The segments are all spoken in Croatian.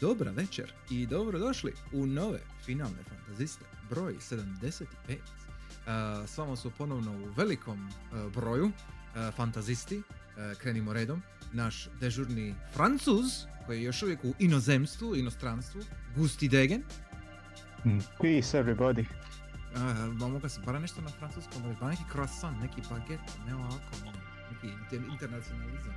dobra večer i dobrodošli u nove finalne fantaziste, broj 75. Uh, s vama su ponovno u velikom uh, broju uh, fantazisti, uh, krenimo redom, naš dežurni francuz, koji je još uvijek u inozemstvu, inostranstvu, Gusti Degen. Peace everybody. Uh, mogu se bara nešto na francuskom, ali ba neki croissant, neki baguette, ne ovako, ono, neki inter- internacionalizam.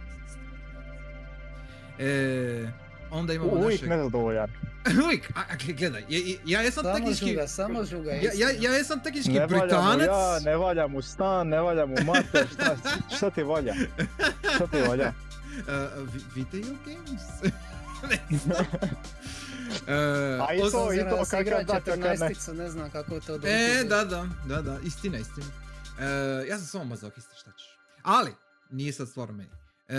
E, onda imamo Uvijek našeg... nezadovoljan. Uvijek, a, a gledaj, ja, ja jesam Samo tehnički... žuga, samo žuga. Ja, ja, ja jesam tehnički Ne Britanac. ja, ne valja mu stan, ne valja mu mater, šta, šta ti valja? Šta ti valja? Uh, vi- video games? ne znam. Uh, A i to, i to igra da, kakav ne. 14 ne znam kako to dobro E, ide. da, da, da, da, istina, istina. Uh, ja sam samo mazokista, šta ćeš. Ali, nije sad stvar meni. Uh,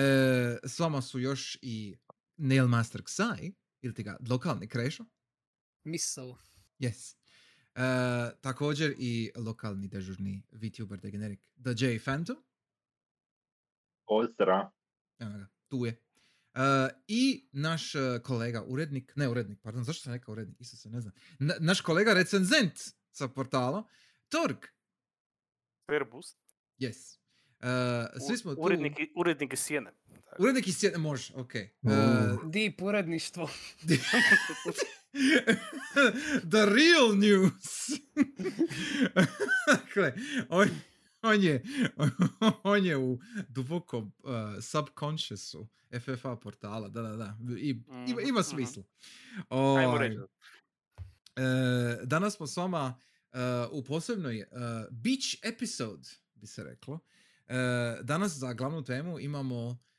s vama su još i Nailmaster Xai, ili ti ga lokalni krešo. Misao. Yes. Uh, također i lokalni dežurni VTuber Degenerik The J Phantom. Pozdrav. Evo ga, tu je. Uh, I naš uh, kolega urednik, ne urednik, pardon, zašto sam rekao urednik, isto se ne znam. Na- naš kolega recenzent sa portala, Torg. Fair boost. Yes. Uh, svi smo tu. Urednik, i- urednik iz sjene. Urednik iz sjene, može, ok. Uh, Deep uredništvo. The real news. dakle, on, on je, on je u dubokom uh, subconsciousu FFA portala, da, da, da. I, ima, ima Mhm, smisla. Ajmo Ovaj, reći. E, danas smo s vama e, u posebnoj e, beach episode, bi se reklo. E, danas za glavnu temu imamo e,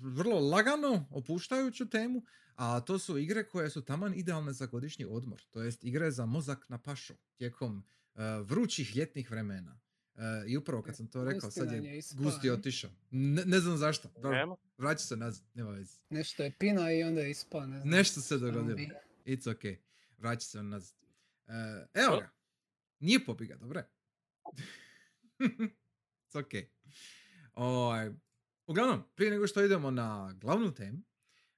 vrlo lagano opuštajuću temu, a to su igre koje su taman idealne za godišnji odmor, to jest igre za mozak na pašu tijekom e, vrućih ljetnih vremena. E, I upravo kad sam to rekao, sad je Gusti ne? otišao. Ne, ne znam zašto. Dobro, vraća se nazad, nema veze. Nešto je pina i onda je ispao, ne znam. Nešto se dogodilo. It's ok. Vraća se nazad. E, evo O. ga. Nije pobiga, dobre? It's ok. Ovaj, uglavnom, prije nego što idemo na glavnu temu,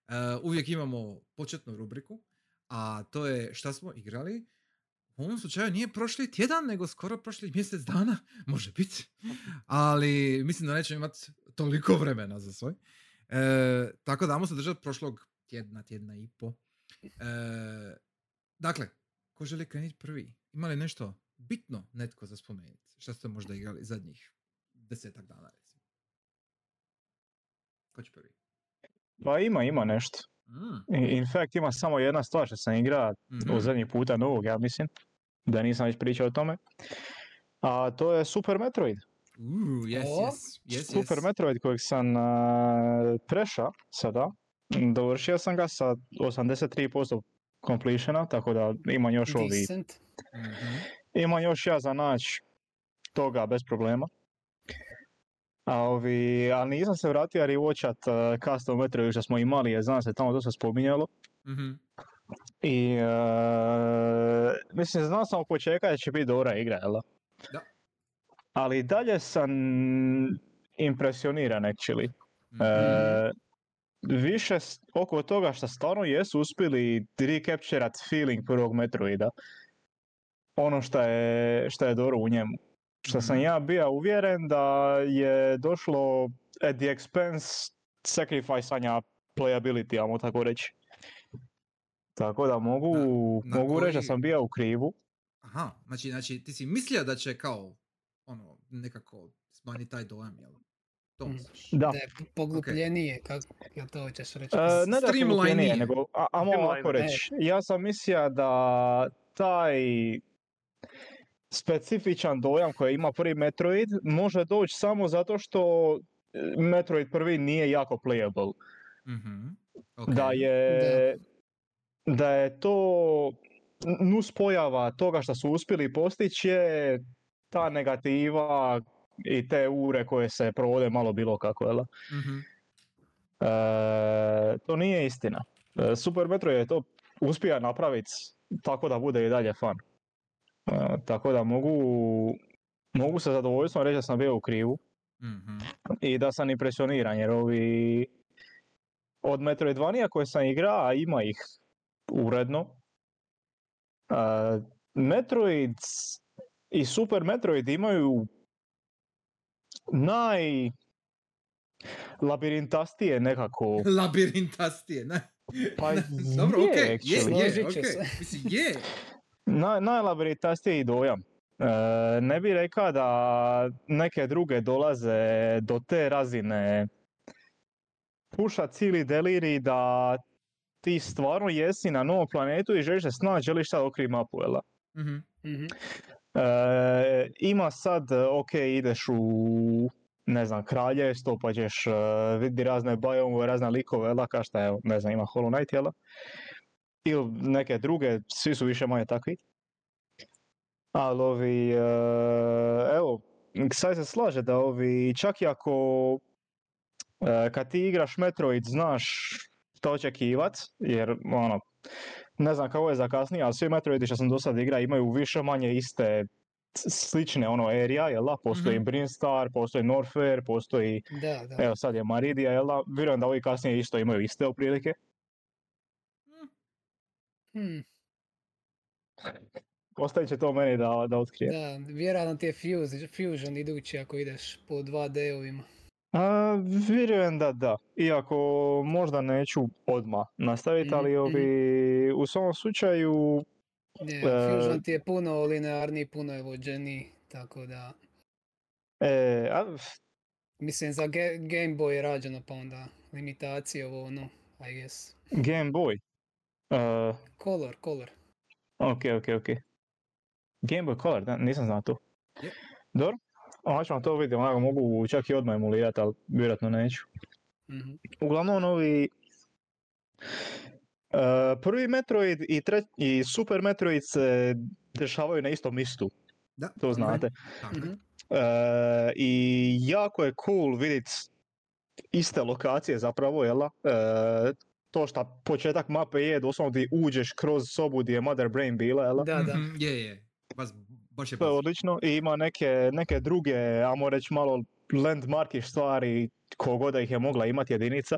e, uvijek imamo početnu rubriku, a to je šta smo igrali. U ovom slučaju nije prošli tjedan, nego skoro prošli mjesec dana, može biti. Ali mislim da nećemo imati toliko vremena za svoj. E, tako da ajmo se držati prošlog tjedna, tjedna i po. E, dakle, ko želi krenuti prvi? Ima li nešto bitno netko za spomenuti? Šta ste možda igrali zadnjih desetak dana? Ko će prvi? Pa ima, ima nešto. Mm. In fact, ima samo jedna stvar što sam igra mhm. od zadnjih puta novog, ja mislim. Da nisam već pričao o tome. A to je Super Metroid. Ooh, yes, O, yes, yes, Super yes. Metroid kojeg sam uh, preša sada. Dovršio sam ga sa 83% completiona, tako da imam još ovi Decent. Mhm. Imam još ja za naći toga bez problema. A ovi, ali nisam se vratio rewatchat uh, Custom Metroid što smo imali, jer znam se tamo se spominjalo. Mhm. I uh, mislim, znao sam oko čega da će biti dobra igra, jel? da? Ali dalje sam impresioniran actually. Mhm. E, više oko toga što stvarno jesu uspjeli recapturat feeling prvog Metroida. Ono što je, što je dobro u njemu. Što sam Mhm. ja bio uvjeren da je došlo at the expense sacrifice-anja playability, ajmo tako reći. Tako da mogu, Na- na mogu reći da koji- sam bio u krivu. Aha, znači, znači ti si mislio da će kao, ono, nekako smanjiti taj dojam, jel? To Mm. Da. Da je poglupljenije, kako ja to hoćeš reći. E, ne da Streamline je nego, a, ajmo ovako reći. Ja sam mislio da taj specifičan dojam koji ima prvi Metroid može doći samo zato što e, Metroid prvi nije jako playable. Mhm. Da ok. je da je to nus pojava toga što su uspjeli postići je ta negativa i te ure koje se provode malo bilo kako, jel? da? Mhm. E, to nije istina. E, Super Metroid je to uspija napraviti tako da bude i dalje fan. E, tako da mogu, mogu sa zadovoljstvom reći da sam bio u krivu Mhm. i da sam impresioniran jer ovi od Metroidvanija koje sam igrao, a ima ih uredno, a, Metroid i Super Metroid imaju naj labirintastije nekako. Labirintastije, ne? Pa Dobro, je, okej, je, je, se. Mislim, je. Naj, najlabirintastiji dojam. E, ne bi rekao da neke druge dolaze do te razine puša cijeli deliri da ti stvarno jesi na novom planetu i želiš se snaći, želiš sad okri mapu, jel? da? Mhm. Mhm. E, ima sad, ok, ideš u ne znam, kraljevstvo, pa ćeš uh, vidjeti razne biome, razne likove, jel kao šta je, ne znam, ima Hollow Knight, jel? Ili neke druge, svi su više manje takvi. Ali ovi, e, evo, sad se slaže da ovi, čak i ako e, kad ti igraš Metroid znaš što očekivat, jer ono, ne znam kako je za kasnije, ali svi Metroidi što sam do sad igra imaju više manje iste slične ono area, jel da? Postoji Mhm. Brinstar, postoji Norfair, postoji, Da, da. evo sad je Maridia, jel da? Vjerujem da ovi kasnije isto imaju iste otprilike. Hmm, Ostavit će to meni da, da otkrije. da, vjerojatno ti je Fuse, Fusion idući ako ideš po 2D-ovima. A, vjerujem da da, iako možda neću odmah nastaviti, ali Mhm, ovi, u svom slučaju, Ne, E, Fusion ti je puno linearniji, puno je vođeniji, tako da... e, a, Mislim, za Ga- Game Boy je rađeno, pa onda limitacije ovo ono, I guess. Game Boy. Color, color. ok, ok, ok. Game Boy Color, da, nisam znao to. Je. Dobro, onda ćemo to vidjeti, onako mogu čak i odmah emulirati, ali vjerojatno neću. Mhm. Uglavnom ovi... e, prvi Metroid i, tre, i Super Metroid se dešavaju na istom mistu, Da, to znate. Mhm. E, I jako je cool vidjeti iste lokacije zapravo, jel da? E, to što početak mape je, doslovno ti uđeš kroz sobu gdje je Mother Brain bila, jel da? Da. Mhm, Je, je. Baš, baš je To je odlično i ima neke, neke druge, ajmo reći malo landmarkiš stvari, kogo da ih je mogla imati jedinica,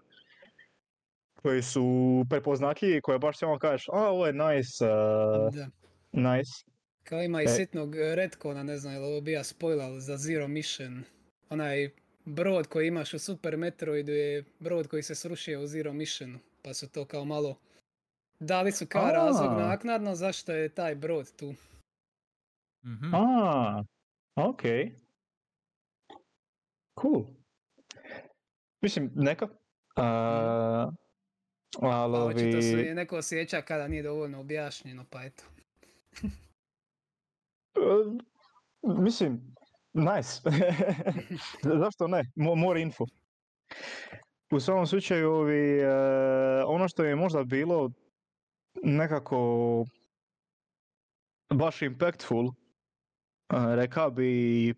koji su prepoznatljivi, koje baš samo kažeš, a ovo je nice, uh, da. nice. Kao ima i E. sitnog eh, retkona, ne znam, je li ovo bija spoiler za Zero Mission. Onaj brod koji imaš u Super Metroidu je brod koji se srušio u Zero Missionu, pa su to kao malo... Dali su kao razlog A. naknadno zašto je taj brod tu. Mhm. A, ok. Cool. Mislim, neka. Uh, ali Pa očito se neko osjeća kada nije dovoljno objašnjeno, pa eto. Uh, mislim, nice. Zašto ne? Mo- more info. U svakom slučaju, ovi, uh, ono što je možda bilo nekako baš impactful, uh, rekao bi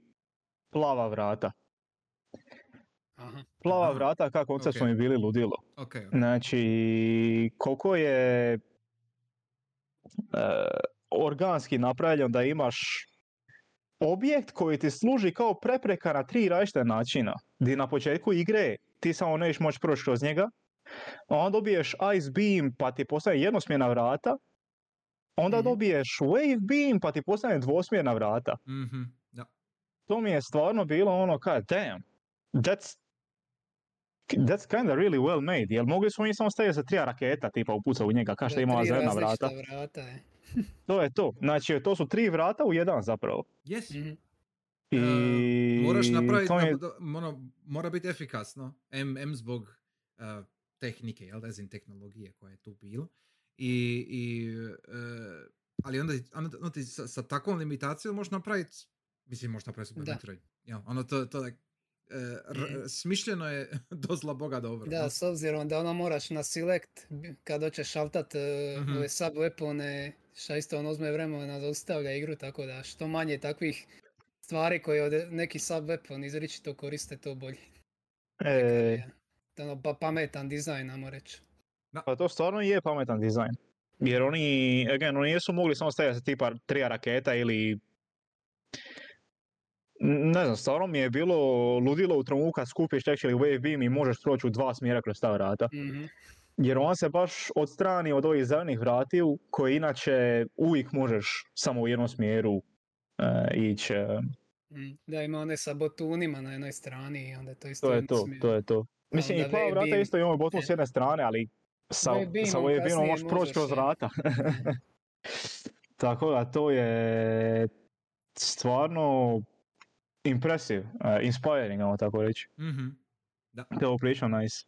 plava vrata. Aha. Plava Aha, vrata, kako koncept ok. smo mi bili ludilo. Ok, ok. Znači, koliko je e, organski napravljen da imaš objekt koji ti služi kao prepreka na tri različite načina. Di na početku igre ti samo nećeš moći proći kroz njega, onda dobiješ ice beam pa ti postane jednosmjerna vrata, onda Mhm. dobiješ wave beam pa ti postane dvosmjerna vrata. Mhm, da. To mi je stvarno bilo ono kao, damn, that's That's kinda really well made, jel mogli smo mi samo staviti za tri raketa tipa upuca u njega, kao što Da, ima ova zelena različita vrata. vrata je. To je to. Znači, to su tri vrata u jedan zapravo. Yes. Mhm. I E, moraš napraviti, je- da- ono, mora biti efikasno, M, M zbog uh, tehnike, jel da, tehnologije koja je tu bila. I, i e, ali onda, onda, onda ti sa, sa takvom limitacijom možeš napraviti, mislim možeš napraviti Super Da. Metroid. Ja, ono to, to like, r- smišljeno je do zla boga dobro. Da, s obzirom da ono moraš na select kad hoćeš šaltat Mhm. ove sub weapone, šta isto ono uzme vremena zaustavlja igru, tako da što manje takvih stvari koje od neki sub weapon izričito koriste, to bolje. e, Je, ono, pa pametan dizajn, ajmo reći. pa to stvarno je pametan dizajn. Jer oni, again, oni nisu mogli samo staviti tipa tri raketa ili Ne znam, stvarno mi je bilo ludilo u trenutku kad skupiš actually wave beam i možeš proći u dva smjera kroz ta vrata. Mhm. Jer on se baš odstrani od ovih zelenih vratiju koje inače uvijek možeš samo u jednom smjeru e, ići. e, Da, ima one sa botunima na jednoj strani i onda to isto to je to, smjer. to je to. Mislim onda i plava vrata beam- isto imamo e. s jedne strane, ali sa, beamom sa beamom možeš proći kroz e. vrata. Tako da to je stvarno impressive, uh, inspiring, ajmo tako reći. Mhm. Da. To je nice.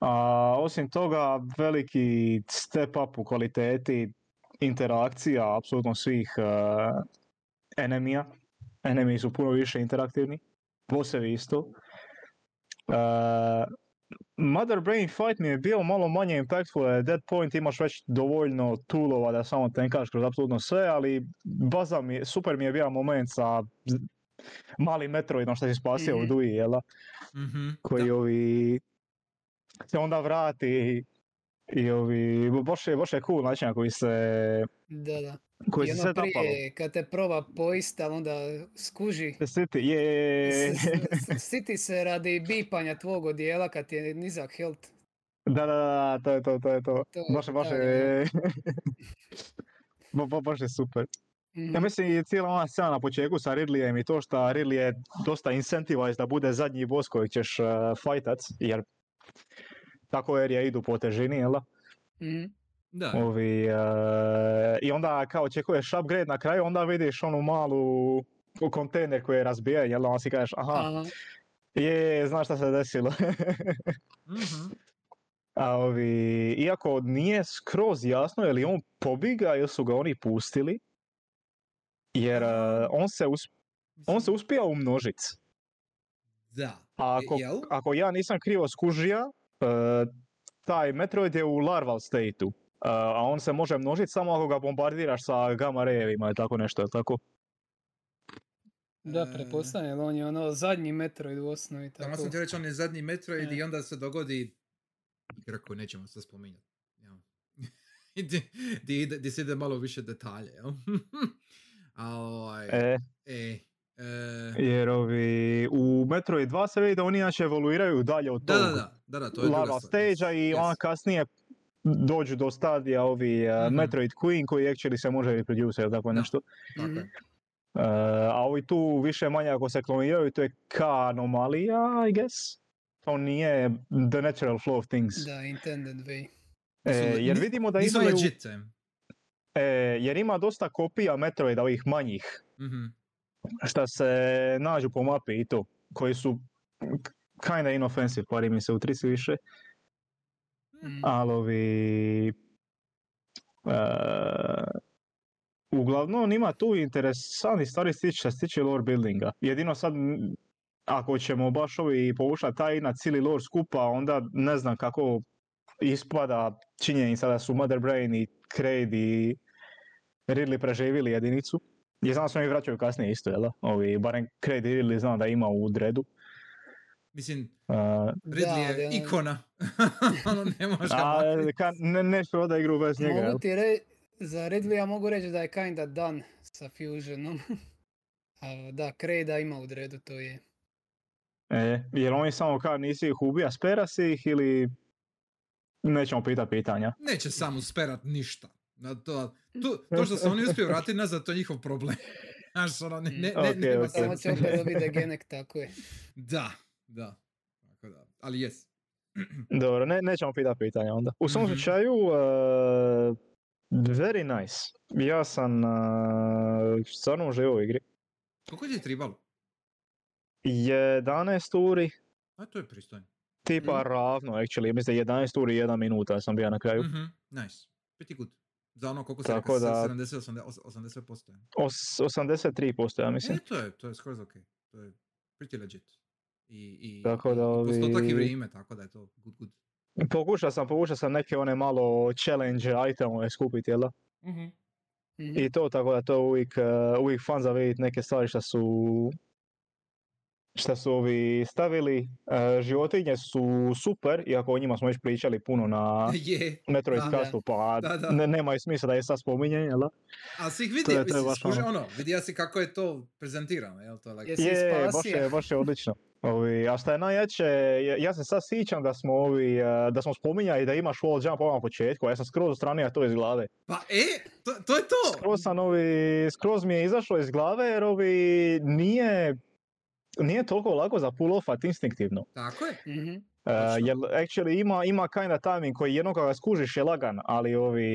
A, osim toga, veliki step up u kvaliteti interakcija apsolutno svih uh, enemija. Enemi su puno više interaktivni, bossevi isto. Uh, Mother Brain fight mi je bio malo manje impactful, at that point imaš već dovoljno toolova da samo tenkaš kroz apsolutno sve, ali baza mi super mi je bio moment sa malim Metroidom što si spasio u Mhm. Dui, jel da? Mhm. koji Da. ovi se onda vrati i ovi, baš je, baš je cool način na koji se, Da, da. Koji I se ono tapalo. prije, kad te proba poist, ali onda skuži. City, je, je, Siti se radi bipanja tvog odijela kad je nizak health. da, da, da, to je to, to je to. To Baš baš je, ba, ba- baš je super. Mhm. Ja mislim i cijela ona scena na početku sa Ridleyem i to što Ridley je dosta incentivized da bude zadnji boss kojeg ćeš uh, fajtac, jer tako jer je idu po težini, jel da? Mhm. Da. Ovi, e, I onda kao očekuješ upgrade na kraju, onda vidiš onu malu ko- kontejner koji je razbijen, jel da onda si kažeš aha, Aha. je, znaš šta se desilo. Mhm. A ovi, iako nije skroz jasno je li on pobiga ili su ga oni pustili, jer e, on se, us, on se uspija umnožit. Da. A ako, ako ja nisam krivo skužija, e, taj Metroid je u larval stateu. A on se može množiti samo ako ga bombardiraš sa gamma rayevima ili tako nešto, jel tako? Da, E, pretpostavljam, jer on je ono zadnji Metroid u osnovi. Tako. sam ti reći, on je zadnji Metroid E. i onda se dogodi igra koju nećemo se spominjati. jel. I di, di, se ide malo više detalje, jel? Ovaj, E, e, e, jer ovi, u Metroid 2 se vidi da oni inače evoluiraju dalje od da, tog da, da, da, da, to je stvar. stage-a i yes, onda kasnije dođu do stadija ovi Mhm. Metroid Queen koji actually se može reproduce ili tako nešto. Mhm. je. E, a ovi tu više manje ako se kloniraju to je ka anomalija, I guess. To nije the natural flow of things. Da, intended way. E, jer vidimo da imaju, e, jer ima dosta kopija Metroida ovih manjih, Mhm. šta se nađu po mapi i to, koji su kinda inoffensive, pari mi se u trici više, Mhm. ali e, uglavnom ima tu interesantni stvari stiče, se tiče lore buildinga. Jedino sad, ako ćemo baš ovi povušati taj na cijeli lore skupa, onda ne znam kako ispada činjenica da su Mother Brain i Kraid i Ridley preživjeli jedinicu. Ja znam da se oni vraćaju kasnije isto, jel? Ovi, barem Kraid i Ridley znam da ima u dredu. Mislim, Uh, Ridley je ono- ikona. ono ne može a, ka, ne, neću proda igru bez njega? Mogu ti reći, za Ridleya mogu reći da je kinda done sa Fusionom. A, da, Kreda ima u dredu, to je. E, jel oni samo kao nisi ih ubija, spera si ih ili nećemo pitat pitanja? Neće sam usperat ništa. Na to, to, to što se oni uspiju vratiti nazad, to je njihov problem. Znaš, ono, ne, ne, ne, Ok, nema ok. Samo će opet dobiti degenek, tako je. Da, da. Tako da, ali jes. Dobro, ne, nećemo pitat pitanja onda. U svom Mhm. slučaju, uh, very nice. Ja sam uh, stvarno uživao u igri. Koliko je tribalo? 11 uri, A to je pristojno. tipa Mhm. ravno, actually, mislim 11 uri i 1 minuta sam bio na kraju. Mhm, nice. Pretty good. Za ono koliko se Tako rekao, da- 70, 80, 80%. je. Os, 83% ja mislim. E, to je, to je skroz ok. To je pretty legit. I, i, Tako da i, i postotak i ovi- vrijeme, tako da je to good, good. Pokušao sam, pokušao sam neke one malo challenge itemove skupiti, jel da? Mhm. I to tako da to uvijek, uh, uvijek fan za vidjeti neke stvari što su šta su ovi stavili, e, životinje su super, iako o njima smo već pričali puno na je, Metroid Da. castu, pa Da, da. Ne, nema smisla da je sad spominje, jel da? ali si ih vidio, mislim, baš skuži, ono. ono, vidio si kako je to prezentirano, jel to, like, Je, baš je, baš je odlično. Ovi, a šta je najjače, ja, se sad sjećam da smo ovi, e, da smo spominjali da imaš wall jump na početku, a ja sam skroz ostranio to iz glave. pa e, to, to je to! Skroz sam ovi, skroz mi je izašlo iz glave jer ovi nije, nije toliko lako za pull offat instinktivno. Tako je, Mhm. Uh, Točno. jer actually ima, ima kinda timing koji jednog kad ga skužiš je lagan, ali ovi,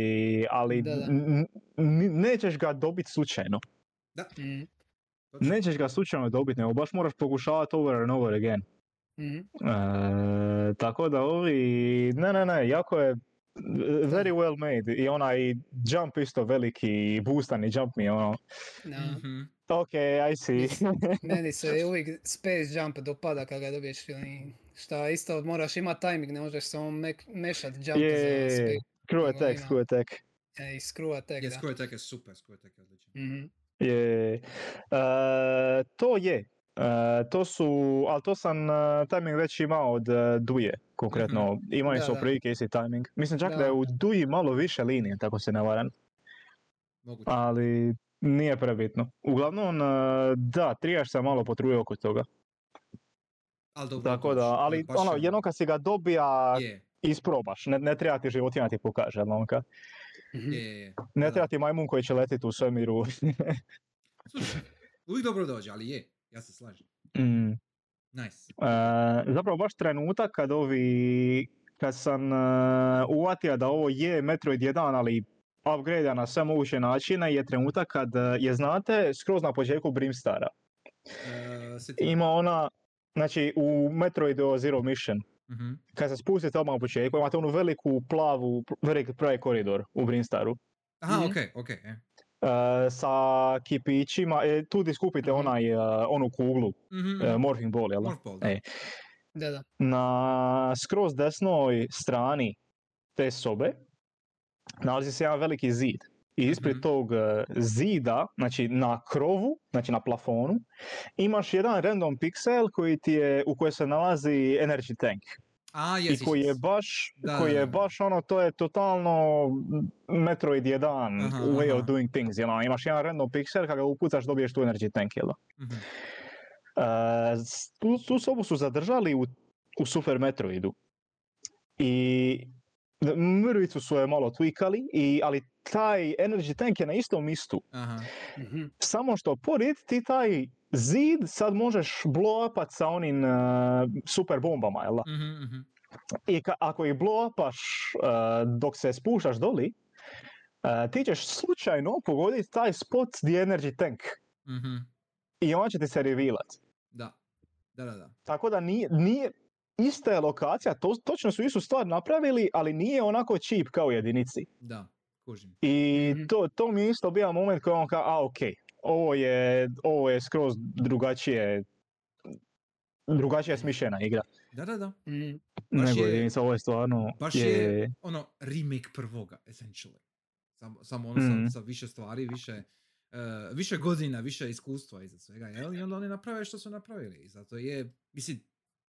ali Da, da. n- n- nećeš ga dobiti slučajno. Mhm. točno. Nećeš ga slučajno dobiti, nego baš moraš pokušavati over and over again. Mhm. E, tako da ovi, ne, ne, ne, jako je very well made i onaj jump isto veliki i boostani jump mi je ono, Da. Mhm. Ok, I see. Meni se uvijek Space Jump dopada kad ga dobiješ ili šta isto moraš imati timing, ne možeš samo mek- mešat jump za Space screw attack, screw attack. e, i screw attack, Je, da. Screw Attack je super, Screw Attack je odličan. Mhm. E, to je. E, to su, ali to sam e, timing već imao od Duje, konkretno. Imali Da, su da. prilike isti timing. Mislim čak da, je u Duji malo više linije, tako se ne varam. Moguće. ali nije prebitno. Uglavnom, e, da, trijaš se malo potruje oko toga. Ali dobro, Tako da, ali baš ono, jednom kad si ga dobija, Je, isprobaš. Ne, ne treba ti životinja ti pokaže, onka? Mhm. je, je, je. Ne Da, treba ti majmun koji će letiti u svemiru. Slušaj, uvijek dobro dođe, ali je, ja se slažem. mm. Nice. E, zapravo baš trenutak kad ovi, kad sam e, uvatio da ovo je Metroid 1, ali upgrade na sve moguće načine, je trenutak kad e, je, znate, skroz na početku Brimstara. Uh. Ima ona, znači u Metroidu Zero Mission, Mhm. kad se spustite odmah u početku, imate onu veliku plavu, veliki pravi koridor u Brimstaru. Aha, Mhm. okej, okej. e. E, sa kipićima, e, tu di skupite Mhm. onaj, e, onu kuglu, mhm. Morphing Ball, jel da? Morphball, da. E. Da, da. Na skroz desnoj strani te sobe nalazi se jedan veliki zid. I ispred Mhm. tog e, zida, znači na krovu, znači na plafonu, imaš jedan random piksel koji ti je, u kojoj se nalazi energy tank. A, I jes, koji je baš, Da, koji je baš ono, to je totalno Metroid 1 Aha, way aha. of doing things, jel? ono, Imaš jedan random piksel, kada ga upucaš dobiješ tu energy tank, jel? s- tu, tu sobu su zadržali u, u Super Metroidu. I mrvicu su je malo tweakali, i, ali taj energy tank je na istom istu. Aha. Mhm. Samo što pored ti taj zid sad možeš blow upat sa onim e, super bombama, jel da? Mhm, mhm. I ka- ako ih blow upaš e, dok se spuštaš doli, e, ti ćeš slučajno pogoditi taj spot gdje je energy tank. Mhm. I on će ti se revealat. Da. Da, da, da. Tako da nije, nije ista je lokacija, to, točno su istu stvar napravili, ali nije onako cheap kao u jedinici. Da, kužim. I Mhm. to, to mi je isto bio moment koji on kao, a ok, ovo je, ovo je skroz drugačije, drugačije smišljena igra Da, da, da. Mhm. Baš nego je- jedinica, ovo je stvarno, Baš je ono remake prvoga, essentially. Samo, samo ono Mhm. sa, sa više stvari, više, eh, više godina, više iskustva iza svega, jel? I onda oni naprave što su napravili. I zato je, mislim,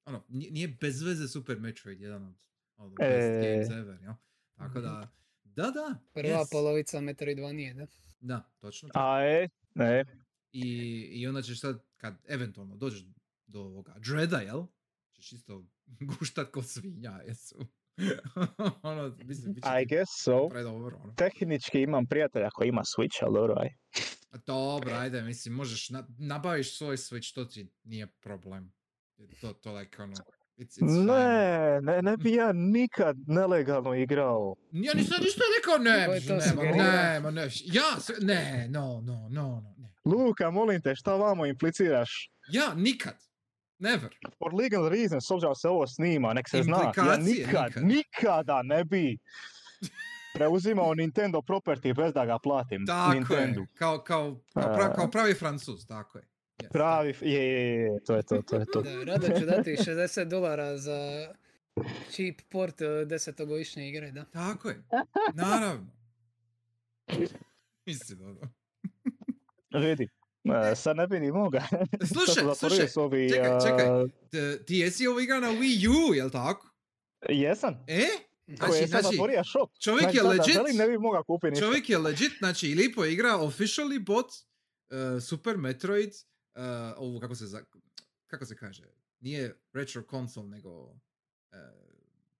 ono, nije, bez veze Super Metroid jedan od ono, best E. games ever, jel? Tako da, da, da, Prva yes. polovica Metroidvanije, da. Da, točno. to. A e, ne, I, I onda ćeš sad, kad eventualno dođeš do ovoga Dreada, jel? Ćeš isto guštat kod svinja, jesu. ono, mislim, I guess so. predobro, ono. Tehnički imam prijatelja koji ima Switch, ali dobro, aj. Dobro, ajde, mislim, možeš, na, nabaviš svoj Switch, to ti nije problem. To, to like, ono, it's, it's fine. Ne, ne, ne bi ja nikad nelegalno igrao. Ja nisam ništa rekao, ne, ne, ne, ma, ne, ja, se- ne, no, no, no, no, ne. Luka, molim te, šta vamo impliciraš? Ja, nikad, never. For legal reasons, s obzirom se ovo snima, nek se zna, ja nikad, nikad. nikada ne bi preuzimao Nintendo property bez da ga platim Tako Nintendo. je, kao, kao, kao, pra- kao pravi francus, tako je. Yes, Pravi, je, je, je, to je to, to je to. Da, rado ću dati 60 dolara za cheap port eh, desetogodišnje igre, da. Tako je, naravno. Mislim, ono. Vidi, E, sad ne bi ni moga. Slušaj, slušaj, ovi, čekaj, čekaj. a, T- Ti jesi ovo igra na Wii U, jel tako? jesam. E? Koji Znači, je sad znači, shop. čovjek Znači, je legit, želim, ne bi mogao kupiti ništa. čovjek je legit, znači i lipo igra officially bot uh, Super Metroid, uh, ovu kako se, za, kako se kaže, nije retro console, nego uh,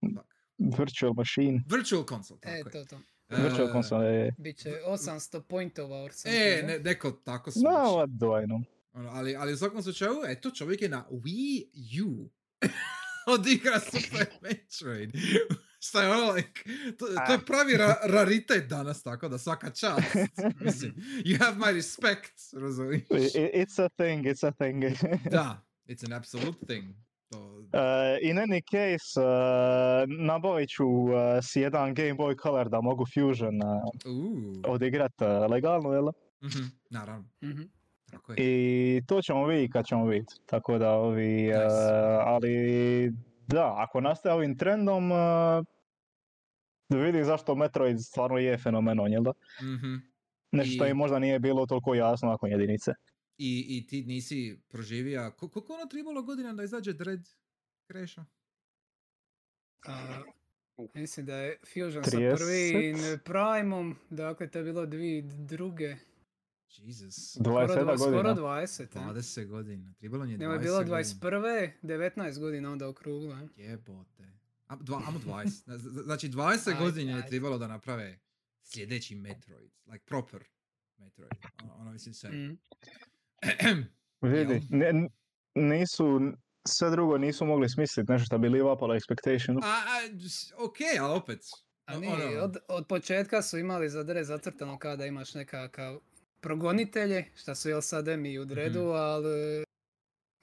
fuck, Virtual machine. virtual console, tako E, je. to, to. Virtual Uh, console je... Biće 800 pointova or E, ne, neko tako No, smiš. what do I know? Ono, ali, ali u svakom slučaju, eto, čovjek je na Wii U. Odigra Super Metroid. Šta je ono, like, to, to je pravi ra- raritet danas, tako da svaka čast. Mislim, you have my respect, razumiješ? It's a thing, it's a thing. Da, it's an absolute thing. To, Uh, in any case, uh, nabavit ću uh, si jedan Game Boy Color da mogu Fusion uh, odigrat uh, legalno, jel? mhm, naravno, Mhm. tako je. I to ćemo vidjeti kad ćemo vidjeti. Tako da ovi, uh, Nice. ali da, ako nastaje ovim trendom, uh, da vidi zašto Metroid stvarno je fenomenon, jel da? Mhm. Nešto I- im možda nije bilo toliko jasno nakon jedinice. I, I ti nisi proživio, ko- koliko ono trebalo godina da izađe Dread Kreša? Uh. mislim da je Fusion sa 30? prvim Primom, dakle to je bilo dvije druge. Jesus. Skoro, 27 dva, skoro godina. 20. a? 20 godina. Trebalo je 20 Njemu je bilo godina. 21. 19 godina onda okruglo. a? Jebote. A, dva, amo 20. Zna- zna- Znači 20 Ajde, godina je trebalo da naprave sljedeći Metroid. Like proper Metroid. Ono, ono mislim sve. Mm. Vidi, ne- nisu, sve drugo nisu mogli smisliti nešto što bi live upalo expectationu. A, a, ok, ali opet. A o- nije, ono, od, od početka su imali za dre zacrtano kada imaš nekakav progonitelje, šta su jel sad mi u dredu, Mhm. ali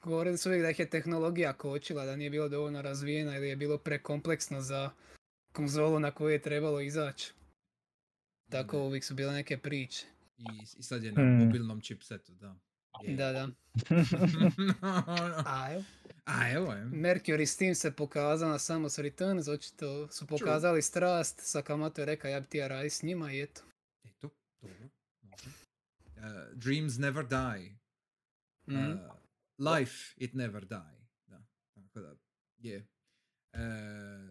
govorili su uvijek da ih je tehnologija kočila, da nije bilo dovoljno razvijena ili je bilo prekompleksno za konzolu na koju je trebalo izaći. Tako uvijek su bile neke priče. I, I sad je na Hmm. mobilnom chipsetu, da. Je. Da, da. A evo, A evo je. Mercury Steam se pokazao na Samus Returns, očito su pokazali strast, Sakamoto je rekao ja bi ti ja radi s njima i eto. Eto, dobro. može. Uh, dreams never die. Mhm. Uh, life it never die. Da, tako da, je. E,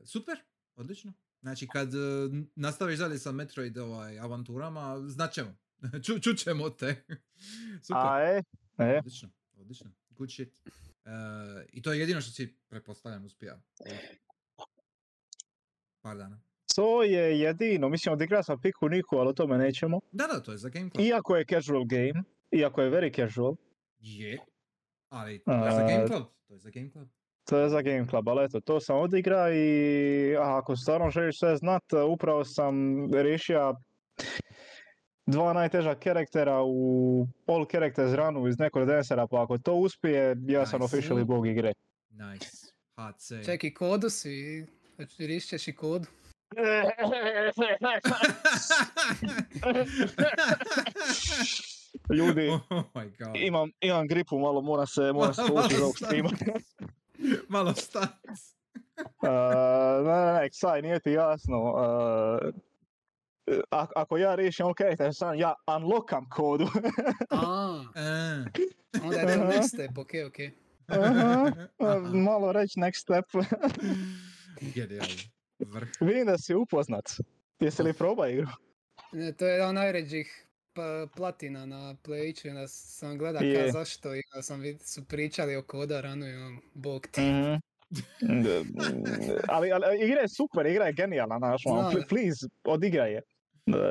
super, odlično. Znači, kad n- nastaviš dalje sa Metroid ovaj, avanturama, znaćemo. Ču, čućemo te. super. A e, e, Odlično, odlično. Good shit. E, I to je jedino što si, pretpostavljam, uspija. Par dana. to je jedino, mislim odigra sam Piku Niku, ali o tome nećemo. Da, da, to je za Game Club. Iako je casual game, iako je very casual, Je. Ali to je za Game Club. To je za Game Club. to je za Game Club, ali eto, to sam odigra i a, ako stvarno želiš sve znat, upravo sam riješio dva najteža karaktera u All Characters runu iz nekog dancera, pa ako to uspije, ja sam Nice. officially bog igre. Nice. HC. Ček i kodu si, znači rišćeš i kodu. Ljudi, oh my god. imam, imam gripu, malo moram se, moram se Malo povući iz ovog streama. Malo stat. Uh, ne, ne, ne, Ksaj, nije ti jasno. Uh, a- ako ja riješim ok, sam ja unlockam kodu. A, E. onda je next step, ok, ok. Aha. Malo reći next step. Genijalno. Vrh. Vidim da si upoznat. Jesi li probao igru? Ne, to je jedan od najređih pa, platina na Playiću, onda sam gleda Je. ka zašto i sam vid, su pričali o koda ranu i on, bog ti. Mhm. ali, ali igra je super, igra je genijalna, znaš, ono, da. please, odigraj je.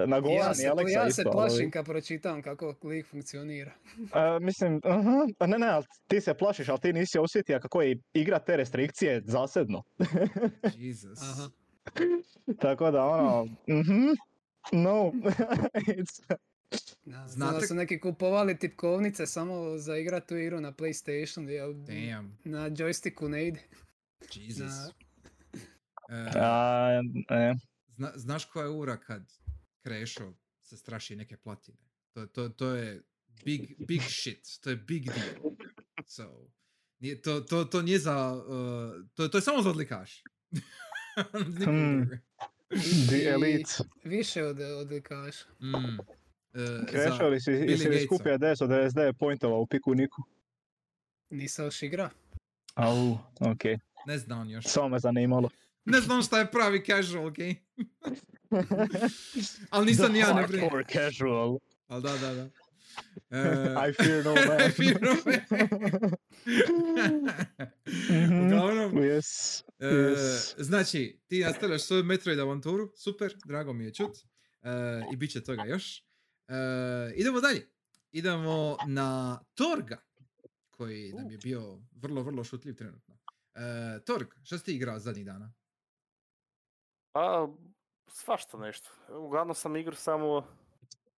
Na Ja Goran se, i Aleksa ja isto, se ali- plašim kad pročitam kako lik funkcionira. A, mislim, aha, a ne, ne, ali ti se plašiš, ali ti nisi osjetio kako je igra te restrikcije zasedno. Jesus. Aha. Tako da, ono, mhm, no, it's, Znate- da su neki kupovali tipkovnice samo za igrat tu igru na PlayStation, jer Damn. na joysticku ne ide. Jesus. Na- E, a, e, zna, znaš koja je ura kad Krešo se straši neke platine? To, to, to je big, big shit. To je big deal. So, nije, to, to, to nije za... uh, to, to je samo za odlikaš. Hmm. the I elite. Više od odlikaša. Mm. Za- Krešao li si, jesi li skupio 1099 pointova u piku Niku? Nisam još igra. Au, okej. Ne zna on još. Samo me zanimalo. Ne znam šta je pravi casual game. Ali nisam ni ja ne. Hardcore casual. Ali da, da, da. E, I fear no man. I fear no man. Mhm. Uglavnom, Yes. e, yes. znači, ti nastavljaš svoju Metroid avanturu, super, drago mi je čut. E, I bit će toga još. E, idemo dalje. Idemo na Torga, koji nam je bio vrlo, vrlo šutljiv trenutno. E, Torg, što si ti igrao zadnjih dana? Pa, svašta nešto. Uglavnom sam igrao samo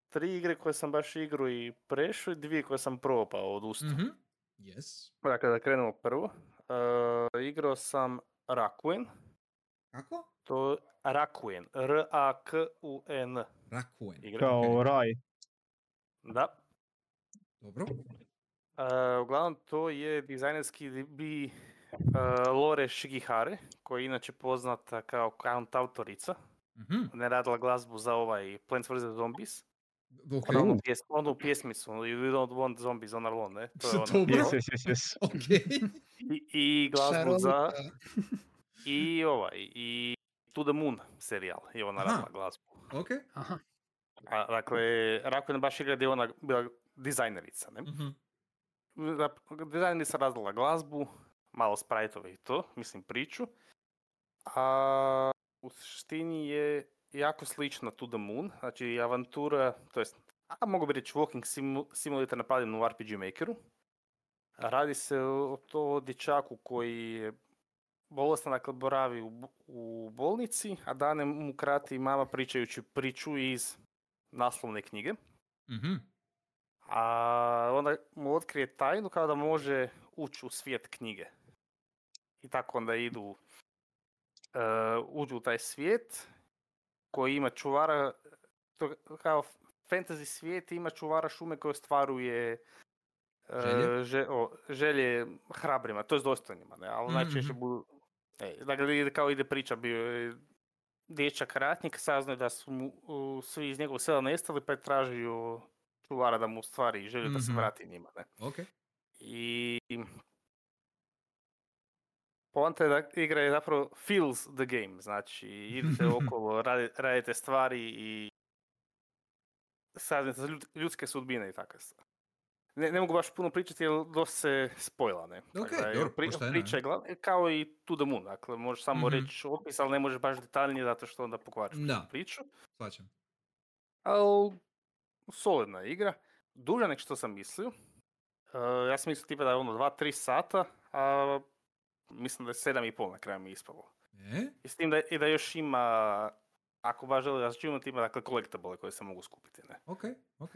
tri igre koje sam baš igrao i prešao i dvije koje sam probao pa odustao. Mhm. Yes. Dakle, da krenemo prvo. E, igrao sam Rakuen. Kako? To je Rakuen. R-A-K-U-N. Rakuen. Igra. Kao raj. Da. Dobro. E, uglavnom, to je dizajnerski bi e, Lore Shigihare, koja je inače poznata kao count autorica. Mhm. Ona je radila glazbu za ovaj Plants vs. Zombies. Ok. Ona Onu, pjes, onu pjesmicu, You don't want zombies on our lawn, ne? To je ona. Dobro. Yes, yes, yes, yes. Ok. I, I glazbu za... I ovaj, i To the Moon serijal je ona radila glazbu. Ok. Aha. A, dakle, Rakuen baš igra gdje je ona bila dizajnerica, ne? Mhm. Da- Dizajnerica radila glazbu, malo sprajtove i to, mislim priču. A u suštini je jako slična To the Moon, znači avantura, to jest, a mogu bi reći walking simu- simulator napravljen u RPG Makeru. Radi se o to dječaku koji je bolestan, dakle boravi u, u bolnici, a dane mu krati mama pričajući priču iz naslovne knjige. Mhm. A onda mu otkrije tajnu kao da može ući u svijet knjige. I tako onda idu, e, uđu u taj svijet koji ima čuvara, to kao fantasy svijet ima čuvara šume koji ostvaruje e, Želje? že- o, želje hrabrima, to je dostojnima, ne? ali najčešće Mhm. budu... E, dakle, kao ide priča, bio je dječak ratnik, saznao da su mu u, svi iz njegovog sela nestali, pa je tražio čuvara da mu u stvari želi da se Mhm. vrati njima. Ne? Ok. I poanta je da igra je zapravo feels the game, znači idete okolo, radi- radite stvari i saznate ljudske sudbine i takve stvari. Ne, ne mogu baš puno pričati jer dosta se spojla, ne? Ok, da je dobro, pri- priča je glavna, kao i To the Moon, dakle možeš samo Mhm. reći opis, ali ne možeš baš detaljnije zato što onda pokvariš Da. priču. Svačam. Ali solidna igra. Duža nek što sam mislio. E, ja sam mislio tipa da je ono 2-3 sata, a mislim da je 7,5 na kraju mi ispalo. E? I s tim da, i da još ima, ako baš želi računati, ima dakle collectible koje se mogu skupiti. Ne? Ok, ok.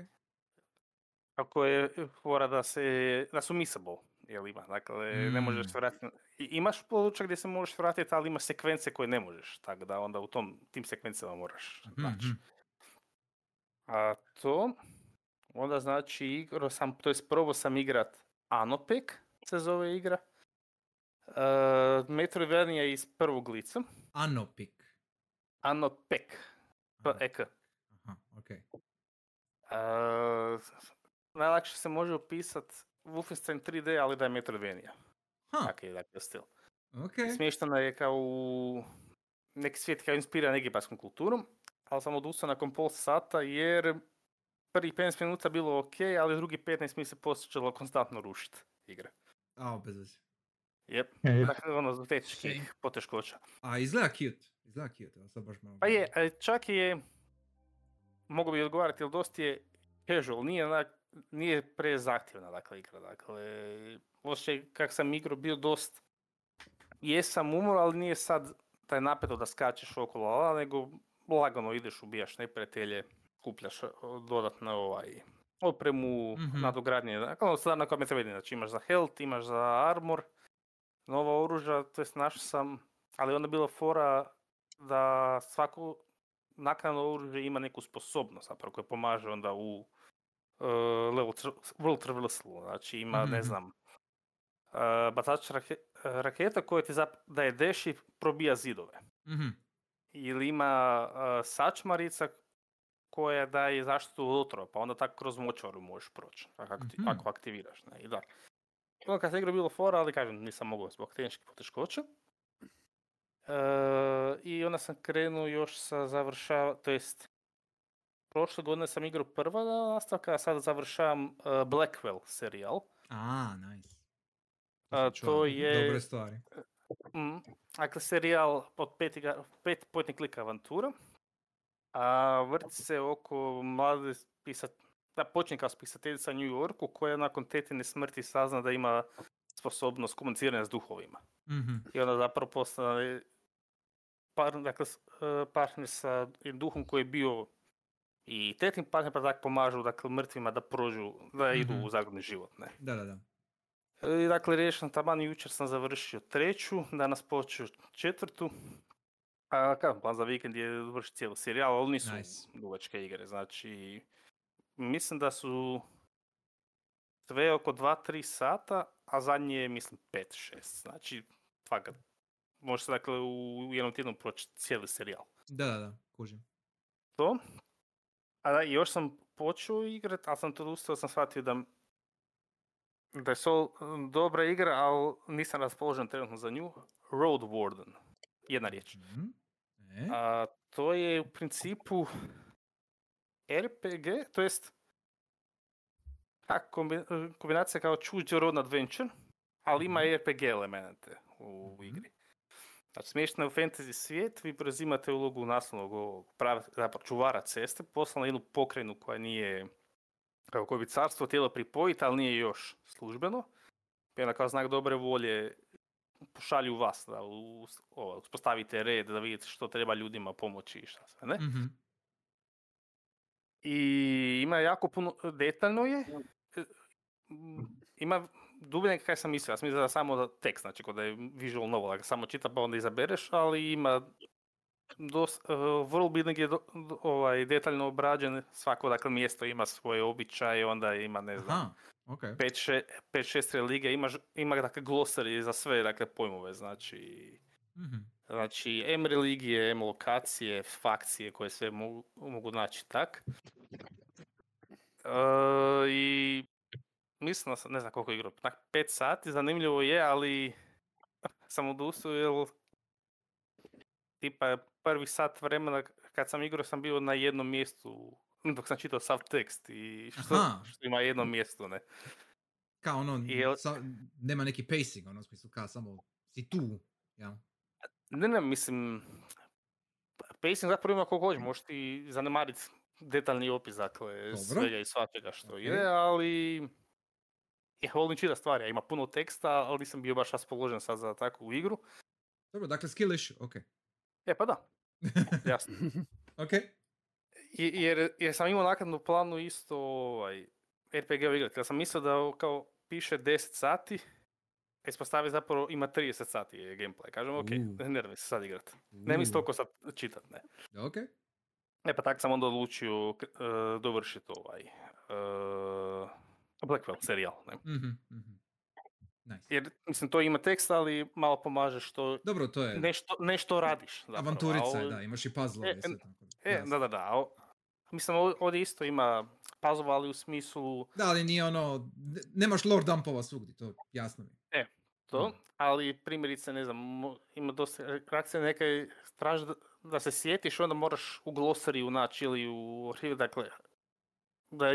Ako je fora da, se, da su missable, jel ima, dakle ne možeš Mm. vratiti. Imaš područja gdje se možeš vratiti, ali ima sekvence koje ne možeš, tako da onda u tom, tim sekvencama moraš naći. mhm. A to, onda znači igrao sam, to jest probao sam igrat Anopek, se zove igra. Uh, Metroidvania iz prvog lica. Anopik. Anopek, p Aha, e Aha, ok. Uh, najlakše se može opisat Wolfenstein 3D, ali da je Metroidvania. Ha, Tako je dakle stil. ok. Smještana je kao u neki svijet kao inspiriran egipatskom kulturom, ali sam odustao nakon pol sata jer prvih 15 minuta bilo ok, ali drugi 15 mi se počelo konstantno rušiti igra. A, bez veze. Jep, dakle ono zbog tehničkih poteškoća. A izgleda cute. Izgleda cute, ali sad baš malo... Pa je, e, čak je, mogu bi odgovarati, jer dosta je casual, nije, onak, nije prezahtjevna dakle, igra. Dakle, osjećaj kak sam igrao bio dost, jesam umor, ali nije sad taj napeto da skačeš okolo, ala, nego lagano ideš, ubijaš neprijatelje, kupljaš e, dodatno ovaj, opremu, Mhm. nadogradnje, dakle, ono sad na kome treba znači imaš za health, imaš za armor, nova oružja, to jest našao sam, ali onda je bila fora da svako naknadno oružje ima neku sposobnost zapravo koja pomaže onda u level tr- world traversalu. Znači ima, ne Mhm. znam, uh, batač rake- raketa koja ti zap- daje dash i probija zidove. Mhm. Ili ima uh, sačmarica koja daje zaštitu od otrova, pa onda tako kroz močvaru možeš proći, ako, ti, Mhm. ako aktiviraš. Ne? I da. Onda kad se igra bilo fora, ali kažem, nisam mogao zbog tehničkih poteškoća. E, I onda sam krenuo još sa završava, to jest prošle godine sam igrao prva nastavka, a sada završavam e, Blackwell serijal. A, nice. A, to je- Dobre stvari. Mm, dakle, serijal od pet, iga- pet point click avantura. A vrti se oko mlade pisat, da počne kao spisateljica u New Yorku koja nakon tetine smrti sazna da ima sposobnost komuniciranja s duhovima. Mhm. I onda zapravo postane par, dakle, e, partner sa duhom koji je bio i tetin partner pa tako pomažu dakle, mrtvima da prođu, da idu Mhm. u zagodni život. Ne? Da, da, da. I dakle, riješen taman jučer sam završio treću, danas počeo četvrtu. A kao, plan za vikend je završiti cijeli serijal, ali nisu Nice. dugačke igre. Znači, mislim da su sve oko 2-3 sata, a zadnje je, mislim, 5-6. Znači, fakat, može se dakle u jednom tjednu proći cijeli serijal. Da, da, da, kužim. To. A da, još sam počeo igrat, ali sam to odustao, sam shvatio da, da je Soul dobra igra, ali nisam raspoložen trenutno za nju. Road Warden, jedna riječ. Mhm. E? A, to je u principu RPG, to jest kombi- kombinacija kao Choose Your Own Adventure, ali ima i RPG elemente u Mhm. igri. Znači, je u fantasy svijet, vi preuzimate ulogu naslovnog ovog prava, zapravo čuvara ceste, poslana jednu pokrajinu koja nije, kako koje bi carstvo htjelo pripojiti, ali nije još službeno. I onda kao znak dobre volje pošalju vas da uspostavite red, da vidite što treba ljudima pomoći i šta sve, ne? Mhm. I ima jako puno, detaljno je, ima dublje nego kaj sam mislio, ja sam mislio da samo tekst, znači kod da je visual novel, da samo čita pa onda izabereš, ali ima dos, uh, world building je do- do- ovaj, detaljno obrađen, svako dakle mjesto ima svoje običaje, onda ima ne znam, Aha, ok. 5-6 religija, ima, ima dakle glosari za sve dakle pojmove, znači Mhm. Znači, M religije, M lokacije, fakcije koje sve mogu, mogu naći tak. E, I mislim da sam, ne znam koliko igrao, tak 5 sati, zanimljivo je, ali sam odustao jer tipa prvi sat vremena kad sam igrao sam bio na jednom mjestu dok sam čitao sav tekst i što, što ima jedno mjesto, ne. Kao ono, Jel- sa- nema neki pacing, ono, smislu kao samo si tu, jel? Ne, ne, mislim, pacing zapravo ima koliko hoće, možeš ti zanemariti detaljni opis, dakle, Dobro. svega i svačega što Ok. ide, ali ja volim čitati stvari, ja ima puno teksta, ali nisam bio baš raspoložen sad za takvu igru. Dobro, dakle, skill issue, ok. E pa da, jasno. ok. Jer, jer sam imao naknadno planu isto ovaj, RPG igrati, jer sam mislio da kao piše 10 sati, a ispostavi zapravo ima 30 sati je gameplay. Kažem, ok, U. ne da se sad igrat. Ne mislim U, toliko sad čitat, ne. Ok. E pa tako sam onda odlučio k- e, dovršiti ovaj e, Blackwell serijal. Ne? Mhm, mhm. Nice. Jer mislim to ima tekst, ali malo pomaže što Dobro, to je nešto, nešto radiš. zapravo, a avanturica, je, ovo- da, imaš i puzzle E. E, Jasno. da, da, da. o- Mislim, ovdje isto ima puzzle, ali u smislu Da, ali nije ono, ne- nemaš lore dumpova svugdje, to jasno mi. je. to, Mhm. ali primjerice, ne znam, ima dosta reakcija neka traži da, da se sjetiš, onda moraš u glosariju naći ili u arhivu, dakle, da,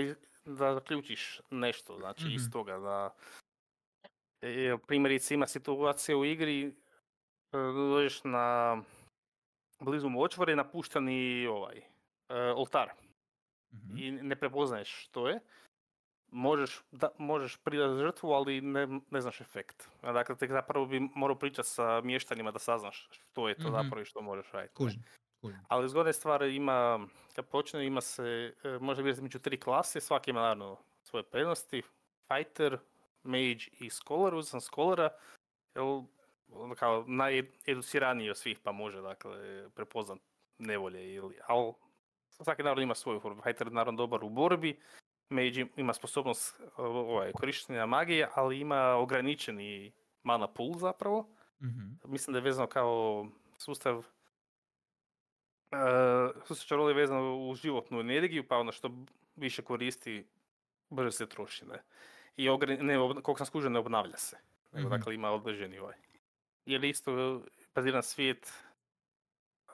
da zaključiš nešto, znači iz Mhm. toga da e, primjerice ima situacija u igri e, dođeš na blizu močvare napušteni ovaj e, oltar Mhm. i ne prepoznaješ što je, možeš, da, možeš pridati žrtvu, ali ne, ne znaš efekt. Dakle, tek zapravo bi morao pričati sa mještanima da saznaš što je to Mhm. zapravo i što možeš raditi. Kužim, Ali zgodne stvari ima, kad počne, ima se, e, može birati među tri klase, svaki ima naravno svoje prednosti. Fighter, Mage i Scholar, uzeo sam Scholara, jer ono kao najeduciraniji od svih pa može dakle prepoznat nevolje ili, ali svaki narod ima svoju formu. Fighter je naravno dobar u borbi, Mage ima sposobnost ovaj, korištenja magije, ali ima ograničeni mana pool zapravo Mhm. mislim da je vezano kao sustav Uh, su se čaroli vezano u životnu energiju, pa ono što više koristi, brže se troši, ne. I ogre, ne, koliko sam skužio, ne obnavlja se. Nego, Mhm. dakle, ima odleženi ovaj. Jer isto baziran svijet,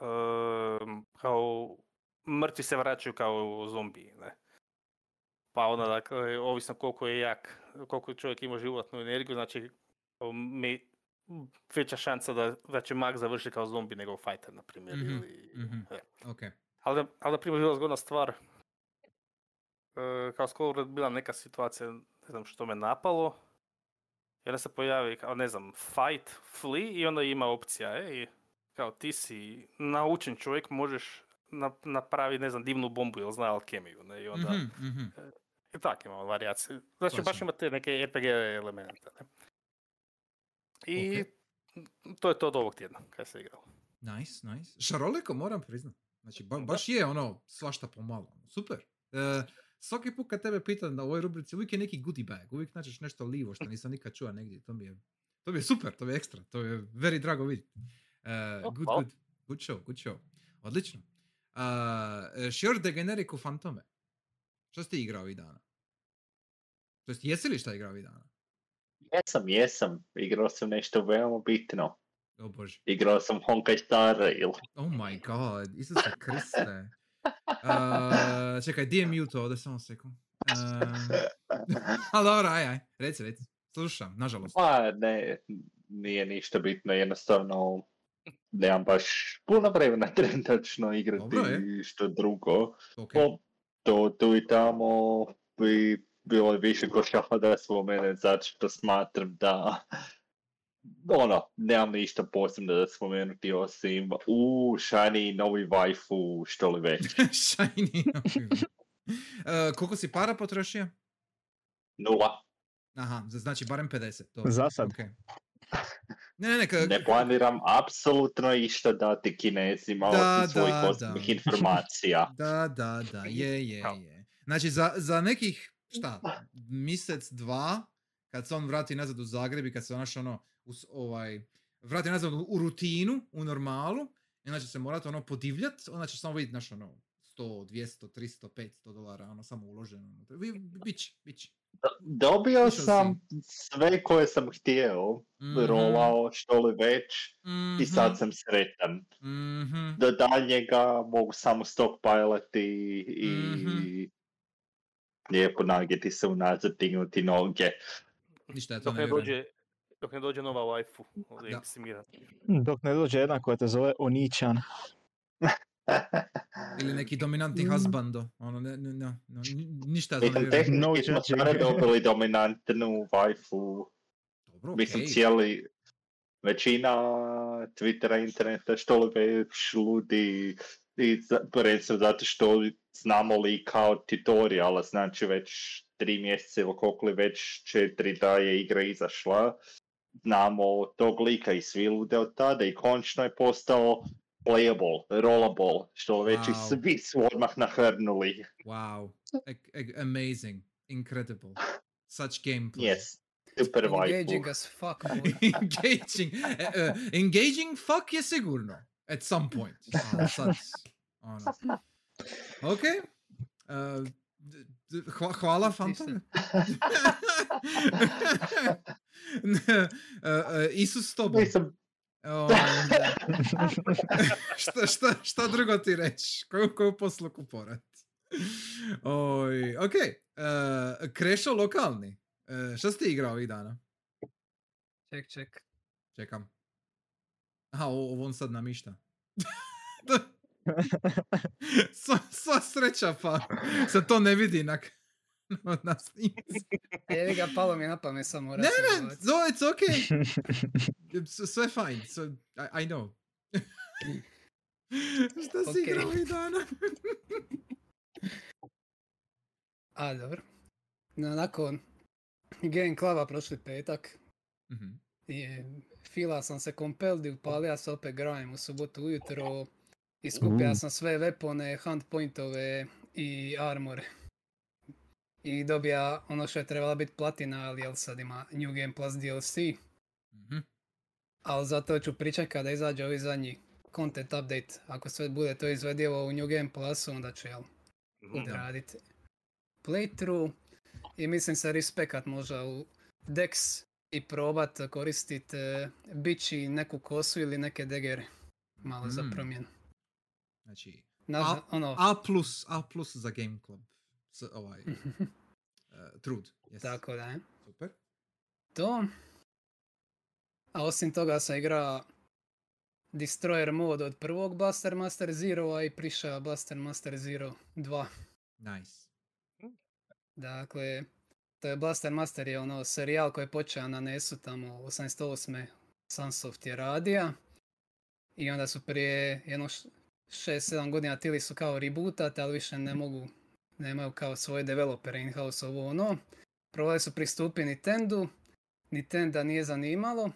ehm, kao mrtvi se vraćaju kao zombiji, ne. Pa onda, dakle, ovisno koliko je jak, koliko čovjek ima životnu energiju, znači, me, veća šansa da, da će mag završiti kao zombi nego fighter, na primjer. Mhm, ili, mhm. e. Ok. Ali, da- ali na primjer bila zgodna stvar, e, kao skoro bila neka situacija, ne znam što me napalo, i onda se pojavi, kao ne znam, fight, flee i onda ima opcija, e, i kao ti si naučen čovjek, možeš na- napraviti, ne znam, divnu bombu ili zna alkemiju, ne, i onda, Mhm, mhm. i tak imamo varijacije. Znači baš Točno. ima te neke RPG elemente, ne. I Ok. to je to od ovog tjedna, kada se igralo. Nice, nice. Šaroliko moram priznat. Znači, ba- baš je ono, svašta pomalo. Super. E, svaki put kad tebe pitam na ovoj rubrici, uvijek je neki goodie bag. Uvijek nađeš nešto livo što nisam nikad čuo negdje. To mi je, to mi je super, to mi je ekstra. To je very drago vidjeti. E, O, good, good. Good show, good show. Odlično. Uh, Shior de Generico Fantome. Što si ti igrao ovih dana? To jest, jesi li šta igrao ovih dana? Jesam, jesam. Igrao sam nešto veoma bitno. O bože. Igrao sam Honkai Star Rail. Oh my god, Isuse Kriste. Uh, čekaj, di je mute ovdje, samo sekund. Uh, ali dobro, aj, aj, reci, reci. Slušam, nažalost. Pa ne, nije ništa bitno, jednostavno nemam baš puno vremena trenutačno igrati Dobro je. što drugo. Ok, O, to tu i tamo bi bilo je više košava da spomene zato što smatram da ono, nemam ništa posebno da spomenuti osim u shiny novi waifu što li već. Shiny. uh, koliko si para potrošio? Nula. Aha, znači barem 50. Dobro. Za sad. ok. Ne, ne, ne, ka- Ne planiram apsolutno išta dati kinezima Da, osim svojih da, osobnih da. informacija. Da, da, da, je, je, je. Znači, za, za nekih, šta, mjesec, dva, kad se on vrati nazad u Zagreb i kad se onaš ono, us, ovaj, vrati nazad u, u rutinu, u normalu, i onda će se morati ono podivljat, onda će samo vidjeti naš ono, 100, 200, 300, 500 dolara, ono samo uloženo. Biće, biće. Dobio sam sve koje sam htio, Mhm, rolao što li već i mhm, sad sam sretan. mhm. Do daljnjega mogu samo stockpilati i Mhm. Lijepo nagiti se unazad, dignuti noge. Ništa, ja to Dok ne ne dođe, dok ne dođe nova waifu. Eximira. Dok ne dođe jedna koja te zove Oničan. Ili neki dominantni Mm. husbando. Ono, ne, ne, ne, no, ni- ništa ja to ne Mislim, vjerujem. No tehnički smo dobili dominantnu waifu. Dobro, Mislim, okej. cijeli, većina Twittera, interneta, što li već ludi, i prvenstveno zato što znamo li kao tutoriala, znači već tri mjeseca ili koliko li već četiri da je igra izašla. Znamo tog lika i svi lude od tada i končno je postao playable, rollable, što već i svi su odmah nahrnuli. Wow. Ec- amazing. Incredible. Such gameplay. Yes, super Engaging as fuck, engaging. e, engaging fuck je sigurno. At some point. Ali sad, ono. Ok. Uh, hva- hvala, Ti Fantome. Ne, e, e, Isus s tobom. Mislim, Onda, šta, šta, šta drugo ti reći? Koju, koju posluku porat? Oj, ok. Uh, Krešo lokalni. Uh, šta si ti igrao ovih dana? Ček, ček. Čekam. Aha, ovo on sad namišta. sva, sva sreća pa se to ne vidi na, na, na snimci. Jevi ga, palo mi je na pamet samo Ne, ne, no, it's okay. Sve fine, so, I, I know. Šta si Okej. igrao ovih dana? A, dobro. No, nakon Game Cluba prošli petak, Mhm. i fila sam se compelled i upalija se opet Grime u subotu ujutro i skupija Mm. sam sve weapone, hunt pointove i armore. I dobija ono što je trebala biti platina, ali jel sad ima New Game Plus DLC. Mhm. Ali zato ću pričekat da izađe ovi zadnji content update. Ako sve bude to izvedivo u New Game Plusu, onda ću jel, odraditi playthrough. I mislim se respekat možda u Dex i probat koristit e, bići neku kosu ili neke degere. Malo za Mm. promjenu. Znači, Naža- ono, A plus, A plus za Game Club. S, ovaj, uh, trud. Yes. tako da je. Super. To. A osim toga sam igrao Destroyer mod od prvog Blaster Master Zero, i prišao Blaster Master Zero 2. Nice. Dakle, to je Blaster Master je ono serijal koji je počeo na NES-u tamo 88. Sunsoft je radija. I onda su prije jedno 6-7 godina tili su kao rebootat, ali više ne mogu, nemaju kao svoje developere in-house ovo ono. Probali su pristupi Nintendo, Nintendo nije zanimalo,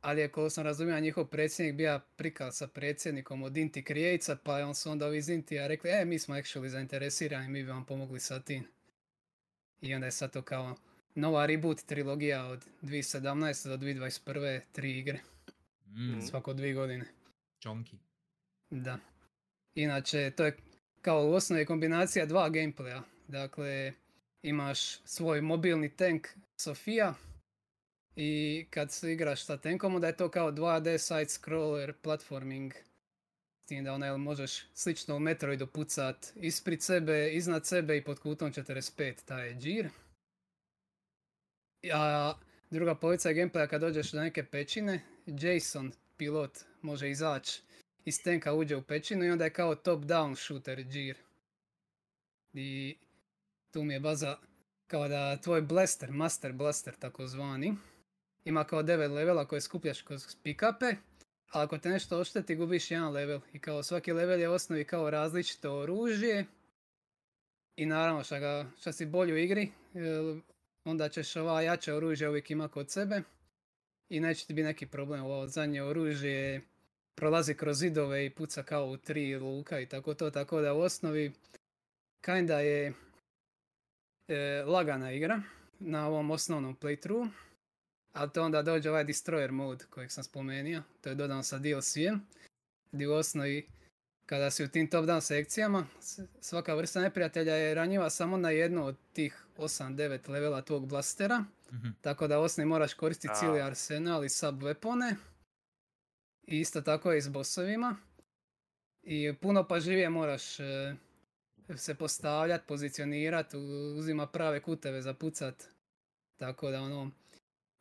ali je sam razumio njihov predsjednik bio prikaz sa predsjednikom od Inti Createsa, pa on su onda ovi iz Intija rekli, e, mi smo actually zainteresirani, mi bi vam pomogli sa tim. I onda je sad to kao nova reboot trilogija od 2017. do 2021. tri igre, Mm, svako dvije godine. čonki. Da. Inače, to je kao u osnovi kombinacija dva gameplaya. Dakle, imaš svoj mobilni tank Sofia i kad se igraš sa tankom, onda je to kao 2D side scroller platforming. Tim da onaj možeš slično u Metroidu pucat ispred sebe, iznad sebe i pod kutom 45, taj je džir. A druga polovica gameplaya kad dođeš do neke pećine, Jason, pilot, može izaći iz tenka uđe u pećinu i onda je kao top down shooter džir. I tu mi je baza kao da tvoj blaster, master blaster takozvani, ima kao 9 levela koje skupljaš kroz pick-upe, ako te nešto ošteti gubiš jedan level. I kao svaki level je osnovi kao različito oružje. I naravno šta, ga, šta si bolji u igri, onda ćeš ova jače oružje uvijek ima kod sebe. I neće ti biti neki problem. Ovo zadnje oružje prolazi kroz zidove i puca kao u tri luka i tako to, tako da u osnovi kinda je e, lagana igra na ovom osnovnom playthrough, ali to onda dođe ovaj Destroyer mode kojeg sam spomenuo, to je dodan sa DLC-em, gdje u osnovi kada si u tim top down sekcijama, svaka vrsta neprijatelja je ranjiva samo na jednu od tih 8-9 levela tvog blastera, Mhm. tako da u osnovi moraš koristiti cijeli arsenal i sub weapone. I isto tako i s bossovima. I puno pažljivije moraš e, se postavljati, pozicionirati, uzima prave kuteve za pucat. Tako da ono,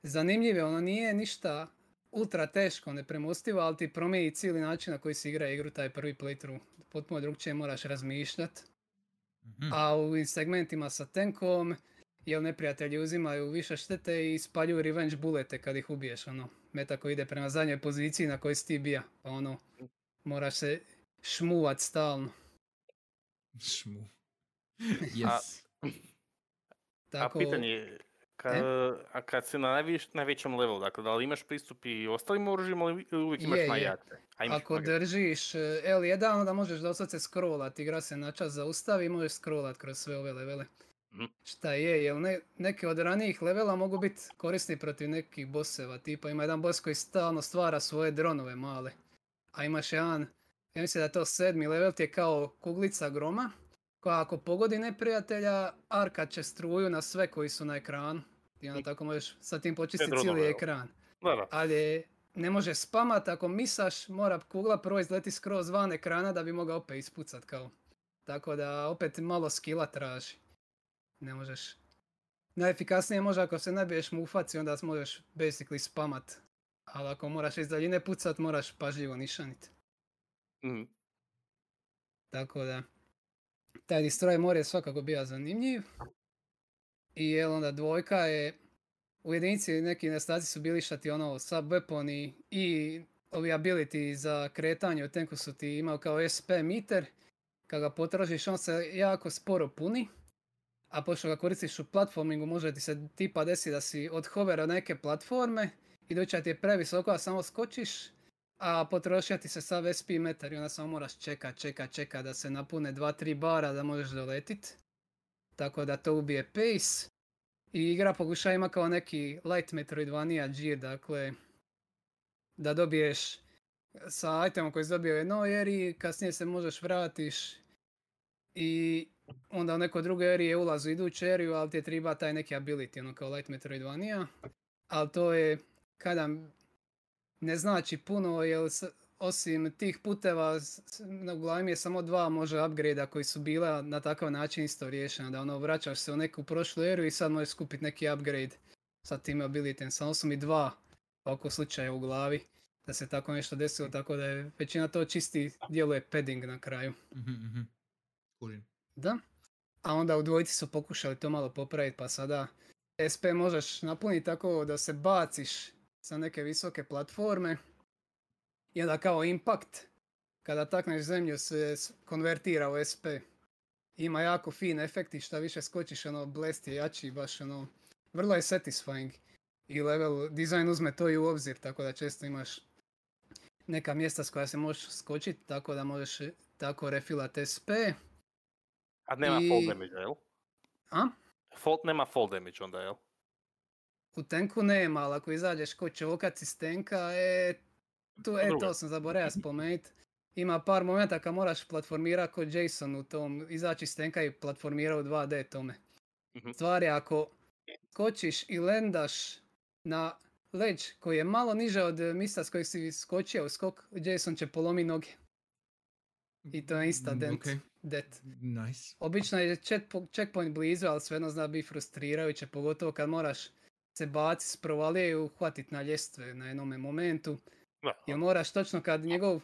zanimljivo je, ono nije ništa ultra teško, nepremostivo, ali ti promijeni cijeli način na koji se igra igru taj prvi playthrough. Potpuno drugčije moraš razmišljati. Mhm. A u ovim segmentima sa tenkom, jer neprijatelji uzimaju više štete i spaljuju revenge bulete kad ih ubiješ, ono. Meta koji ide prema zadnjoj poziciji na kojoj si ti bija, pa ono, moraš se šmuvat stalno. Šmu. Yes. Tako, A pitanje? A kad si na najviš, najvećem levelu, dakle da li imaš pristup i ostalim oružjima ili uvijek imaš Je? A imaš ako držiš e, L1, onda možeš doslovce scrollat, igra se na čas zaustavi i možeš scrollat kroz sve ove levele. Mhm. Šta je, jel ne, neke od ranijih levela mogu biti korisni protiv nekih bosseva, tipa ima jedan boss koji stalno stvara svoje dronove male. A imaš jedan, ja mislim da je to sedmi level, ti je kao kuglica groma, koja ako pogodi neprijatelja, arkat će struju na sve koji su na ekranu. I onda tako možeš sa tim počistiti cijeli jel? ekran. Da, da. Ali ne može spamat, ako misaš, mora kugla prvo izleti skroz van ekrana da bi mogao opet ispucat kao. Tako da opet malo skila traži. Ne možeš. Najefikasnije može ako se nabiješ mu u faci, onda možeš basically spamat. Ali ako moraš iz daljine pucat, moraš pažljivo nišanit. Mhm. Tako da, taj Destroy More je svakako bio zanimljiv. I jel onda dvojka je, u jedinici neki nedostaci su bili šta ti ono sub weaponi i ovi ability za kretanje u tenku su ti imao kao SP meter. Kad ga potrošiš on se jako sporo puni. A pošto ga koristiš u platformingu može ti se tipa desi da si od hovera neke platforme i doća ti je previsoko a samo skočiš a potrošio ti se sav SP metar i onda samo moraš čekat, čekat, čekat da se napune 2-3 bara da možeš doletit. Tako da to ubije pace. I igra pokušava ima kao neki light metroidvania džir, dakle da dobiješ sa itemom koji si dobio u jednoj eri, kasnije se možeš vratiš i onda u nekoj drugoj eri je ulaz u iduću eriju, ali ti je treba taj neki ability, ono kao Light Metroidvania. Ali to je kada ne znači puno, jer osim tih puteva, uglavnom je samo dva može upgrade koji su bila na takav način isto riješena, da ono vraćaš se u neku prošlu eru i sad možeš skupiti neki upgrade sa tim abilityem. Samo su mi dva oko slučaja u glavi da se tako nešto desilo, tako da je većina to čisti djeluje padding na kraju. Mhm, mhm. Kužim. Da. A onda u dvojici su pokušali to malo popraviti, pa sada SP možeš napuniti tako da se baciš sa neke visoke platforme i onda kao impact, kada takneš zemlju se konvertira u SP. Ima jako fin efekt i šta više skočiš, ono, blest je jači, baš ono, vrlo je satisfying. I level dizajn uzme to i u obzir, tako da često imaš neka mjesta s koja se možeš skočiti, tako da možeš e, tako refilat SP. A nema fall I- damage, jel? A? Fall, nema fall damage onda, jel? U tenku nema, ali ako izađeš ko čokac iz tenka, e, tu, e, to sam zaboravio spomenut. Ima par momenta kad moraš platformirati kod Jason u tom, izaći iz tenka i platformira u 2D tome. Mhm. Stvar je ako skočiš i lendaš na leđ koji je malo niže od mista s kojeg si skočio u skok, Jason će polomi noge. I to je insta Mm, dent. okej, Death. Nice. Obično je checkpo- checkpoint blizu, ali svejedno zna biti frustrirajuće, pogotovo kad moraš se baciti s provalije i uhvatit na ljestve na jednome momentu. Jer moraš točno kad njegov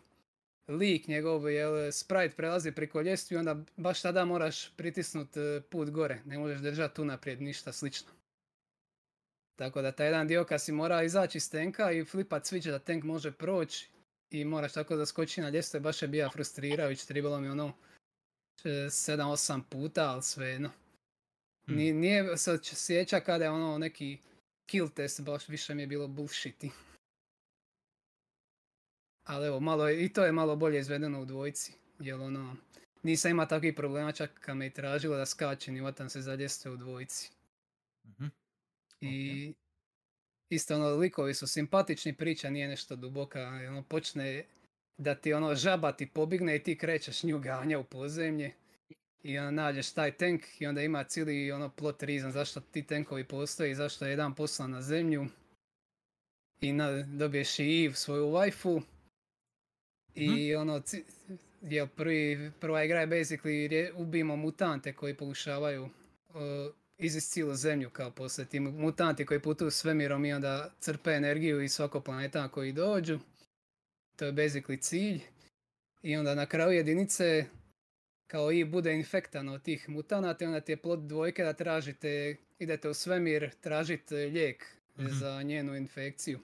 lik, njegov jel, sprite prelazi preko ljestvi, onda baš tada moraš pritisnut e, put gore. Ne možeš držati tu naprijed ništa slično. Tako da taj jedan dio kad si mora izaći iz tenka i flipat switch da tank može proći i moraš tako da skoči na ljestve, baš je bija frustrirajuće, trebalo mi ono 7-8 puta, ali svejedno. Hmm. Nije, nije se sjeća kada je ono neki kill test, baš više mi je bilo bullshiti. Ali evo, malo je, i to je malo bolje izvedeno u dvojici, jer ono, nisam imao takvih problema čak kad me i tražilo da skačem i vatam se za ljestve u dvojici. Mhm. I isto ono, likovi su simpatični, priča nije nešto duboka, ono, počne da ti ono žaba ti pobigne i ti krećeš nju ganja u podzemlje i onda nađeš taj tank i onda ima cijeli ono plot reason zašto ti tankovi postoje i zašto je jedan poslan na zemlju i na, dobiješ i Eve svoju waifu i ono ci- jel prvi, prva igra je basically ubijemo mutante koji pokušavaju uh, izvesti cijelu zemlju kao poslije ti mutanti koji putuju svemirom i onda crpe energiju iz svakog planeta koji dođu. To je basically cilj. I onda na kraju jedinice kao i bude infektan od tih mutanata i onda ti je plot dvojke da tražite, idete u svemir tražite lijek Mhm. za njenu infekciju.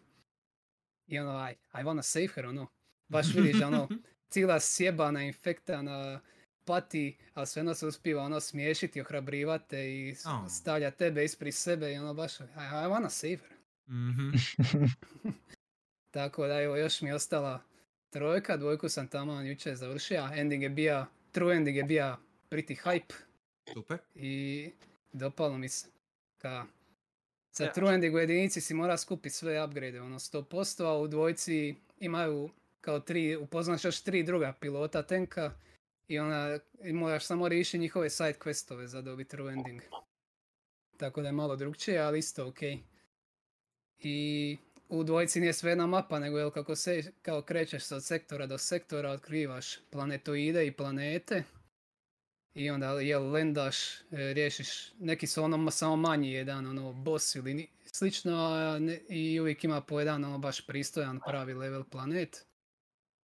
I ono, I, I wanna save her, ono. Baš vidiš, ono, cijela sjebana, infektana, pati, ali svejedno se uspiva ono smiješiti, ohrabrivate i Oh. stavlja tebe ispred sebe i ono baš, I, I wanna save her. Mhm. Tako da evo još mi je ostala trojka, dvojku sam tamo jučer završio, ending je bija, true ending je bija pretty hype Super. i dopalo mi se. Ka, sa Ja. true ending u jedinici si mora skupiti sve upgrade, ono 100%, a u dvojci imaju kao tri, upoznaš još tri druga pilota tenka i onda i moraš samo riješiti njihove side questove za dobiti true ending. Tako da je malo drugčije, ali isto ok. I u dvojici nije sve jedna mapa, nego jel kako se kao krećeš se od sektora do sektora, otkrivaš planetoide i planete. I onda jel lendaš, e, riješiš, neki su ono samo manji jedan ono boss ili ni- slično, a ne- i uvijek ima po jedan ono baš pristojan pravi level planet.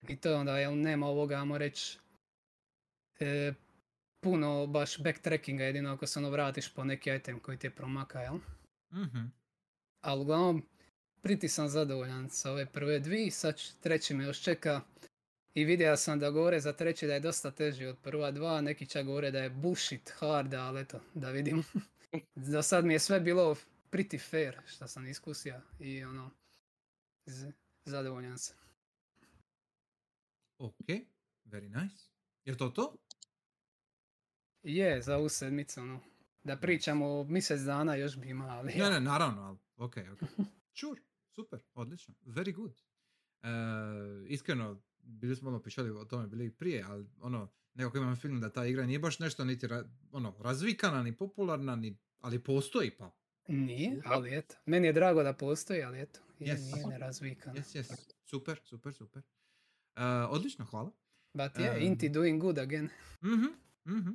I to je onda jel nema ovoga, ajmo reći, e, puno baš backtrackinga jedino ako se ono vratiš po neki item koji ti je promaka, jel? Mhm. Ali uglavnom, priti sam zadovoljan sa ove prve dvi, sad treći me još čeka. I vidio sam da govore za treći da je dosta teži od prva dva, neki čak govore da je bullshit hard, ali eto, da vidim. Do sad mi je sve bilo pretty fair što sam iskusio i ono, z- zadovoljan sam. Ok, very nice. Je to to? Je, za ovu sedmicu, ono, da pričamo mjesec dana još bi ima, ali... Ne, ne, naravno, ali ok, ok. Sure, super, odlično, very good. E, iskreno, bili smo malo pričali o tome bili i prije, ali ono, nekako imam film da ta igra nije baš nešto niti ra- ono, razvikana, ni popularna, ni, ali postoji pa. Nije, ali eto. Meni je drago da postoji, ali eto. Je, Yes. Nije nerazvikana. Yes, yes. Super, super, super. Uh, odlično, hvala. But yeah, Em. Inti doing good again. Mhm, mhm.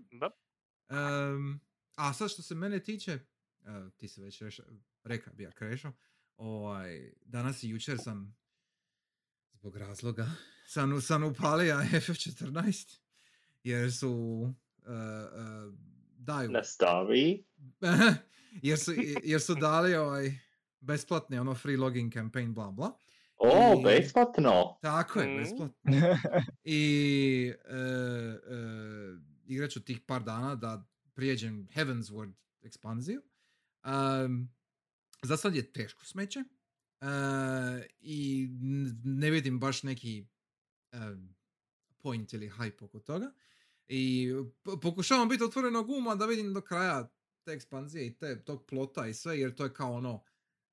Em, a sad što se mene tiče, e, ti se već reš, reka bi ja krešao, ovaj, danas i jučer sam, zbog razloga, sam, sam upalio FF14, jer su, e, e, daju, Nastavi. jer su, jer su dali ovaj, besplatni ono free login campaign bla bla. O, I- besplatno. Tako je, Mm. besplatno. I e, e, igrat ću tih par dana da prijeđem Heavensward ekspanziju. Um, za sad je teško smeće. e, I ne vidim baš neki em, point ili hype oko toga. I p- pokušavam biti otvorenog uma da vidim do kraja te ekspanzije i te, tog plota i sve, jer to je kao ono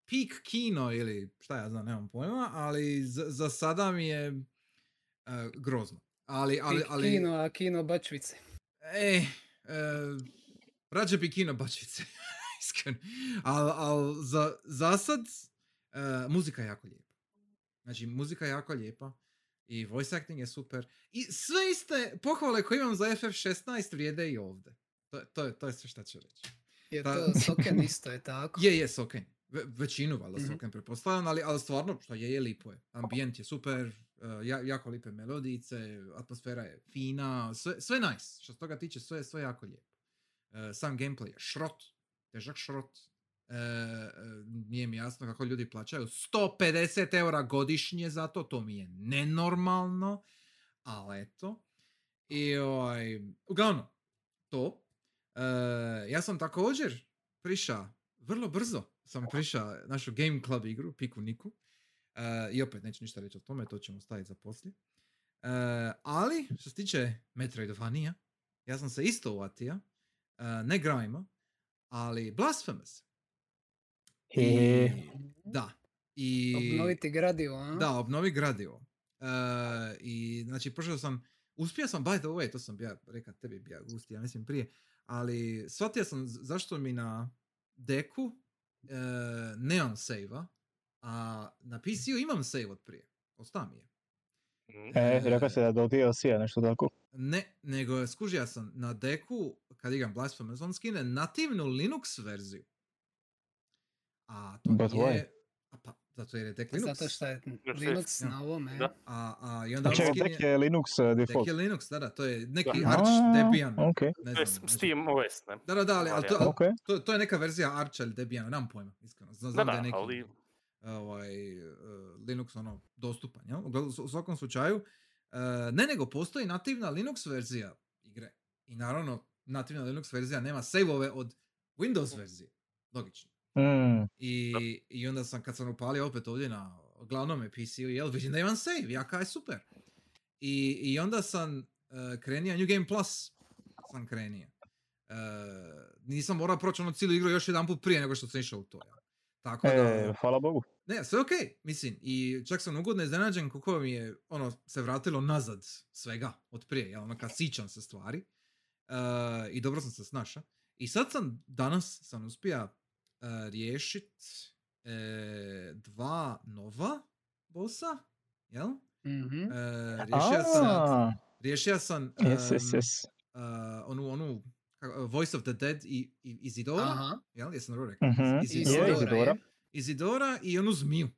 peak kino ili šta ja znam, nemam pojma, ali za, za sada mi je e, grozno. Ali, ali, Pik ali, Kino, a kino bačvice. e, e, rađe bi kino bačice, iskreno. Ali al za, za sad e, muzika je jako lijepa. Znači, muzika je jako lijepa i voice acting je super. I sve iste pohvale koje imam za FF16 vrijede i ovdje. To, to, je, to je sve što ću reći. Je to Soken isto je tako. Je, je, Soken. Ve, većinu valjda Mhm. Soken pretpostavljam, ali, ali stvarno, što je, je lipo je. Ambijent je super, uh, ja, jako lipe melodice, atmosfera je fina, sve, sve nice. Što se toga tiče, sve, sve jako lijepo. Uh, sam gameplay je šrot, težak šrot. Uh, nije mi jasno kako ljudi plaćaju 150 eura godišnje za to, to mi je nenormalno, ali eto. I ovaj, uglavnom, to. Ja sam također priša, vrlo brzo sam priša našu Game Club igru, Piku Niku. Uh, I opet neću ništa reći o tome, to ćemo staviti za poslije. Uh, ali, što se tiče Metroidvania, ja sam se isto uvatio, uh, ne Grima, ali Blasphemous. I, da. I, Obnoviti gradivo, a? da, obnovi gradivo. I znači prošao sam, uspio sam by the way, to sam ja rekao tebi bija gusti, ja mislim prije, ali shvatio sam zašto mi na deku nemam save-a, a na PC-u imam save od prije. Ostao mi je. Mm. E, rekao si da je do DLC-a nešto tako. Ne, nego skužio sam na deku, kad igram Blasphemous, on skine nativnu Linux verziju. A to But nije... why? A pa, zato jer je dek Linux. Zato što je Linux ja. na ovome. Da. A, a, i onda A on čekaj, tek je Linux uh, Tek default. je Linux, da, da, to je neki Da. Arch Debian. Ok, Ne To je znam, s- znači- Steam OS, ne? Da, da, da, ali, ali to, ali ok. to, to je neka verzija Archa ili Debiana, nemam pojma, iskreno. Znam, Da, da, da, je neki ali ovaj, uh, Linux ono dostupan, jel? U svakom slučaju, uh, ne nego postoji nativna Linux verzija igre. I naravno, nativna Linux verzija nema save-ove od Windows verzije. Logično. Mm, I, I onda sam, kad sam upalio opet ovdje na glavnom PC-u, jel, vidim da imam save, jaka je super. I, i onda sam uh, krenio, New Game Plus sam krenio. Uh, nisam morao proći ono cijelu igru još jedan put prije nego što sam išao u to. jel. Tako da, e, hvala Bogu. ne, sve ok, mislim, i čak sam ugodno iznenađen koliko mi je, ono, se vratilo nazad svega od prije, jel, ono, kad sićam se stvari. Uh, I dobro sam se snašao. I sad sam, danas sam uspio uh, riješit e, dva nova bossa, jel? Mhm. Uh, riješio sam, riješio sam Yes, yes, em, yes. uh, onu, onu, kako- Voice of the Dead i, i Izidora, Aha. jel? Jesam dobro rekao? Mhm, Iz- je, Izidora, Izidora. je. Izidora i onu zmiju. Uh,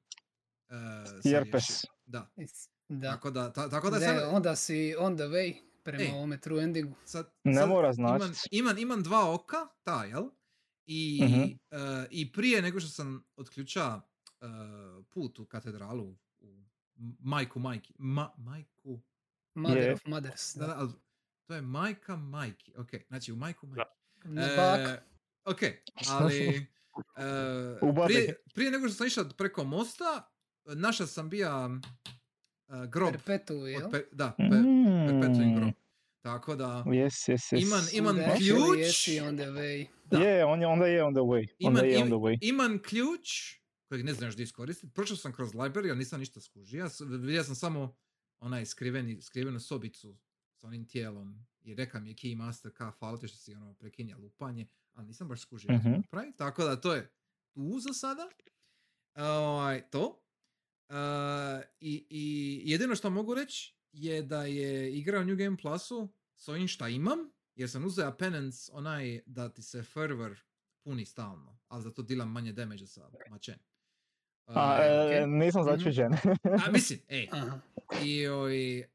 sam Jerpes. Da. Da. Tako da, ta- tako da Ne, sad, onda si on the way prema Ej. ovome true endingu. sad, Ne sad mora imam, značit. imam, imam dva oka, ta, jel? I, Mhm. eh, I prije nego što sam otključa eh, put u katedralu u majku majki, ma, majku, Mother Je. of Mothers. da, Da. da, ali to je majka majki, ok, znači u majku majki. E, baka. ok, ali prije, prije nego što sam išao preko mosta, naša sam bija grob. Perpetu, jel? pe- da, pe, perpetuum grob. Mm, Tako da, Yes, yes, yes. Imam- imam Onda actually ključ. Jesi on the way. Da. Je, on je, onda je on the way. Onda imam, je on the way. imam ključ kojeg ne znaš da iskoristiti. Prošao sam kroz library, ali nisam ništa skužio. Ja sam- Vidio sam samo onaj skriveni, skrivenu sobicu s onim tijelom i reka mi je Keymaster ka hvala što si ono prekinja lupanje, ali nisam baš skužio Mhm. mm napraviti, tako da to je tu za sada. Ovaj, to. Uh, i, I jedino što mogu reći je da je igra u New Game Plusu s ovim šta imam, jer sam uzeo penance onaj da ti se fervor puni stalno, ali zato dilam manje damage sa mačen. A, Uh, e, okej. nisam Mhm. začuđen. a mislim, ej, Aha. i oj, uh,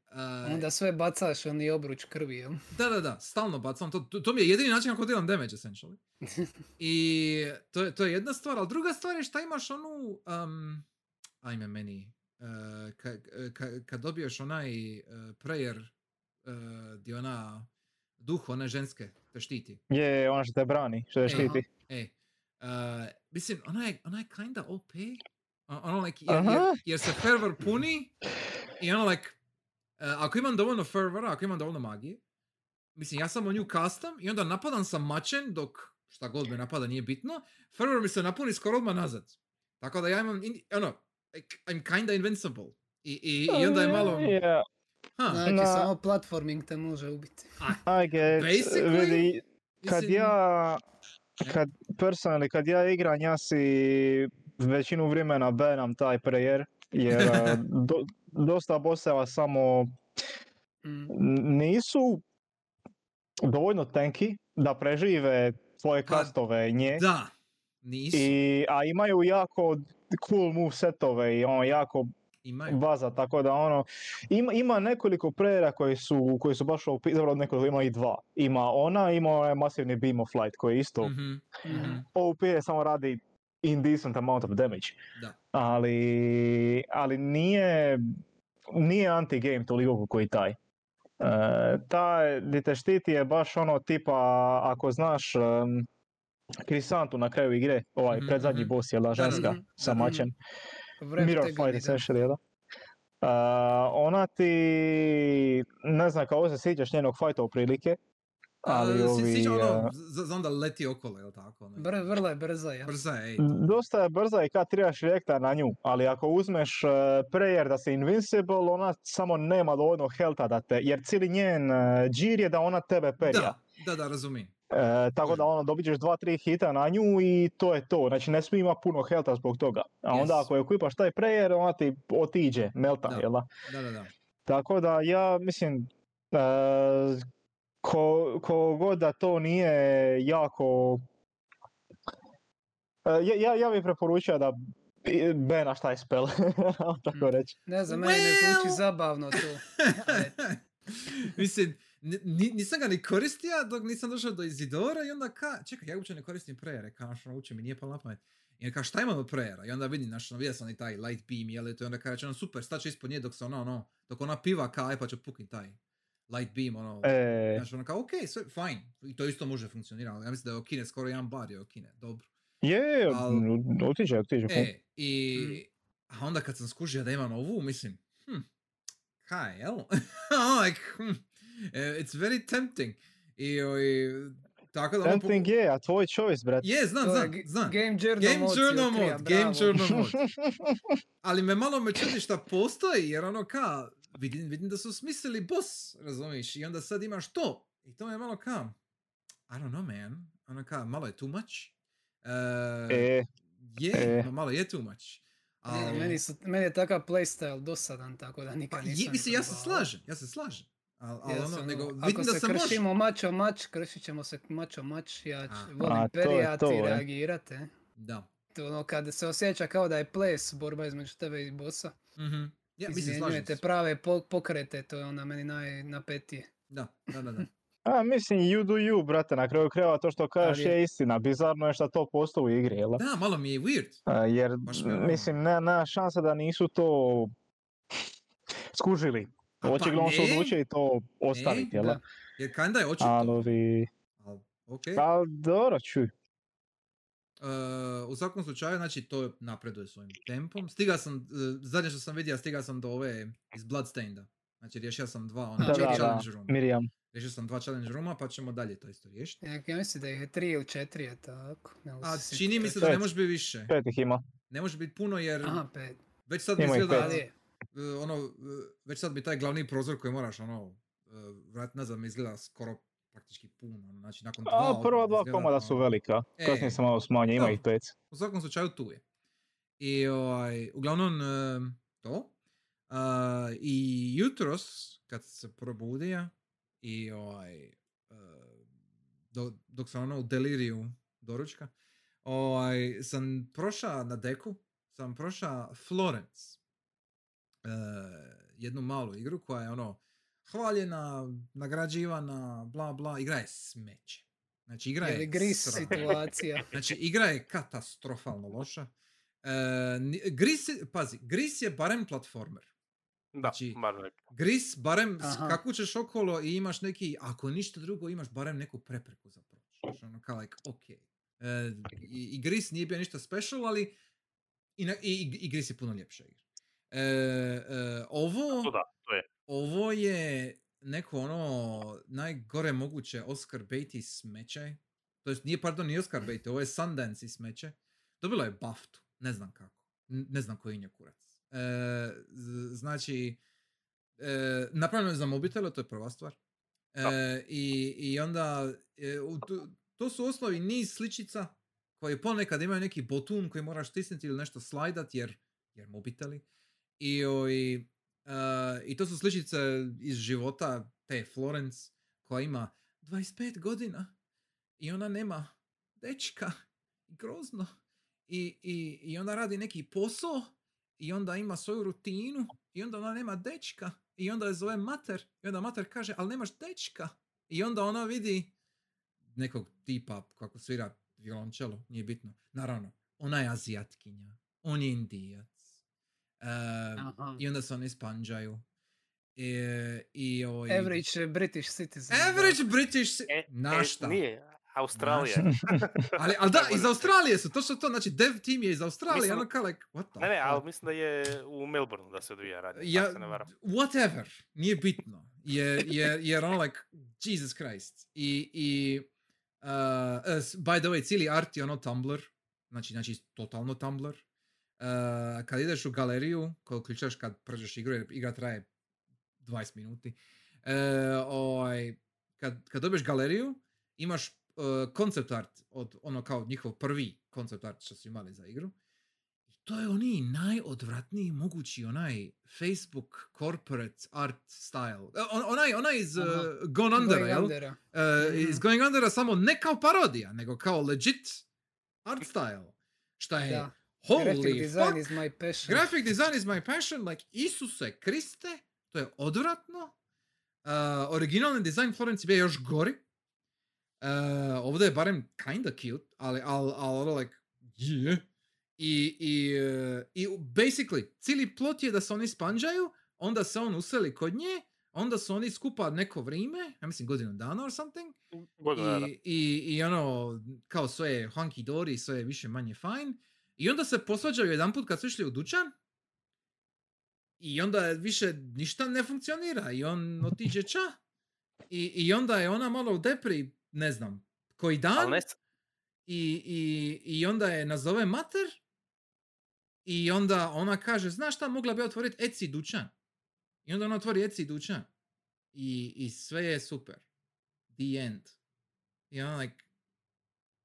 Onda sve bacaš oni obruč krvi, jel? Da, da, da, stalno bacam, to, to, to mi je jedini način kako dijelam damage, essentially. I to, je- to je jedna stvar, ali druga stvar je šta imaš onu, um, ajme meni, uh, ka, ka, kad dobiješ onaj uh, prayer, uh, di ona duh, one ženske, te štiti. Je, ona što te brani, što te štiti. E, uh, mislim, ona je, ona je kinda OP, ono like, jer, jer, jer se fervor puni i ono like, uh, ako imam dovoljno fervora, ako imam dovoljno magije, mislim, ja samo nju castam i onda napadam sa mačem dok šta god me napada nije bitno, fervor mi se napuni skoro odmah nazad. Tako da ja imam, in, ono, like, I'm kinda invincible. I, i, i onda je malo, Yeah, ha, Znači, Na- samo platforming te može ubiti. I get, Basically, vidi, kad ja, kad personally, kad ja igram, ja si većinu vremena banam taj prayer, jer a, do, dosta bosseva samo Mm. nisu dovoljno tanki da prežive tvoje kastove nje. da, nisu, I, a imaju jako cool move setove i ono jako imaju. baza, tako da ono, ima, ima nekoliko prejera koji su, koji su baš OP, zapravo nekoliko, ima i dva. Ima ona, ima onaj masivni Beam of Light koji je isto Mhm, mhm, OP je samo radi indecent amount of damage. Da. Ali, ali nije, nije anti-game toliko koji taj. E, taj di te štiti je baš ono tipa, ako znaš um, Krisantu na kraju igre, ovaj Mhm, predzadnji mhm. boss je da, ženska da. sa Mhm. mačem. Mirror te fight essentially, jel da? Uh, ona ti, ne znam kako se sjećaš njenog fajta u prilike, ali si- ovi, sića ono, uh, z- znam da leti okolo, jel tako? ono, Br, vrlo je brza, jel? Brza je, ej. dosta je brza i kad trebaš reakta na nju, ali ako uzmeš uh, prayer da si invincible, ona samo nema dovoljno helta da te, jer cijeli njen uh, džir je da ona tebe perja. Da, da, da, razumijem. E, tako da ono, dobit ćeš dva, tri hita na nju i to je to. Znači ne smije ima puno helta zbog toga. A onda Yes. ako je equipaš taj prayer, ona ti otiđe, melta, Da. jel da? Da, da, da. Tako da ja mislim, e, ko, ko god da to nije jako... E, ja, ja, ja bih preporučio da i- benaš taj spell, tako Mm. reći. Ne znam, meni ne zvuči Well. zabavno to. Mislim, ni- ni- nisam ga ni koristio dok nisam došao do Izidora i onda ka, čekaj, ja uopće ne koristim prejere, kao što uopće mi nije palo na pamet. I kao šta imam od prejera? I onda vidim, znaš, ono, vidio sam i taj light beam, jel, to i onda kaže, ono, super, staće ispod nje dok se ona, ono, dok ona piva, kao, aj pa ću puknit taj light beam, ono, E, znaš, ono, kao, okej, sve, fine, i to isto može funkcionirati, ja mislim da je okine skoro jedan bar je okine, dobro. je, je, Al- otiđe, otiđe. E, i, a onda kad sam skužio da imam ovu, mislim, hm, kaj, jel? like, hm, it's very tempting. I, i tako da ono... po- Tempting je, a tvoj choice, brat. Je, znam, je znam, znam. Game Journal Game mod si Journal otkrio, mod, Game bravo. Journal mod. Ali me malo me čudi šta postoji, jer ono ka, vidim, vidim da su smislili boss, razumiješ, i onda sad imaš to. I to je malo ka, I don't know man, ono ka, malo je too much. Eh, E, je, e. ma- malo je too much. Al- meni, su, meni je takav playstyle dosadan, tako da Pa, nikad je, nisam mislim, ja se slažem, ja se slažem. Al, al Ja ono, sam, nego, vidim Ako da se se može. kršimo mačo mač, kršit ćemo se mačo mač, ja ću, A. volim A, to je perijati to, i e. reagirat, e. Da. To ono kad se osjeća kao da je ples, borba između tebe i bossa, Mhm. Ja, izmjenjujete prave po- pokrete, to je onda meni najnapetije. Da, da, da, da. a mislim, you do you, brate, na kraju krajeva to što kažeš je. je istina. Bizarno je što to postoji u igri, jel? da? Malo mi je weird. A, jer, Baš mi je mislim, ne, nema šanse da nisu to skužili. A pa Očigledno su odlučili to ostaviti, jel? Jer kinda je očito. Ali, ovi- Al, ok. ali dobro, čuj. Uh, u svakom slučaju, znači, to napreduje svojim tempom. Stiga sam, uh, zadnje što sam vidio, stiga sam do ove iz Bloodstaineda. Znači, riješio sam dva, ona, Da, da, challenge room. Mirjam. Riješio sam dva challenge rooma, pa ćemo dalje to isto riješiti. Ja, ja mislim da ih je tri ili četiri, je tako. Ne A čini mi se da ne može biti više. Pet ih ima. Ne može biti puno jer Aha, pet. već sad mi Ima ih izgleda, e, ono, e, već sad bi taj glavni prozor koji moraš, ono, e, vrat nazad mi izgleda skoro praktički puno, ono, znači nakon dva... A prva dva izgleda komada su kao- velika, E, kasnije se malo smanje, ima ih pet. U svakom slučaju tu je. I ovaj, uglavnom e, to. A, I jutros, kad se probudio i ovaj, e, do- dok sam ono u deliriju doručka, ovaj, sam prošao na deku, sam prošao Florence. E, jednu malu igru koja je ono hvaljena, nagrađivana, bla bla, igra je smeće. Znači igra Je gris situacija? Znači, igra je katastrofalno loša. E, Gris, je- pazi, Gris je barem platformer. Da, Znači, bar nek- Gris barem Aha. skakućeš okolo i imaš neki, ako ništa drugo, imaš barem neku prepreku za proći. Znaš, ono kao like, ok. E, i, I Gris nije bio ništa special, ali i, i, i Gris je puno ljepša igra. E, e, ovo, To da, to je. ovo je neko ono najgore moguće Oscar Beatty smeće. To jest nije, pardon, nije Oscar Beatty, ovo je Sundance i smeće. Dobilo je BAFTU, ne znam kako. Ne znam koji je kurac. E, znači, e, napravljeno je za mobitele, to je prva stvar. E, i, I onda, e, u tu- to su osnovi niz sličica koje ponekad imaju neki botun koji moraš stisnuti ili nešto slajdat jer, jer mobiteli. I, e, I to su sličice iz života te Florence koja ima 25 godina i ona nema dečka. Grozno. I, i, I onda radi neki posao i onda ima svoju rutinu i onda ona nema dečka i onda je zove mater i onda mater kaže ali nemaš dečka i onda ona vidi nekog tipa kako svira violončelo, nije bitno. Naravno, ona je azijatkinja, on je indijac. E, Aha. I onda se oni spanđaju. I, i ovaj... Average British citizen. da. Average British... si- E, Na e, šta? Nije, Australija. Ali, ali da, iz Australije su, to što to, znači dev team je iz Australije, Mislim- ono kao like, what the Ne, ne, ali mislim da je u Melbourneu da se odvija radnja. Ja, se ne varam. whatever, nije bitno, jer, jer, jer ono like, Jesus Christ. I, i uh, uh, by the way, cijeli art je ono Tumblr, znači, znači totalno Tumblr. Uh, kad ideš u galeriju, koju uključaš kad prođeš igru, jer igra traje 20 minuti, uh, ovaj, kad, kad dobiješ galeriju, imaš uh, concept art od ono kao njihov prvi concept art što su imali za igru. I to je oni najodvratniji mogući onaj Facebook corporate art style. On, onaj, onaj iz uh. Gone Under, Going jel? Undera. Uh, iz Mhm. Going Undera samo ne kao parodija, nego kao legit art style. Šta je, Da. Holy Graphic design fuck, is my passion. Graphic design is my passion, like Isuse Kriste, to je odvratno. Uh, originalni dizajn Florence je bio još gori. Uh, ovdje je barem kinda cute, ali, ali, ali ono like, yeah. I, i, uh, i basically, cijeli plot je da se oni spanđaju, onda se on useli kod nje, onda su oni skupa neko vrijeme, ja mislim godinu dana or something, Godinu dana. i, i, i ono, kao sve je hunky dory, sve je više manje fine. I onda se posvađaju jedan put kad su išli u dućan. I onda više ništa ne funkcionira. I on otiđe ča. I, I onda je ona malo u depri, ne znam, koji dan. I, i, I onda je nazove mater. I onda ona kaže, znaš šta, mogla bi otvoriti Etsy dućan. I onda ona otvori Etsy dućan. I, I sve je super. The end. I ona like,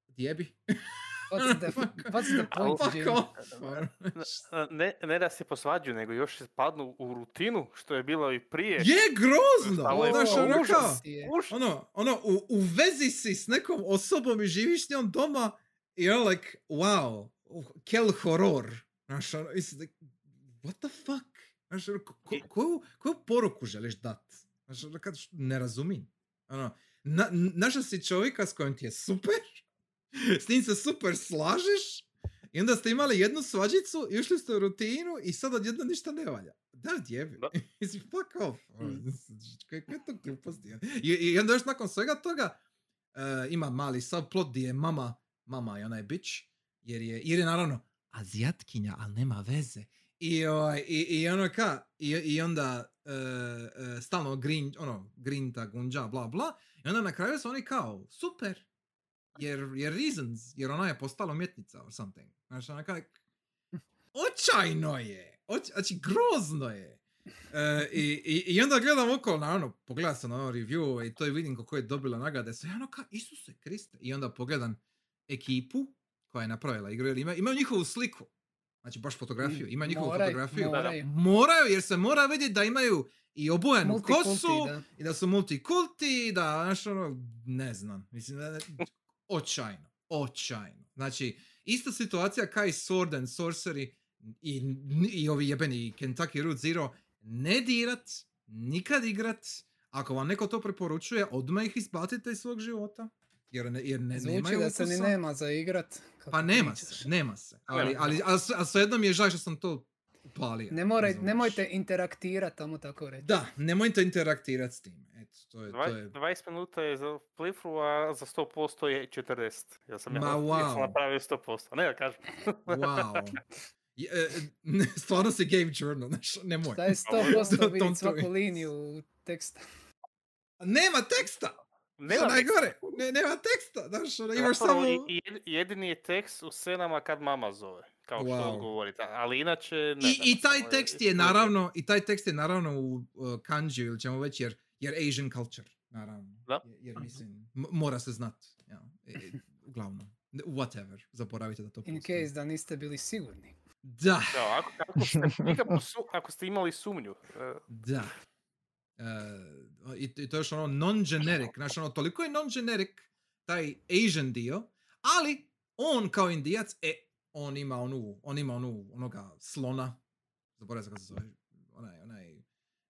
gdje bi? What's the, what's the point, ne, ne da se posvađaju, nego još se spadnu u rutinu, što je bilo i prije. Je grozno! Ali je ono užas. ono, ono, u, u vezi si s nekom osobom i živiš njom doma i ono like, wow, uh, kel horor. Znaš, ono, like, what the fuck? Znaš, ono, ko- ko- koju, koju poruku želiš dat? Znaš, ono, kad ne razumim. Ono, na, našao si čovjeka s kojim ti je super, s njim se super slažeš, i onda ste imali jednu svađicu i ušli ste u rutinu i sad odjedno ništa ne valja. Da, djebi. Mislim, fuck off. Ono, Mm. Kaj, kaj je to gluposti? I, I onda još nakon svega toga uh, ima mali subplot gdje je mama, mama je onaj bitch, jer je, jer je naravno azijatkinja, ali nema veze. I, ovaj, i, i ono ka, i, i onda uh, uh, stalno green, ono, grinta, gunđa, bla bla, i onda na kraju su oni kao, super, jer, jer reasons, jer ona je postala umjetnica or something. Znaš, ona kao, očajno je, oč, znači grozno je. E, i, i, I onda gledam okolo, naravno, pogledam sam na ono review i to i vidim kako je dobila nagrade. Sve ono kao, Isuse Kriste. I onda pogledam ekipu koja je napravila igru, jer ima, imaju njihovu sliku. Znači, baš fotografiju. Ima njihovu Moraju, fotografiju. moraju. Moraju, jer se mora vidjeti da imaju i obojenu kosu, da. i da su multikulti, da, znaš, ono, ne znam, mislim, da, očajno, očajno. Znači, ista situacija kao i Sword and Sorcery i, i ovi jebeni Kentucky Route Zero, ne dirat, nikad igrat, ako vam neko to preporučuje, odmah ih izbacite iz svog života, jer ne, jer ne Zvuči nemaju da se ni nema za igrat. kako Pa nema pričaš. se, nema se, ali, ali, ali, a svejedno mi je žao što sam to upalio. Ne moraj, razumiješ? nemojte interaktirati, tamo tako reći. Da, nemojte interaktirati s tim. Eto, to je, to je 20 minuta je za playthrough, a za 100% je 40. Ja sam, ja, Ma, ja wow. sam napravio 100%. Ne da kažem. Wow. Je, e, ne, stvarno si game journal, znaš, nemoj. Da je Don't 100% do vidjeti svaku liniju teksta. Nema teksta! Nema najgore, ne, nema teksta, znaš, ono, imaš samo... jedini je tekst u scenama kad mama zove. Kao što Wow. govorite. Ali inače ne. I, nema, I taj tekst je to naravno, i taj tekst je naravno u uh, kanji ili ćemo već, jer, jer Asian culture, naravno. Da. Jer, jer mislim, m- mora se znat, ja, e, e, uglavnom. Whatever, zaboravite da to In postoji. case da niste bili sigurni. Da, Da, ako, ako, ste, su- ako ste imali sumnju. e, Da. E, i, I to je još ono non-generic, znači ono toliko je non-generic taj Asian dio, ali on kao indijac, e, on ima onu, on ima onu, onoga slona, zaboravim se kako se zove, onaj, onaj,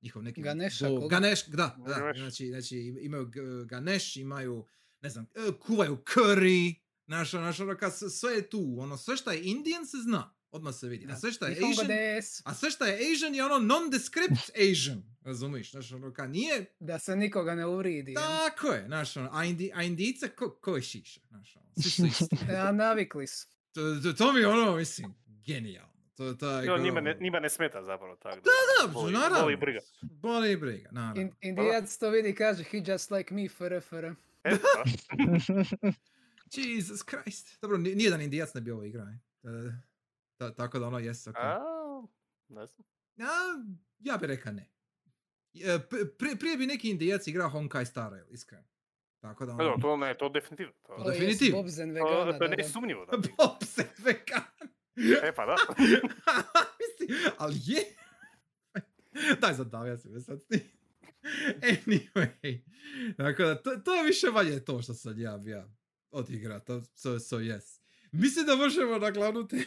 njihov neki... Ganesha, koga? Ganesh, da, da, Ganesh. znači, znači imaju Ganesh, imaju, ne znam, e, kuvaju curry, znaš, ono, znaš, ono, sve je tu, ono, sve što je Indian se zna, odmah se vidi, a sve što je Asian, des. a sve što je Asian je ono non-descript Asian, razumiješ? Znaš, ono, ka nije, Da se nikoga ne uvridi. tako je, znaš, ono, a, indi, a indice, ko, ko je šiša, znaš, ono, svi su isti. A navikli su. To, to, to mi je ono, mislim, genijalno. To, jo, kao- njima, ne, njima ne smeta zapravo tako. Da, da, boli, naravno. Boli briga. Boli briga, naravno. In, indijac to vidi kaže he just like me, fr, fr. E, da. Jesus Christ. Dobro, ni- nijedan indijac ne bi ovo igrao. e. E, ta- tako da ono jes, ok. A, ne znam. Ja, ja bi rekao ne. E, prije, prije bi neki indijac igrao Honkai Star Rail, iskreno. Tako da Pa dobro, ono... to ne, to definitivno. To, To To definitivno. Bobzen to, vegana. to je da, da. nesumnjivo. Da. bi. Bob se vegan. E pa da. Mislim, ali je. Daj zadavija se me sad s tim. Anyway. Dakle, da, to, to je više manje to što sam ja bija odigra. To, so, so yes. Mislim da možemo na glavnu temu.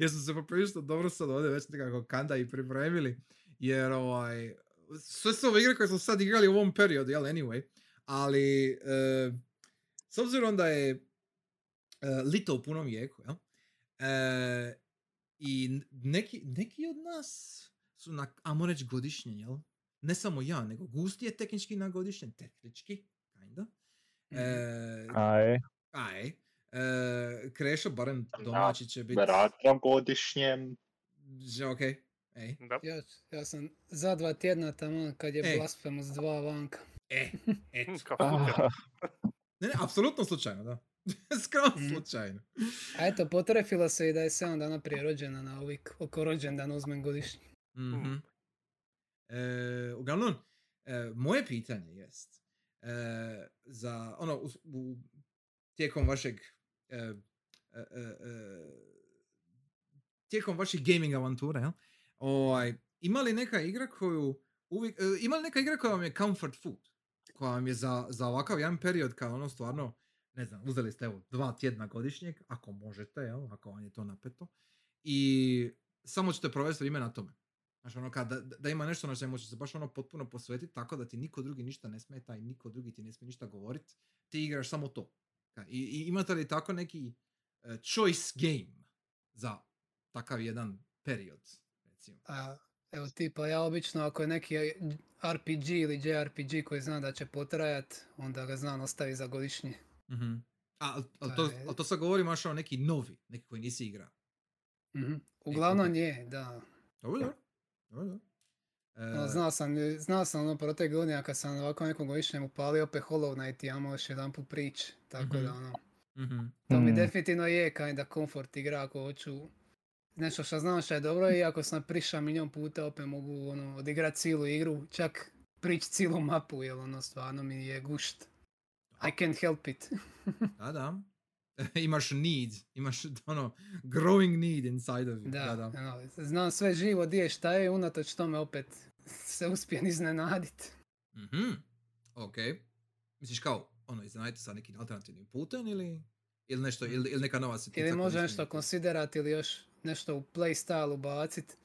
jer smo se poprilično dobro sad ovdje već nekako kanda i pripremili. Jer ovaj, sve su ove igre koje smo sad igrali u ovom periodu, jel, anyway. Ali, e, s obzirom da je e, lito u punom jeku, jel? E, I neki, neki od nas su na, ajmo reći, godišnje, jel? Ne samo ja, nego Gusti je tehnički na godišnje, tehnički, kinda. E, Aj, aj. E, Krešo, barem domaći će biti... Vraćam godišnjem. Že, ok. Ej. Ja, ja sam za dva tjedna tamo kad je. Blasphemous 2 vanka. E, eto. Ne, ne, apsolutno slučajno, da. Skroz Mhm. slučajno. A eto, potrefilo se i da je 7 dana prije rođena na ovik, oko rođendana uzmem godišnji. Mhm. E, uglavnom, e, moje pitanje jest, e, za, ono, u, u- tijekom vašeg, e, e, tijekom vaših gaming avantura, jel? Ovaj, ima li neka igra koju uvijek, e, ima li neka igra koja vam je comfort food? Koja vam je za, za ovakav jedan period kao ono stvarno, ne znam, uzeli ste evo dva tjedna godišnjeg, ako možete, jel, ako vam je to napeto, i samo ćete provesti vrijeme na tome. Znači ono kad, da, ima nešto na čemu ćeš se baš ono potpuno posvetiti tako da ti niko drugi ništa ne smeta i niko drugi ti ne smije ništa govorit, ti igraš samo to. I, i imate li tako neki e, choice game za takav jedan period, recimo? Evo tipa, ja obično ako je neki RPG ili JRPG koji zna da će potrajat, onda ga znam ostavi za godišnji. Mhm. A, al- To to, je- al to sad govorim o neki novi, neki koji nisi igrao. Mhm. Uglavnom je, da. Dobro, dobro. Ono, E, znao sam, znao sam ono protek godina kad sam ovako nekom godišnjem upalio opet Hollow Knight i imamo još jedan put prič. Tako da Mhm. ono, mhm. to mi Mm. definitivno je kinda comfort igra ako hoću nešto što znam što je dobro i ako sam prišao milion puta opet mogu ono, odigrat cijelu igru, čak prić cijelu mapu jer ono stvarno mi je gušt. I can't help it. Da, da. imaš need, imaš ono growing need inside of you. Da, Da, da. ono, znam sve živo di je šta je unatoč tome opet se uspijem iznenadit. Mhm. Ok. Misliš kao, ono, iznenaditi sa nekim alternativnim putem ili, ili nešto, ili, ili neka nova situacija? Ili nismo nešto konsiderati ili još nešto u playstyle ubacit.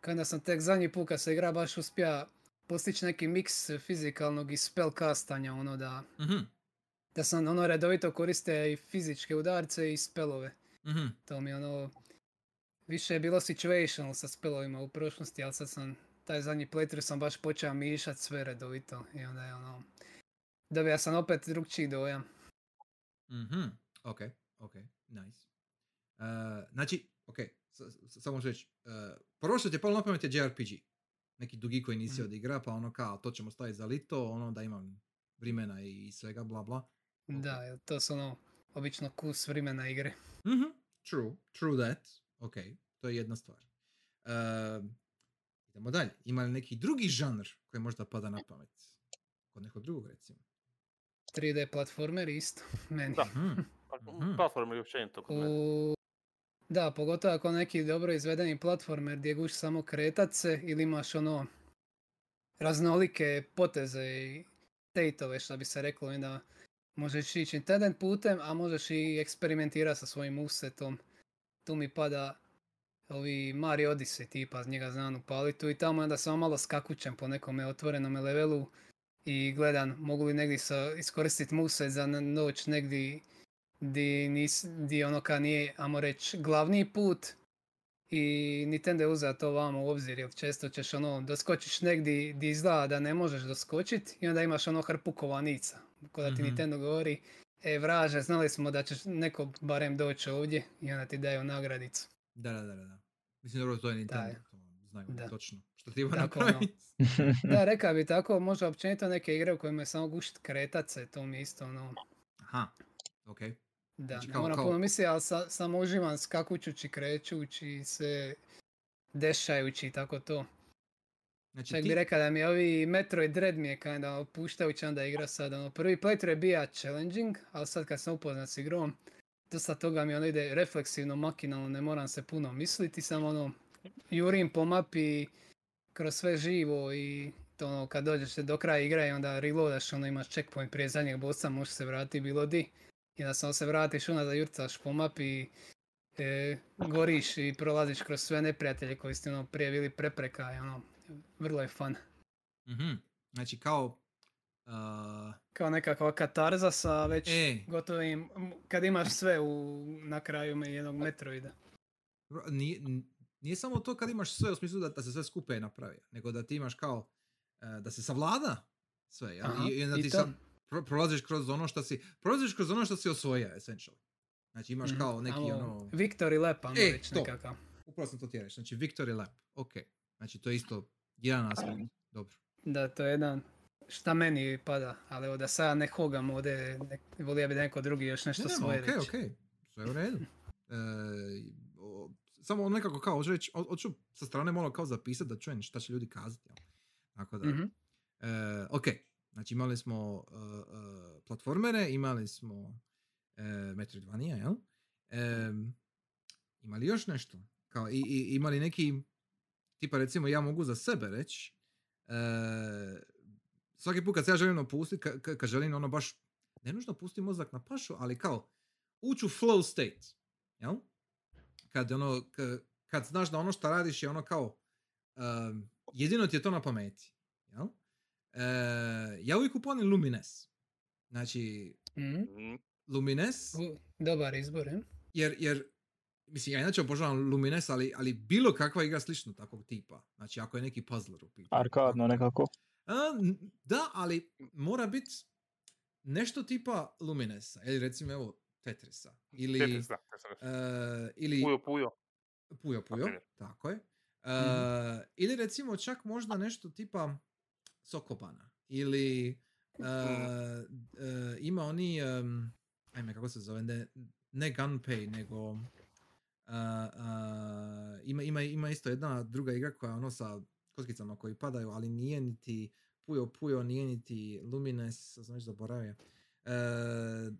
Kada sam tek zadnji put kad se igra baš uspija postići neki miks fizikalnog i spellcastanja, ono da, Mhm, da sam ono redovito koriste i fizičke udarce i spelove. mhm. To mi je ono, više je bilo situational sa spelovima u prošlosti, ali sad sam, taj zadnji playthrough sam baš počeo mišat sve redovito i onda je ono, dobija sam opet drugčiji dojam. Mhm, ok, ok, nice. Uh, znači, ok, samo ću reći, uh, prvo što ti je palo na pamet je JRPG. Neki dugi koji nisi Mhm. odigra, pa ono kao, to ćemo staviti za lito, ono da imam vremena i svega, bla bla. Da, to su ono, obično kus vremena igre. Mhm, true, true that. Ok, to je jedna stvar. Uh, idemo dalje. Ima li neki drugi žanr koji možda pada na pamet? Kod nekog drugog, recimo. 3D platformer isto, meni. Da. Mhm, Mhm. Platforme i općenito kod mene. U... Da, pogotovo ako neki dobro izvedeni platformer gdje guš samo kretat se ili imaš ono raznolike poteze i stateove što bi se reklo i da možeš ići internet putem, a možeš i eksperimentirati sa svojim movesetom. Tu mi pada ovi Mario Odyssey tipa, njega znam upaliti tu i tamo onda samo malo skakućem po nekome otvorenome levelu i gledam mogu li negdje iskoristiti moveset za noć negdje di, nis, di ono ka nije, amo reći, glavni put i Nintendo je uzeo to vamo u obzir, jer često ćeš ono, doskočiš negdje di izgleda da ne možeš doskočit i onda imaš ono hrpu kovanica. Ko da ti Mhm. Nintendo govori, e vraže, znali smo da ćeš neko barem doći ovdje i onda ti daju nagradicu. Da, da, da, da. Mislim, dobro, to je Nintendo, to znaju Da. točno. Što ti ima Tako, ono. Da, rekao bi tako, možda općenito neke igre u kojima je samo gušt kretat se, to mi je isto ono, Aha, ok. Da, Znači, kao- moram kao- puno misliti, ali sa, samo uživam skakućući, krećući se, dešajući i tako to. Znači, Čak ti... bi rekao da mi ovi Metroid Dread mi je kada opuštajući onda igra sad. Ono, prvi playthrough je bio challenging, ali sad kad sam upoznat s igrom, dosta toga mi ono ide refleksivno, makinalno, ne moram se puno misliti, samo ono, jurim po mapi kroz sve živo i to ono, kad dođeš do kraja igre i onda reloadaš, ono imaš checkpoint prije zadnjeg bossa, možeš se vratiti bilo di. Samo se vratiš unazad, jurcaš po mapi, e, goriš i prolaziš kroz sve neprijatelje koji ste ono prije bili prepreka i ono, vrlo je fun. Mhm. Znači, kao... Uh, Kao nekakva katarza sa već e, gotovim, kad imaš sve u, na kraju jednog Metroida. nije, nije samo to kad imaš sve u smislu da, da se sve skupe napravi, nego da ti imaš kao... e, da se savlada sve? Aha, I, i onda i to. sad pro- prolaziš kroz ono što si... Prolaziš kroz ono što si osvojio, essentially. Znači, imaš Mhm. kao neki Amo, ono... Victory lap, ajmo E, reći to. nekakav. Upravo sam to ti reći. Znači, victory lap. Ok. Znači, to je isto jedan aspekt. Dobro. Da, to je jedan šta meni pada, ali evo da sad ne hogam ovdje, ne, volio bi da neko drugi još nešto Ne, ne, svoje ok, reći. ok. Sve u redu. E, o- samo nekako kao, hoću reći, ho- hoću sa strane malo kao zapisati da čujem šta će ljudi kazati. Tako da, Mhm. e, ok. Znači imali smo e, e, platformere, imali smo e, Metroidvania, jel? E, imali još nešto? Kao, i, i, imali neki, tipa recimo ja mogu za sebe reći, e, svaki put kad se ja želim opustiti, ka, ka- kad želim ono baš, ne nužno pusti mozak na pašu, ali kao ući u flow state, jel? Kad, ono, k- kad znaš da ono što radiš je ono kao, um, jedino ti je to na pameti, jel? E, ja uvijek uponim Lumines. Znači, Mhm. Mhm. Lumines, U, Dobar izbor, je? jer, jer mislim, ja inače obožavam Lumines, ali, ali bilo kakva igra slično takvog tipa. Znači, ako je neki puzzler u pitanju. Arkadno nekako. A, da, ali mora biti nešto tipa Luminesa, ili recimo evo Tetrisa, ili, Tetris, da, Tetris. e, ili Pujo, pujo. Puyo Puyo, primjer. tako je. E, Ili recimo čak možda nešto tipa Sokobana, ili e, e, ima oni, em, ajme kako se zove, ne, ne Gunpei, nego a, ima, ima, ima isto jedna druga igra koja je ono sa kockicama koji padaju, ali nije niti Puyo Puyo, nije niti Lumines, sam već zaboravio.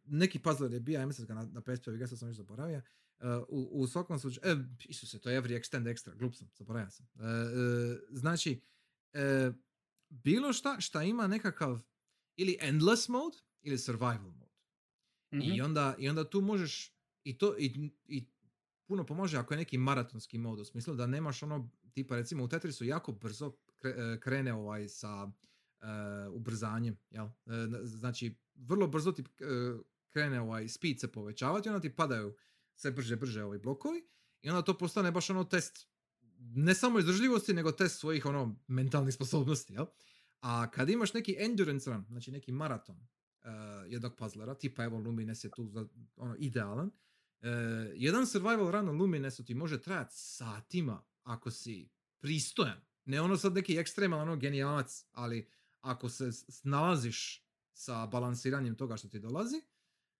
Neki puzzle je bio, ja mislim ga na, na PSP igra, sad sam već zaboravio. E, u, u svakom slučaju, e, isuse, to je Every Extend Extra, glup sam, zaboravio sam. E, e, znači, bilo šta šta ima nekakav ili endless mode ili survival mode. I, Mhm. onda, I onda tu možeš, i to i, i puno pomože ako je neki maratonski mod u smislu da nemaš ono, tipa recimo u Tetrisu jako brzo e, krene ovaj sa e, ubrzanjem, jel? E, znači, vrlo brzo ti krene ovaj speed se povećavati, onda ti padaju sve brže, brže ovaj blokovi i onda to postane baš ono test ne samo izdržljivosti, nego test svojih ono mentalnih sposobnosti, jel? A kad imaš neki endurance run, znači neki maraton uh, jednog puzzlera, tipa evo Lumines je tu za, ono, idealan, uh, jedan survival run na Luminesu ti može trajati satima ako si pristojan. Ne ono sad neki ekstreman, ono genijalac, ali ako se snalaziš sa balansiranjem toga što ti dolazi,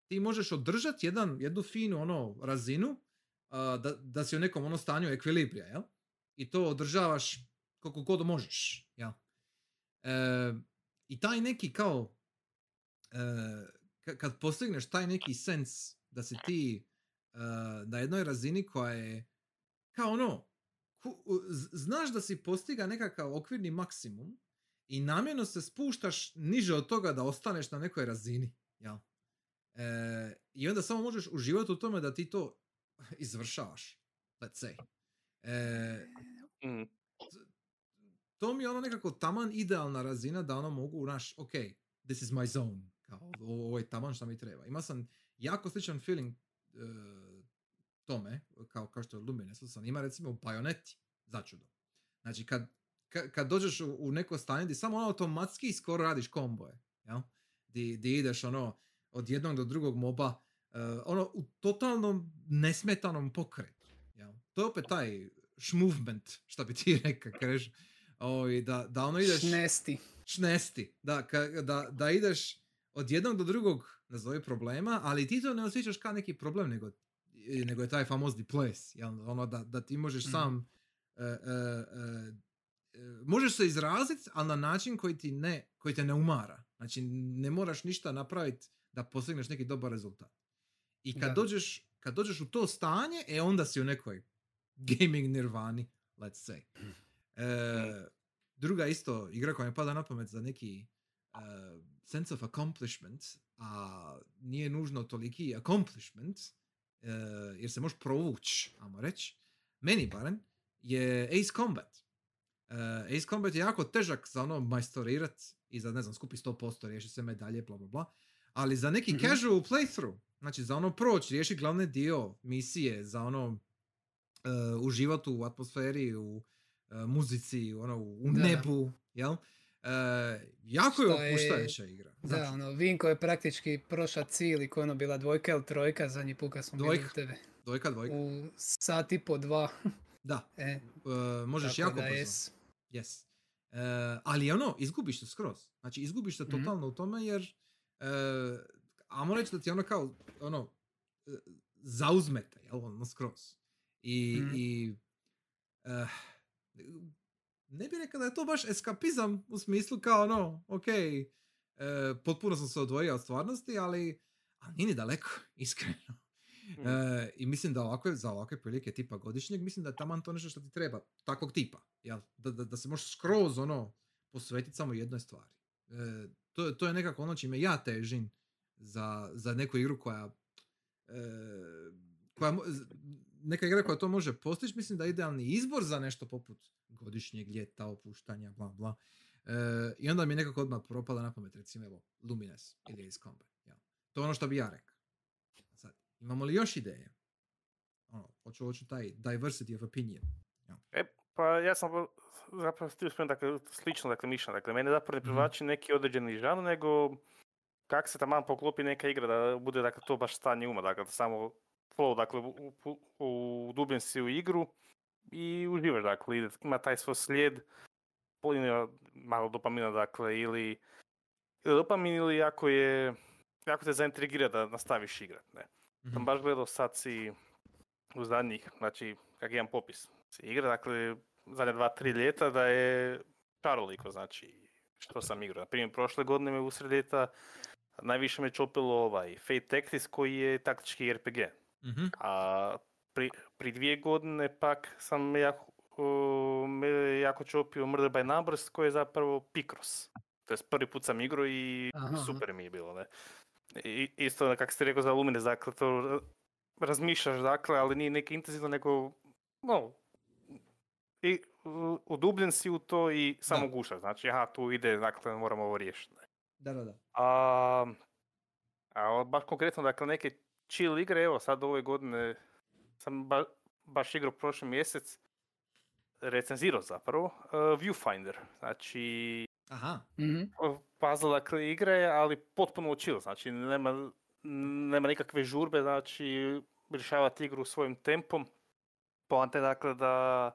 ti možeš održati jedan, jednu finu ono razinu uh, da, da si u nekom ono stanju ekvilibrija, jel? I to održavaš koliko god možeš, jel? E, I taj neki kao, e, ka- kad postigneš taj neki sens da si ti e, na jednoj razini koja je kao ono, ku- znaš da si postiga nekakav okvirni maksimum i namjerno se spuštaš niže od toga da ostaneš na nekoj razini, jel? E, I onda samo možeš uživati u tome da ti to izvršavaš, let's say. E, Mm. to mi je ono nekako taman idealna razina da ono mogu, naš, ok, this is my zone, kao, ovo, je taman što mi treba. Ima sam jako sličan feeling e, tome, kao, kao što je Lumines, sam ima recimo u Bajoneti, začudo. Znači, kad, ka- kad dođeš u, u neko stanje gdje samo ono automatski skoro radiš komboje, jel? Di, di ideš ono od jednog do drugog moba, e, ono u totalnom nesmetanom pokretu. To je opet taj movement, što bi ti rekao, kažeš, ovaj, da, da ono ideš Šnesti. šnesti, da, ka, da, da ideš od jednog do drugog, nazovi problema, ali ti to ne osjećaš kao neki problem, nego, nego je taj famozni ples, jel? ono da, da ti možeš Mhm. sam e, e, e, e, možeš se izraziti, ali na način koji ti ne, koji te ne umara. Znači, ne moraš ništa napraviti da postigneš neki dobar rezultat. I kad Da. dođeš, kad dođeš u to stanje, e onda si u nekoj gaming nirvani, let's say. E, druga isto igra koja mi pada na pamet za neki uh, sense of accomplishment, a nije nužno toliki accomplishment, uh, jer se možeš provući, ajmo reći, meni barem, je Ace Combat. Uh, Ace Combat je jako težak za ono majstorirat i za, ne znam, skupi 100%, riješi se medalje, bla bla bla. Ali za neki Mhm. casual playthrough, znači za ono proći, riješi glavni dio misije, za ono uh, uživati u atmosferi, u uh, muzici, ono, u Da, da. nebu, jel? Uh, jako je opuštajuća igra. Da, Znači, ono, Vinko je praktički prošao cijeli koji je ono bila dvojka ili trojka zadnji put kad smo bili Dvojka. u tebe. dvojka, dvojka. U sat i po dva. Da, E, uh, možeš jako da brzo. jes. Yes. E, ali ono, izgubiš se skroz. Znači, izgubiš se Mhm. totalno u tome jer e, ajmo reći da ti ono kao, ono, e, zauzmete, jel, ono, skroz. I, Mhm. i eh, ne bih rekao da je to baš eskapizam u smislu kao ono, ok, e, potpuno sam se odvojio od stvarnosti, ali, ali nije ni daleko, iskreno. Mm. E, I mislim da ovakve, za ovakve prilike tipa godišnjeg, mislim da je taman to nešto što ti treba, takvog tipa. Jel? Da, da, da se možeš skroz ono, posvetiti samo jednoj stvari. E, to, to je nekako ono čime ja težim za, za neku igru koja, e, koja neka igra koja to može postići, mislim da je idealni izbor za nešto poput godišnjeg ljeta, opuštanja, bla bla. E, I onda mi je nekako odmah propada na pamet, recimo evo, Lumines ili Ace Combat. Jel? To je ono što bi ja rekao. Sad, imamo li još ideje? Ono, hoću, hoću taj diversity of opinion. E, pa ja sam vo- zapravo htio spomenuti, dakle, slično, dakle, mišljenje. Dakle, mene zapravo ne Mhm. privlači neki određeni žan, nego kak se tamo poklopi neka igra da bude, dakle, to baš stanje uma, dakle, da samo flow, dakle, u, u, u, dubljen si u igru i uživaš, dakle, ide- ima taj svoj slijed, polina malo dopamina, dakle, ili, ili dopamin ili ako je, ako te zaintrigira da nastaviš igrat, ne. Mhm. Sam baš gledao sad si u zadnjih, znači, kak imam popis se igra, dakle, zadnja dva, tri ljeta da je šaroliko, znači, što sam igrao. Na primjer, prošle godine me usred ljeta najviše me čopilo ovaj Fate Tactics koji je taktički RPG. Mhm. A pri, pri dvije godine pak sam jako, o, me jako čopio Murder by Numbers koji je zapravo Picross. To je prvi put sam igrao i Aha, super mi je bilo, ne. I, isto kako ste rekao za Lumines, dakle to ra- razmišljaš dakle, ali nije neki intenzivno nego no, i udubljen si u to i samo Da. gušaš. Znači, aha, tu ide, dakle, moramo ovo riješiti. Da, da, da. A, a baš konkretno, dakle, neke chill igre, evo sad ove godine sam ba- baš igrao prošli mjesec, recenzirao zapravo, uh, Viewfinder, znači Aha. Mhm. puzzle dakle igre, ali potpuno chill, znači nema, nema nikakve žurbe, znači rješavati igru svojim tempom. Poanta je dakle da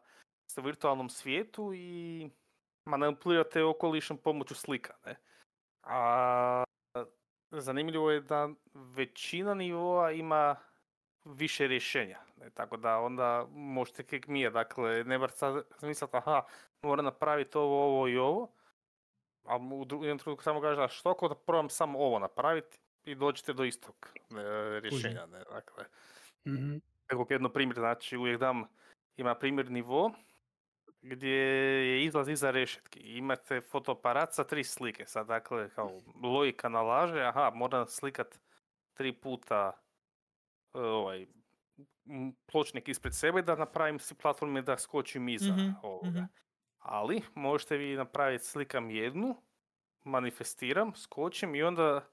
ste u virtualnom svijetu i manipulirate okolišem pomoću slika, ne? A zanimljivo je da većina nivoa ima više rješenja. Ne? Tako da onda možete kak mi je, dakle, ne bar sad zamisliti, aha, moram napraviti ovo, ovo i ovo, a u dru- jednom trenutku samo kaže, a što ako da probam samo ovo napraviti i dođete do istog e, rješenja. Ne? Dakle, Mhm. Evo jedno primjer, znači uvijek dam, ima primjer nivo gdje je izlaz iza rešetki. Imate fotoaparat sa tri slike. Sad dakle, kao logika nalaže, aha, moram slikat tri puta e, ovaj, pločnik ispred sebe da napravim si platforme da skočim iza Mhm, ovoga. mhm. Ali možete vi napraviti slikam jednu, manifestiram, skočim i onda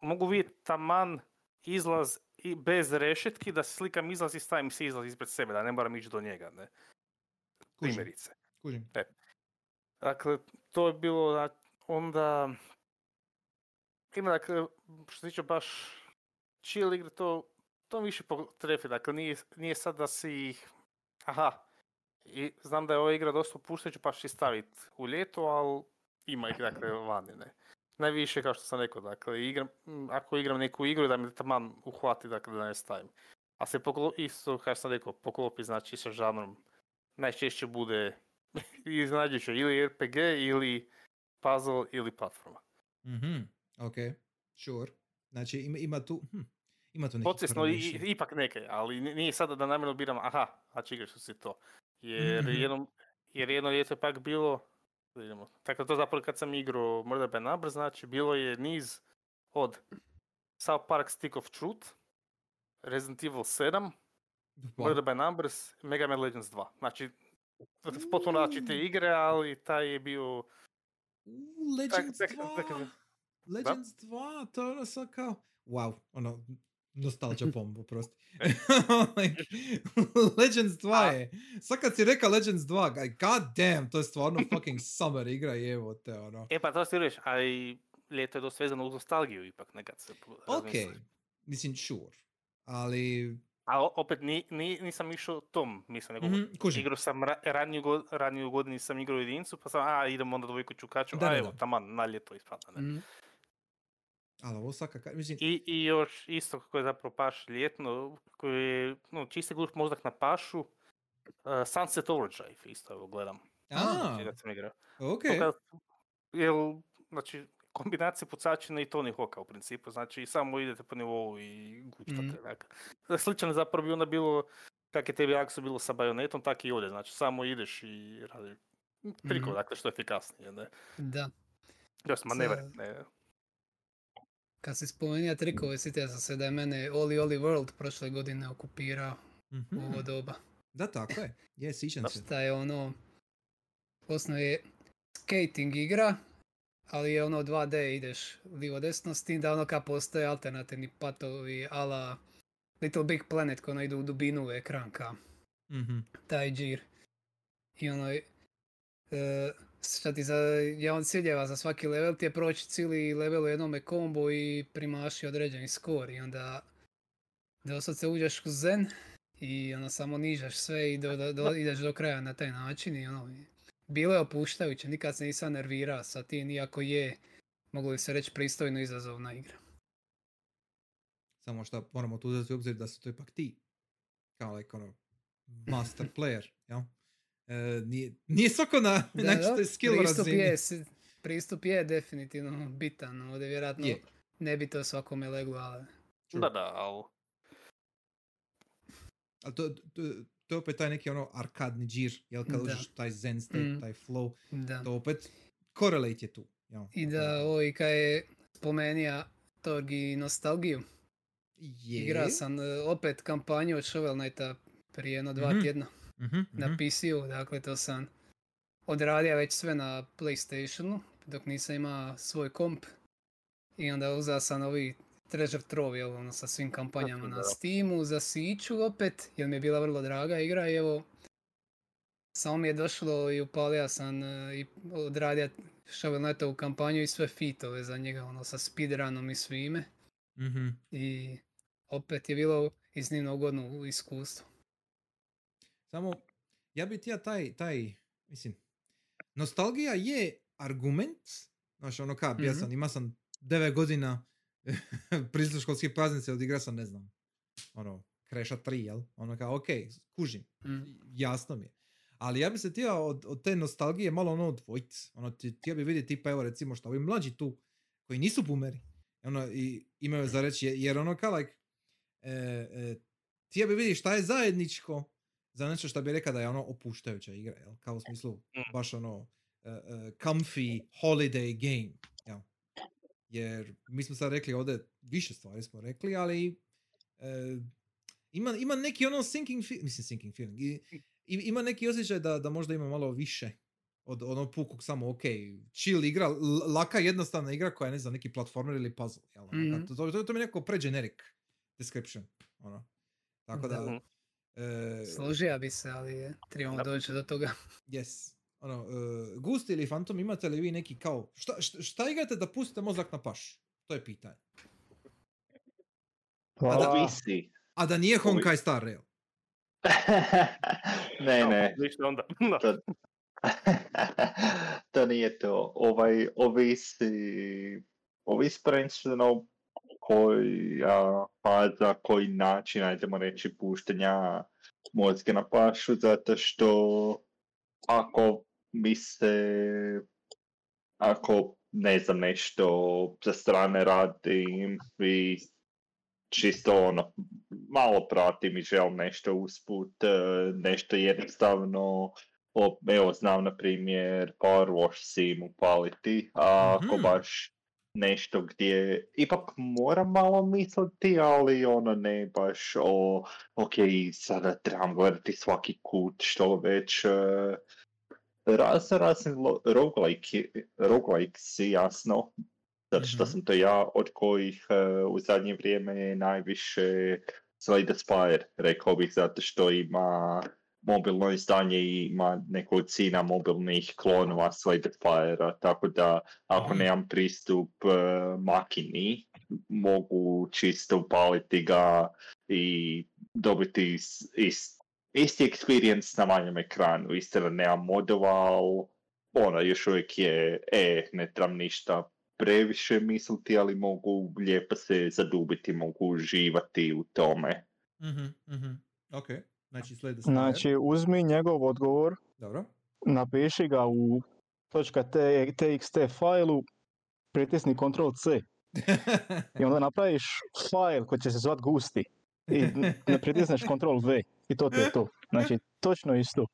mogu vidjeti taman izlaz i bez rešetki da slikam izlaz i stavim si izlaz ispred sebe, da ne moram ići do njega. Ne? Kužim, Primjerice. kužim. Dakle, to je bilo da- onda... Ima, dakle, što se tiče baš chill igre, to, to više potrefi. Dakle, nije, nije sad da si. Aha, i znam da je ova igra dosta opuštajuća pa ih staviti u ljeto, ali ima ih, dakle, vani, ne. Najviše, kao što sam rekao, dakle, igram, ako igram neku igru, da me taman uhvati, dakle, da ne stavim. A se poklo, isto, kao što sam rekao, poklopi, znači, sa žanrom, najčešće bude iznađujuće ili RPG ili puzzle ili platforma. Mhm. Ok, sure. Znači ima, ima tu, hm, ima tu Podsvjesno i, ipak neke, ali ni- nije sada da namjerno biram, aha, znači igraš si to. Jer Mhm. jednom, jer jedno ljeto je pak bilo, da idemo, tako to zapravo kad sam igrao Murder by Numbers, znači bilo je niz od South Park Stick of Truth, Resident Evil 7, Wow. Murder by Numbers, Mega Man Legends 2. Znači, potpuno različite igre, ali taj je bio Legends tak- 2! tak- Legends 2, to je ono sad kao, wow, ono, nostalgia bomb, oprosti. like, Legends 2 A- je, sad kad si rekao Legends 2, ga- god damn, to je stvarno fucking summer igra i evo te, ono. E pa to ti reći, a i ljeto je dosta vezano uz nostalgiju ipak nekad se po- Ok, razmisli. mislim, sure, ali, A opet ni, ni, nisam išao tom, mislim, nego mhm, kužim. igrao sam ra, raniju, go, raniju godinu sam igrao jedinicu, pa sam, a idem onda dvojku čukaču, Da, a da, evo, da. taman, na ljeto ispada, ne. Mhm. Ali ovo svaka, ka- mislim, I, I još isto kako je zapravo paš ljetno, koji je, no, čisti glup mozak na pašu, uh, Sunset Overdrive isto evo gledam, a, kad sam igrao. ok, Jel, znači, kombinacija pucačina i Tony Hawka u principu, znači samo idete po nivou i gučkate. Mhm. Mm. Slično je zapravo bi onda bilo, kak je tebi Aksu bilo sa bajonetom, tak i ovdje, znači samo ideš i radi trikova, Mhm. dakle što je efikasnije, ne? Da. Just manevar, Sa- ne? Kad si spomenuo trikove, sjetio sam se da je mene Oli Oli World prošle godine okupirao mhm. u ovo doba. da, tako je, je, sjećam se. Šta je ono, osnovno je skating igra, ali je ono 2D ideš livo desno, s tim da ono kao postoje alternativni patovi ala Little Big Planet koji ono idu u dubinu u ekran ka Mhm. taj džir. I ono, e, šta ti za, jedan od ciljeva za svaki level ti je proći cijeli level u jednome kombo i primaši određeni skor i onda doslovce uđeš u zen i ono samo nižaš sve i do, do, do- ideš do kraja na taj način i ono, bilo je opuštajuće, nikad se nisam nervirao sa tim, iako je, moglo bi se reći, pristojno izazovna igra. Samo što moramo tu uzeti u obzir da su to ipak ti. kao like, ono, master player, jel? E, nije, nije svako na, Da, skill pristup razini. je, pristup je definitivno bitan, ovdje vjerojatno Je. ne bi to svakome leglo, ali. Da, da, ali Ali to, to, to je opet taj neki ono arkadni džir, jel kad uđeš taj zen state, Mm. taj flow, da. to opet correlate je tu. Jel? I da, ovo i kad je spomenija Torgi nostalgiju, je. igra sam e, opet kampanju od Shovel Knighta prije jedno dva Mhm, tjedna Mhm, na. PC-u, dakle to sam odradio već sve na Playstationu, dok nisam imao svoj komp. I onda uzeo sam ovi Treasure Trove, jel, ono, sa svim kampanjama na. Steamu, za Siću opet, jer mi je bila vrlo draga igra i evo, samo mi je došlo i upalio sam e, i odradio Shovel Knightovu kampanju i sve fitove za njega, ono, sa speedrunom i svime. Mhm. I opet je bilo iznimno ugodno iskustvo. Samo, ja bi tija taj, taj, mislim, nostalgija je argument, znaš, ono ka, ja Mhm. sam, ima sam 9 godina prisluškolskih praznice, odigra sam, ne znam, ono, Kreša 3, jel? Ono kao, ok, kužim, Mm. jasno mi je. Ali ja bi se htio od, od te nostalgije malo ono odvojiti. Ono, ti- htio bi vidjeti tipa, evo recimo, što ovi mlađi tu, koji nisu boomeri, ono, i imaju za reći, je- jer ono kao, like, e, e, htio bi vidjeti šta je zajedničko za nešto što bi rekao da je ono opuštajuća igra, jel? Kao u smislu, baš ono, e, e, comfy holiday game? Jer mi smo sad rekli ovdje, više stvari smo rekli, ali e, ima, ima neki ono sinking, fe- mislim sinking feeling, i, i- ima neki osjećaj da, da možda ima malo više od ono pukog samo, ok, chill igra, l- laka jednostavna igra koja je, ne znam, neki platformer ili puzzle, jel? Kad- to, to, to mi je neko pre-generic description, ono. Tako da, Da. E, Složija bi se, ali je, trebamo doći do toga. Yes. Ono, uh, Gust ili Phantom, imate li vi neki kao, šta, šta, šta igrate da pustite mozak na paš? To je pitanje. Pa, Ovisi. A da nije Honkai Star Rail. ne, ne. Ništa onda. Da. To, to nije to. Ovaj, ovisi, ovisi prvenstveno koja faza, koji način, ajdemo reći, puštanja mozga na pašu, zato što ako mi se, ako ne znam nešto za strane radim i čisto ono, malo pratim i želim nešto usput, e, nešto jednostavno, o, evo znam na primjer Power Wash sim upaliti, a ako Mhm. baš nešto gdje ipak moram malo misliti, ali ono ne baš o, ok, sada trebam gledati svaki kut, što već, e, razno razni lo- roguelike, roguelikesi, jasno, zato što Mhm. sam to ja od kojih e, u zadnje vrijeme najviše Slade Spire, rekao bih, zato što ima mobilno izdanje i ima nekolicina mobilnih klonova Slade Spire, tako da ako Mhm. nemam pristup e, makini, mogu čisto upaliti ga i dobiti is, is- isti experience na manjem ekranu. Istina nemam modova, ali ono, još uvijek je, e, ne trebam ništa previše misliti, ali mogu lijepo se zadubiti, mogu uživati u tome. Mhm, mhm. Ok, znači slede Znači, uzmi njegov odgovor, Dobro. napiši ga u .txt failu, pritisni Ctrl C i onda napraviš fail koji će se zvat gusti i ne pritisneš Ctrl V i to ti je to. Znači, točno isto. Uh,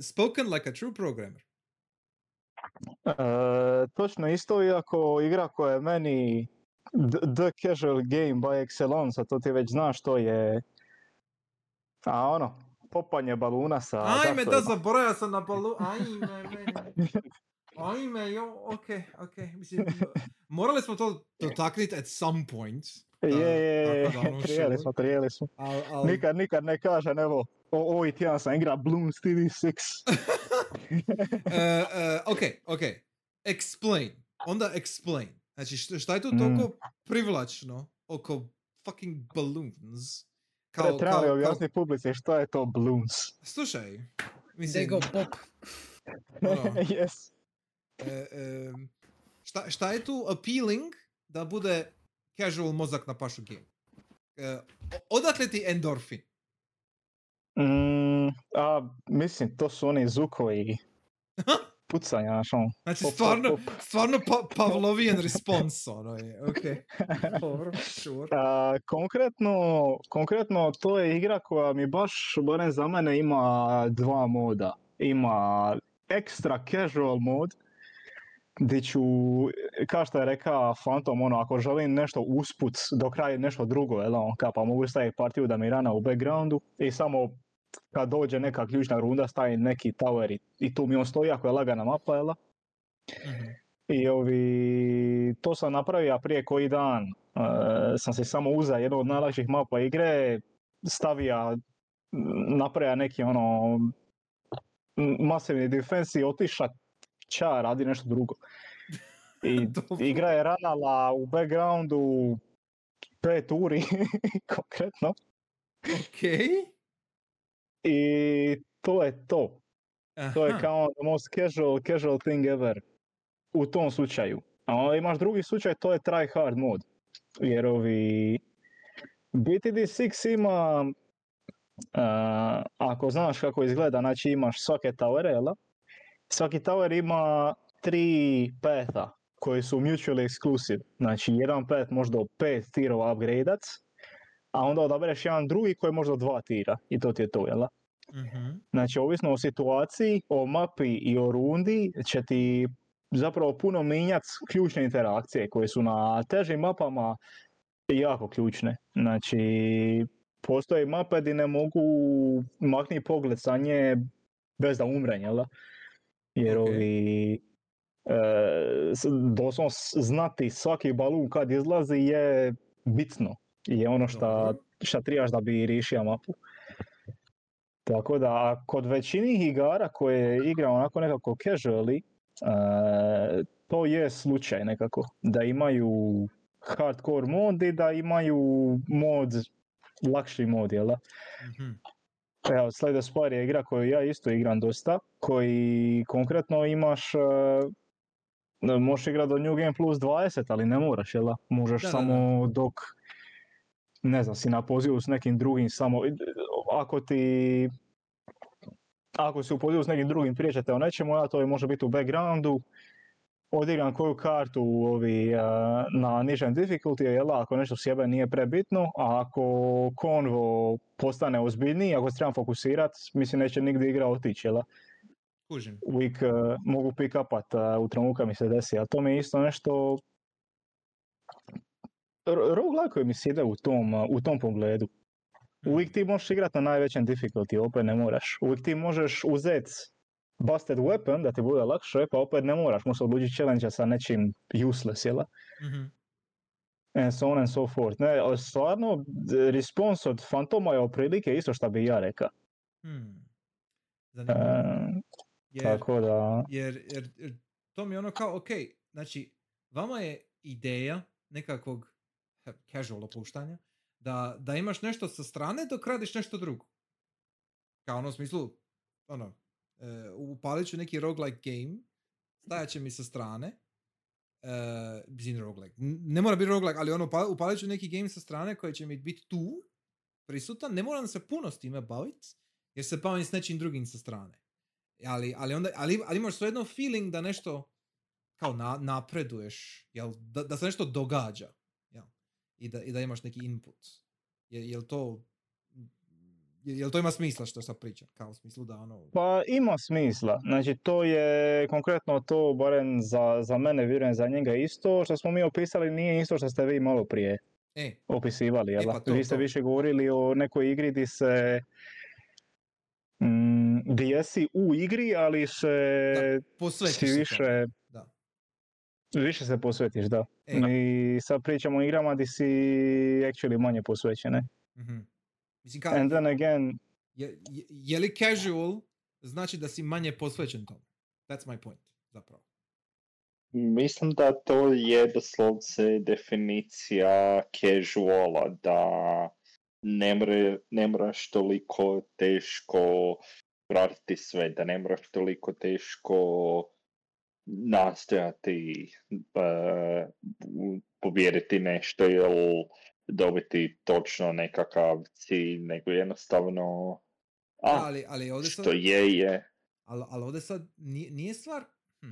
spoken like a true programmer. E, točno isto, iako igra koja je meni the, casual game by excellence, a to ti već znaš što je, a ono, popanje baluna sa Ajme, da, zaboravio sam na balu, ajme, meni. Ajme, jo, ok, ok. Mislim, morali smo to dotakniti at some point. Je, je, je, ono prijeli show. smo, prijeli smo. Al, al, Nikad, nikad ne kažem, evo, o, ovaj tjedan sam igra Bloons TV6. uh, uh, ok, ok. Explain. Onda explain. Znači, šta, je tu Mm. toliko privlačno oko fucking balloons? Kao, Treba li objasniti publici šta je to Bloons? Slušaj, mislim, Dego pop. ono, yes. e, em, šta, šta je tu appealing da bude casual mozak na pašu game? E, o- odakle ti endorfin? Mm, a, mislim, to su oni zvukovi pucanja, znaš, ono. Znači, stvarno, stvarno pa, Pavlovian response, ono je, okej. Dobro, sure. A, konkretno, konkretno, to je igra koja mi baš, barem za mene, ima dva moda. Ima extra casual mod, gdje ću, kao što je rekao Phantom, ono, ako želim nešto usput dok radim nešto drugo, jel, on, ka, pa mogu staviti partiju da mi rana u backgroundu i samo kad dođe neka ključna runda stavim neki tower i, i tu mi on stoji ako je lagana mapa, jel? Mhm. I ovi, to sam napravio prije koji dan. E, sam se samo uzeo jednu od najlakših mapa igre, stavio, napravio neki ono masivni defense i otiša ča radi nešto drugo. I igra je ranala u backgroundu pet uri konkretno. Okej. I to je to. To je Aha. kao the most casual, casual thing ever u tom slučaju. A onda imaš drugi slučaj, to je try hard mod. Jer ovi... BTD6 ima... a, ako znaš kako izgleda, znači imaš svake towere, jel? Svaki tower ima tri petha koji su mutually exclusive. Znači jedan pet može do pet tirova upgradeac, a onda odabereš jedan drugi koji može do dva tira. I to ti je to, jel? Mhm. Znači, ovisno o situaciji, o mapi i o rundi će ti zapravo puno mijenjati ključne interakcije koje su na težim mapama jako ključne. Znači, postoje mape gdje ne mogu makni pogled sa nje bez da umre, jel? Jer Ok. ovi, e, doslovno znati svaki balun kad izlazi je bitno. I je ono šta, šta tribaš da bi riješio mapu. Tako da, a kod većinih igara koje igra onako nekako casually, e, to je slučaj nekako. Da imaju hardcore mod i da imaju mod, lakši mod, jel da? Mhm. Evo, Slay Spire je igra koju ja isto igram dosta, koji konkretno imaš, e, možeš igrati do New Game Plus 20, ali ne moraš, jel da? Možeš Da, da, samo dok, ne znam, si na pozivu s nekim drugim, samo, ako ti, ako si u pozivu s nekim drugim pričate o nečemu, ja to je može biti u backgroundu, odigram koju kartu ovi, a, na nižem difficulty, jel, ako nešto sjebe nije prebitno, a ako konvo postane ozbiljniji, ako se trebam fokusirat, mislim neće nigdje igra otići, jel? Kužim. Uvijek e, mogu pick upat a, u trenutku kad mi se desi, a to mi je isto nešto... Roguelike mi sjede u tom, a, u tom pogledu. Uvijek ti možeš igrat na najvećem difficulty, opet ne moraš. Uvijek ti možeš uzet busted weapon da ti bude lakše, pa opet ne moraš, možeš odlučiti challenge sa nečim useless, jel? Mhm. and so on and so forth. Ne, ali stvarno, response od Fantoma je otprilike isto što bi ja rekao. Hmm. E, Zanimljivo. Jer, tako da, jer, jer, jer to mi je ono kao, ok, znači, vama je ideja nekakvog casual opuštanja da, da imaš nešto sa strane dok radiš nešto drugo. Kao ono u smislu, ono, upalit ću neki roguelike game, stajat će mi sa strane, e, mislim roguelike, n- ne mora biti roguelike, ali ono, upa- upalit ću neki game sa strane koji će mi biti tu, prisutan, ne moram se puno s time baviti, jer se bavim s nečim drugim sa strane. Ali, ali, onda, ali, ali imaš svejedno feeling da nešto kao na, napreduješ, jel, da, da se nešto događa. Jel, i, da, I da imaš neki input. Je, jel to jel to ima smisla što sam pričam? Kao u smislu da ono... pa ima smisla. Znači to je konkretno to, barem za, za mene, vjerujem za njega isto, što smo mi opisali nije isto što ste vi malo prije E, opisivali, jel? E, da? pa to, vi ste to. više govorili o nekoj igri di se mm, di jesi u igri, ali se posvetiš si više. Da. više se posvetiš, da. E, I sad pričamo o igrama di si actually manje posvećen, ne? Mislim, ka, And then again, je, je, je li casual znači da si manje posvećen tomu? That's my point, zapravo. Mislim da to je doslovce definicija casuala, da ne, mre, ne moraš toliko teško pratiti sve, da ne moraš toliko teško nastojati uh, povjeriti nešto ili dobiti točno nekakav cilj, nego jednostavno A, ali, ali ovdje sad, što je, je. ali, ali ovdje sad nije, nije stvar, hm,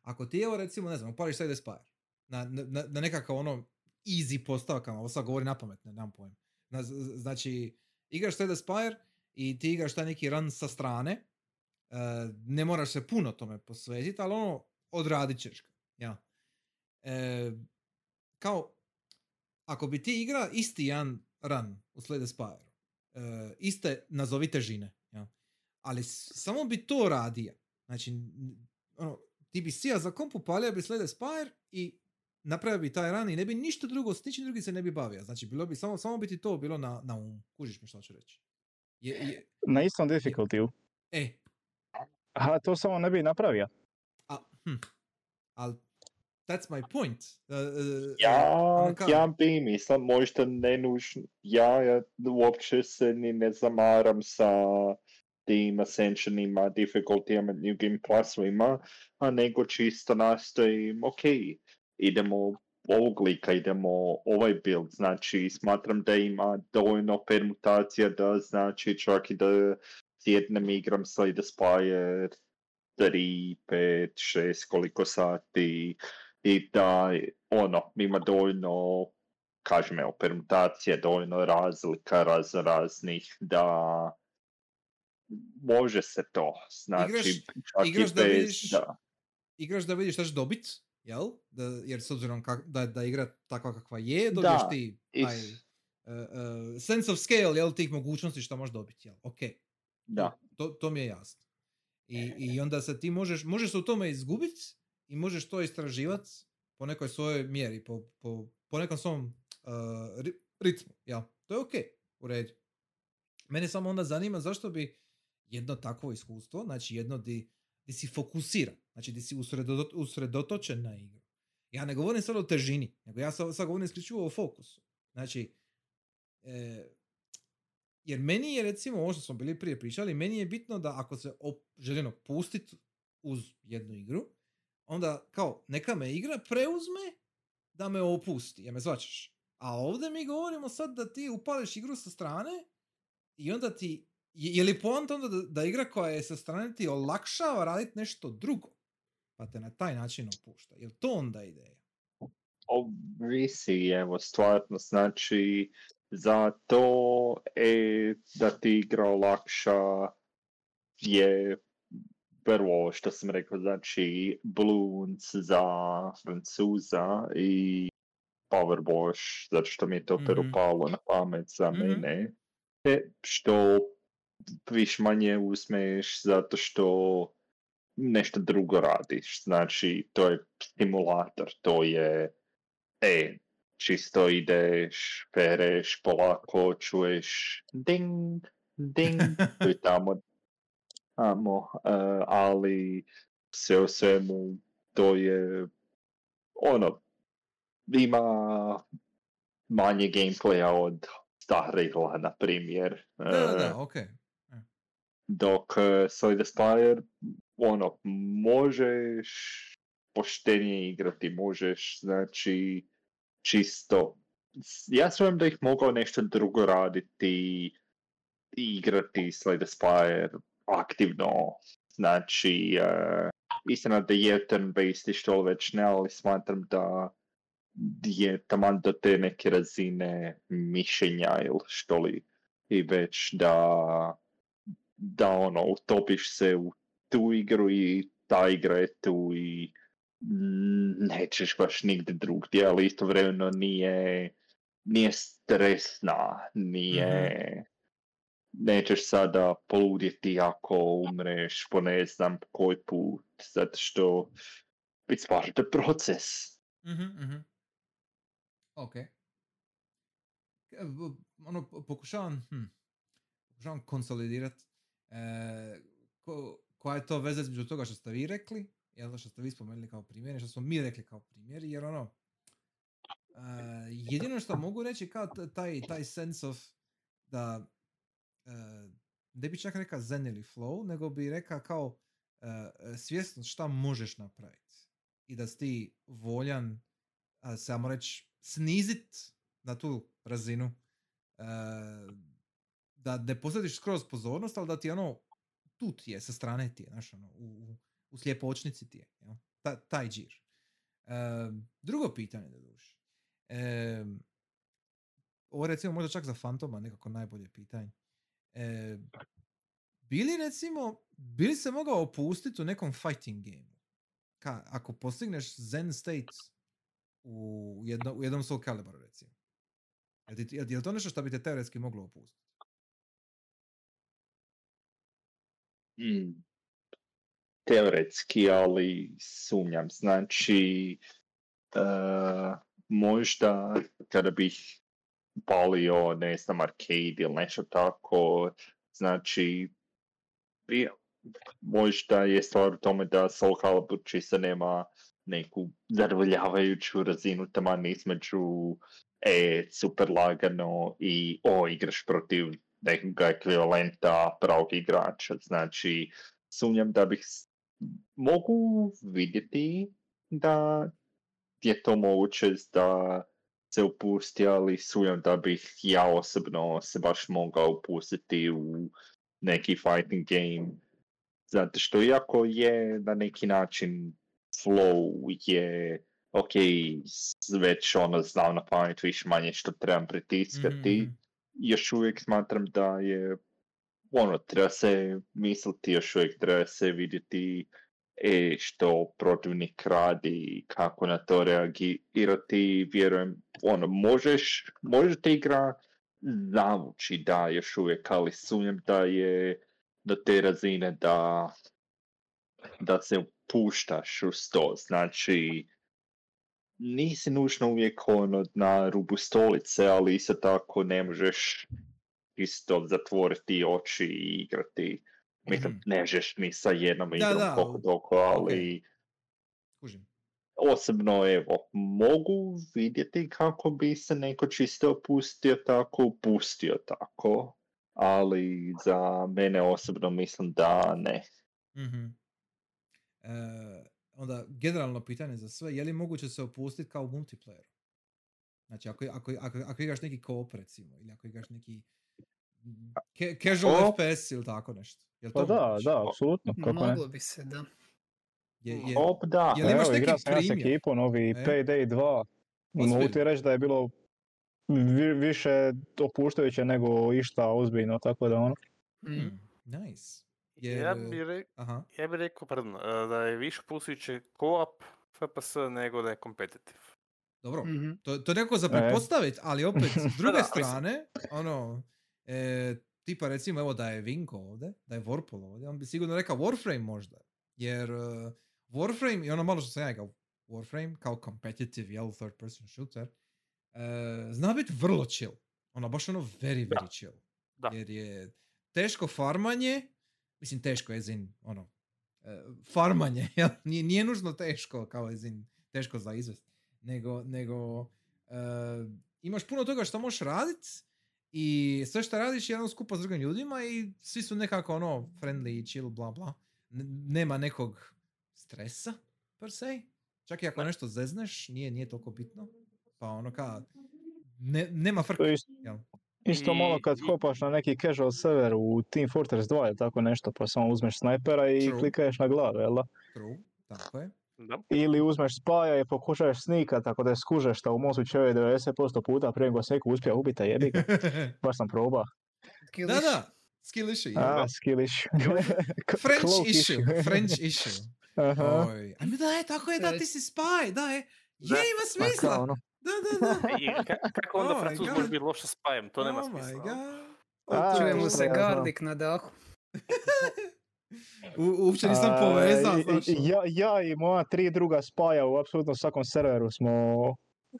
ako ti evo recimo, ne znam, upališ Slade Spire, na, na, na nekakav ono easy postavkama, ovo sad govori na pamet, ne, z- z- znači, igraš Slade Spire i ti igraš taj neki run sa strane, e, ne moraš se puno tome posvetiti, ali ono, odradit ćeš ga. Ja. E, kao, ako bi ti igra isti jedan run u Slade Spire, e, iste nazovi težine, ja. ali s- samo bi to radio. Znači, ono, ti bi sija za kompu, palio bi Slade Spire i napravio bi taj run i ne bi ništa drugo, s ničim drugim se ne bi bavio. Znači, bilo bi, samo, samo bi ti to bilo na, na umu. Kužiš mi što ću reći. Je, je, Na istom difficultyu. e, A to samo ne bi napravio. a, hm, ali that's my point. Uh, uh, Ja, kao- ja bi mislim, možda ne nužno, ja, ja uopće se ni ne zamaram sa tim ascensionima, difficultyama, New Game Plusovima, a nego čisto nastojim, ok, idemo ovog lika, idemo ovaj build, znači smatram da ima dovoljno permutacija da znači čak i da sjednem igram Slay Spire 3, 5, 6, koliko sati i da ono, ima dovoljno kažem evo, permutacije, dovoljno razlika raz raznih da može se to, znači Igraš- čak igraš i da bez, vidiš- da. igraš da vidiš šta ćeš dobit, jel? Da, jer s obzirom kak, da, da igra takva kakva je, dobiješ Da, ti taj uh, uh, sense of scale, jel, tih mogućnosti šta možeš dobiti, jel? Ok, Da, to, to mi je jasno. I, I onda se ti možeš, možeš se u tome izgubiti i možeš to istraživati po nekoj svojoj mjeri, po, po, po nekom svom uh, ri- ritmu, jel? To je ok, u redu. Mene samo onda zanima zašto bi jedno takvo iskustvo, znači jedno di, di si fokusiran, znači di si usredo, usredotočen na igru. Ja ne govorim sad o težini, nego ja sad, sad govorim isključivo o fokusu. Znači, e, jer meni je recimo, ovo što smo bili prije pričali, meni je bitno da ako se op- želim pustiti uz jednu igru, onda kao neka me igra preuzme da me opusti, ja me zvačaš. A ovdje mi govorimo sad da ti upališ igru sa strane i onda ti, je, li poanta onda da, da igra koja je sa strane ti olakšava raditi nešto drugo? Pa te na taj način opušta. Je li to onda ideja? ovisi, evo, stvarno, znači, za to e, da ti igra olakša je prvo ovo što sam rekao, znači Bloons za Francuza i Powerwash, zato što mi je to prvo Mhm. palo na pamet za Mhm. mene. E, što viš manje uzmeš zato što nešto drugo radiš. Znači, to je stimulator, to je, e, čisto ideš, pereš, polako čuješ ding, ding, to je tamo, tamo, e, ali sve u svemu to je, ono, ima manje gameplaya od Starigla, na primjer. Da, da, E, da, ok. dok uh, Slay Spire, ono, možeš poštenije igrati, možeš, znači, čisto, ja sumnjam da ih mogao nešto drugo raditi i igrati Slay Spire aktivno, znači, uh, istina da je turn-based i što već ne, ali smatram da je taman do te neke razine mišljenja ili što li i već da da ono, utopiš se u tu igru i ta igra je tu i nećeš baš nigdje drugdje, ali istovremeno nije, nije stresna, nije, nećeš sada poludjeti ako umreš po ne znam koji put, zato što it's part of the process. Mhm, mhm. Ok. Ono, po- pokušavam, hm, pokušavam konsolidirati e, ko, koja je to veza između toga što ste vi rekli, jel, što ste vi spomenuli kao primjer, što smo mi rekli kao primjer, jer ono, e, jedino što mogu reći kao taj, taj sense of da ne bi čak rekao zen ili flow, nego bi rekao kao e, svjesnost šta možeš napraviti i da si ti voljan a, samo reći snizit na tu razinu e, da ne posvetiš skroz pozornost, ali da ti ono, tu ti je, sa strane ti je, znaš, ono, u, u, slijepočnici ti je, jel? Ta, taj džir. Ehm, drugo pitanje, da duši. ovo je recimo možda čak za Fantoma nekako najbolje pitanje. E, bili recimo, bili se mogao opustiti u nekom fighting game? Ka, ako postigneš Zen state u, jedno, u jednom Soul Caliburu recimo. Je, ti, je, to nešto što bi te teoretski moglo opustiti? Hmm. Teoretski, ali sumnjam. Znači, uh, možda kada bih palio, ne znam, arcade ili nešto tako, znači, možda je stvar u tome da Soul Calibur čisto nema neku zadovoljavajuću razinu taman između e, super lagano i o, igraš protiv nekog ekvivalenta pravog igrača. Znači, sumnjam da bih mogu vidjeti da je to moguće da se upusti, ali sumnjam da bih ja osobno se baš mogao upustiti u neki fighting game. Zato što iako je na neki način flow je ok, već ono znam na pamet više manje što trebam pritiskati, mm još uvijek smatram da je ono, treba se misliti, još uvijek treba se vidjeti e, što protivnik radi, kako na to reagirati, vjerujem, ono, možeš, možeš te igra zavući, da, još uvijek, ali sumnjam da je do te razine da, da se puštaš u sto, znači, nisi nužno uvijek ono na rubu stolice, ali isto tako ne možeš isto zatvoriti oči i igrati. Mislim, mm. ne možeš ni sa jednom igrom da, koliko doko, ali... Okay. Osobno, evo, mogu vidjeti kako bi se neko čisto opustio tako, pustio tako, ali za mene osobno mislim da ne. mm onda generalno pitanje za sve, je li moguće se opustiti kao u multiplayeru? Znači, ako, ako, ako, ako igraš neki koop, recimo, ili ako igraš neki casual o... FPS ili tako nešto. Jel to pa da, moguće? da, apsolutno. Moglo bi se, da. Je, je, Op, da. Jel imaš Evo, neki igra sam primjer? ja s ekipom, novi e? Payday 2. Mogu ti reći da je bilo vi, više opuštajuće nego išta ozbiljno, tako da ono. Mm. Hmm, nice. Jer, Ja bih re... aha. ja bi rekao, pardon, e, da je više pustujuće co-op FPS nego da je competitive. Dobro, Mhm. to, to je nekako za E. pretpostaviti, ali opet, s druge strane, ono, e, tipa recimo evo da je Vinko ovdje, da je Warpol ovdje, on bi sigurno rekao Warframe možda, jer uh, Warframe, i ono malo što sam ja rekao, Warframe kao competitive, jel, third person shooter, e, zna biti vrlo chill. Ono, baš ono very, Da. very chill. Da. Jer je teško farmanje, mislim teško je in, ono, e, farmanje, jel? Nije, nije nužno teško kao in, teško za izvest, nego, nego e, imaš puno toga što možeš raditi i sve što radiš je jedno skupa s drugim ljudima i svi su nekako ono friendly, chill, bla bla. N- nema nekog stresa per se. Čak i ako nešto zezneš, nije, nije toliko bitno. Pa ono ka, ne, nema frka. Isto, jel? isto malo kad I- i- hopaš na neki casual server u Team Fortress 2 ili tako nešto, pa samo uzmeš snajpera i True. klikaješ na glave, jel da? True, tako je. Da. Ili uzmeš spaja i pokušaš snikat tako da je skužeš šta u mom slučaju je 90% puta prije nego se neko uspije ubiti, a jebi ga. Baš sam probao. Da, da, skill issue. A, skill issue. French issue, French issue. Aha. Oj, ajme da je, tako je, da, ti si spy, da je. Je, Da. ima Pa smisla. ono. Da, da, da. I ka- kako onda Oh my Francuz God. može biti loša spajem, to nema oh smisla. my ono. god. A, Čujemo to se gardik na dahu. U, uopće nisam povezan, znaš. i- ja, ja i moja tri druga spaja u apsolutno svakom serveru smo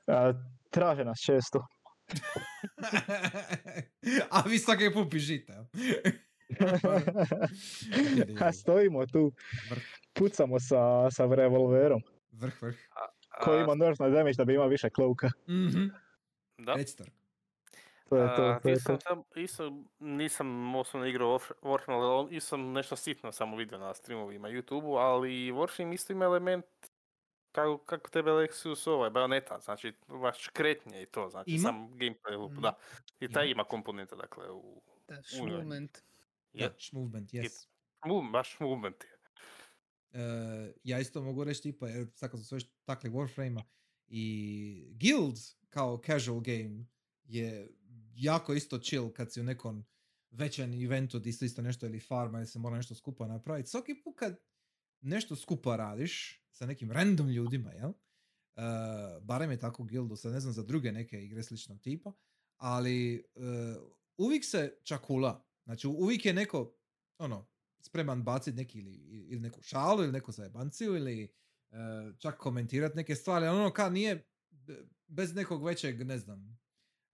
a, traže nas često. A vi svaki put pižite. jel? A stojimo tu, Vrh, pucamo sa, sa revolverom vrh, vrh. koji A, ima nerf na damage da bi imao više klouka. Mhm. Da. Reci, Tork. To je to, to je sam to. tam- isto nisam osobno igrao Warf- Warframe, ali on- isto sam nešto sitno samo vidio na streamovima YouTube-u, ali Warframe isto ima element kako, kako tebe Lexus ovaj, bajoneta, znači baš kretnje i to, znači Ima? sam gameplay loop, Mhm. da. I taj Ima. ima komponenta, dakle, u Da, Ujoj. movement. Da, Je, movement, yes. mov- baš movement je. E, ja isto mogu reći tipa, jer sad kad smo se već takli Warframe-a i Guild kao casual game je jako isto chill kad si u nekom većem eventu di se isto nešto ili farma ili se mora nešto skupa napraviti. Svaki put kad nešto skupa radiš sa nekim random ljudima, jel? E, barem je tako u Guildu, sad ne znam za druge neke igre sličnog tipa, ali e, uvijek se čakula. Znači uvijek je neko, ono, spreman baciti neki ili, ili neku šalu ili neku zajebanciju ili e, čak komentirati neke stvari, ali ono kao nije be- bez nekog većeg, ne znam,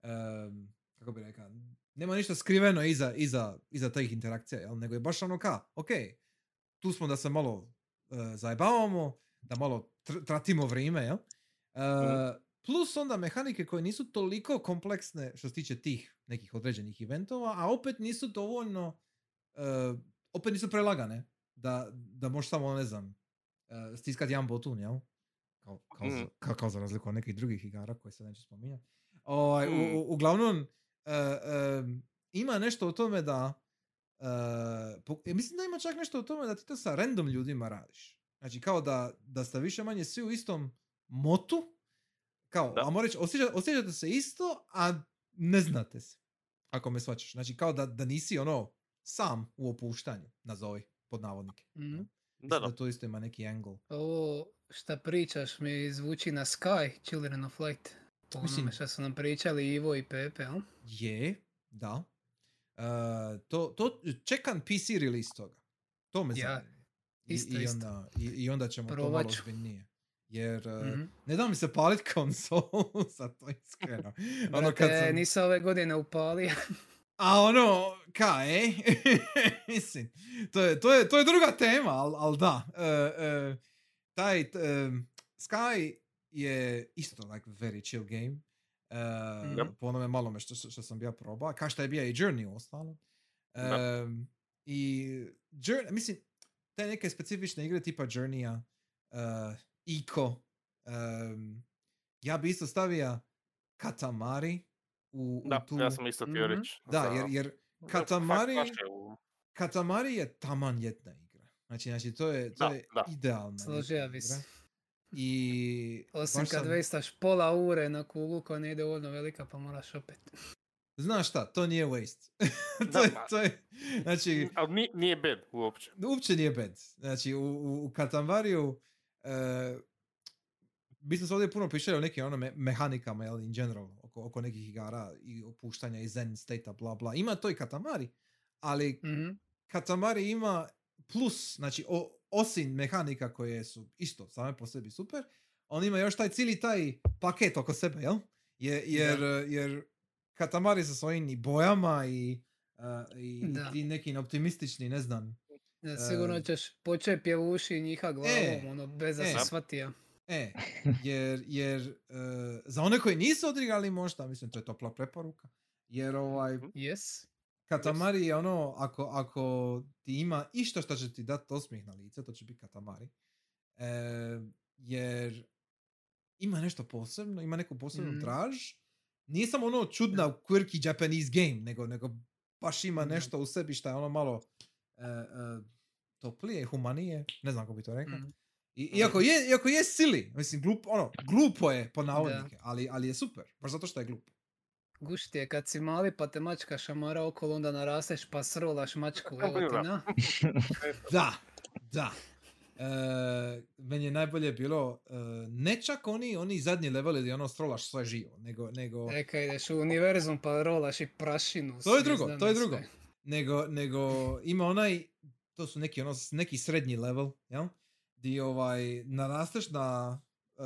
em, kako bi rekao, nema ništa skriveno iza, iza, iza tih interakcija, jel? nego je baš ono ka, ok, tu smo da se malo e, zajebavamo, da malo tr- tratimo vrijeme, jel? E, Plus onda mehanike koje nisu toliko kompleksne što se tiče tih nekih određenih eventova, a opet nisu dovoljno, e, opet nisu prelagane da, da možeš samo, ne znam, stiskati jedan botun, jel? Kao, kao, za, Mhm. kao, kao za razliku od nekih drugih igara koje se neću spominjati. Ovaj, u- Mm. u- uglavnom, e, em, ima nešto u tome da e, po- mislim da ima čak nešto u tome da ti to sa random ljudima radiš. Znači kao da, da ste više manje svi u istom motu, kao, Da. a reći, osjeća, osjećate se isto, a ne znate se. Ako me svačaš. Znači kao da, da nisi ono sam u opuštanju, nazovi, pod navodnike. Mhm. Mislim Da, da. da to isto ima neki angle. Ovo šta pričaš mi zvuči na Sky, Children of Light. Po Mislim- onome šta su nam pričali Ivo i Pepe, jel? Je, da. E, to, to, čekam PC release toga. To me Ja, zanima. I, isto, i, isto. onda, i, I onda ćemo to Probat malo ozbiljnije. Jer Mhm. ne da mi se palit konsolu, sad to iskreno. ono kad sam... nisam ove godine upalio. A ono, ka, e? Mislim, to je, to, je, to je druga tema, ali al da. E, e, taj, e, Sky je isto like very chill game. E, Yep. Po onome malome što, što sam ja probao. Kao što je bio i Journey u ostalom. Da. Em, I Journey, mislim, te neke specifične igre tipa Journeya, uh, Ico, em, ja bi isto stavio Katamari u, u Da, tu... ja sam isto htio Mhm. reći. Da, jer, jer Katamari, u- Katamari je taman jedna igra. Znači, znači to je, to Da, je da. idealna Složio igra. se. I Osim kad sam- vestaš pola ure na kuglu koja nije dovoljno velika pa moraš opet. Znaš šta, to nije waste. to, je, to je, znači, Ali ni- nije bad uopće. uopće nije bad. Znači, u, u, u Katamariju, e, mi smo se ovdje puno pričali o nekim ono me- mehanikama, jel, in general, oko, oko nekih igara i opuštanja i zen state bla bla. Ima to i Katamari, ali Mhm. Katamari ima plus, znači o, osim mehanika koje su isto same po sebi super, on ima još taj cijeli taj paket oko sebe, jel? Je, jer, jer Katamari sa svojim i bojama i, uh, i, i nekim optimistični, ne znam, Ja, sigurno E. ćeš početi pjevuši njiha glavom, E, ono, bez da e. se shvatio. E, jer, jer uh, za one koji nisu odigrali možda, mislim to je topla preporuka, jer ovaj. Yes. Katamari je ono, ako, ako ti ima išta što će ti dati osmijeh na lice, to će biti Katamari. E, jer ima nešto posebno, ima neku posebnu Mhm. draž. Nije samo ono čudna quirky Japanese game, nego, nego baš ima nešto u sebi što je ono malo e, e, toplije, humanije, ne znam kako bi to rekao. Mhm. I, iako, je, iako je silly, mislim, glup, ono, glupo je po navodnike, ali, ali je super, baš zato što je glupo. Guš ti je kad si mali pa te mačka šamara okolo, onda narasteš pa srolaš mačku, evo ti Da. na. Da, da. E, meni je najbolje bilo, e, ne čak oni, oni zadnji leveli gdje ono strolaš sve živo, nego, nego, Eka ideš u univerzum pa rolaš i prašinu. To je drugo, to je sve. drugo. nego, nego ima onaj, to su neki, ono, neki srednji level, jel? Di ovaj, narasteš na, e,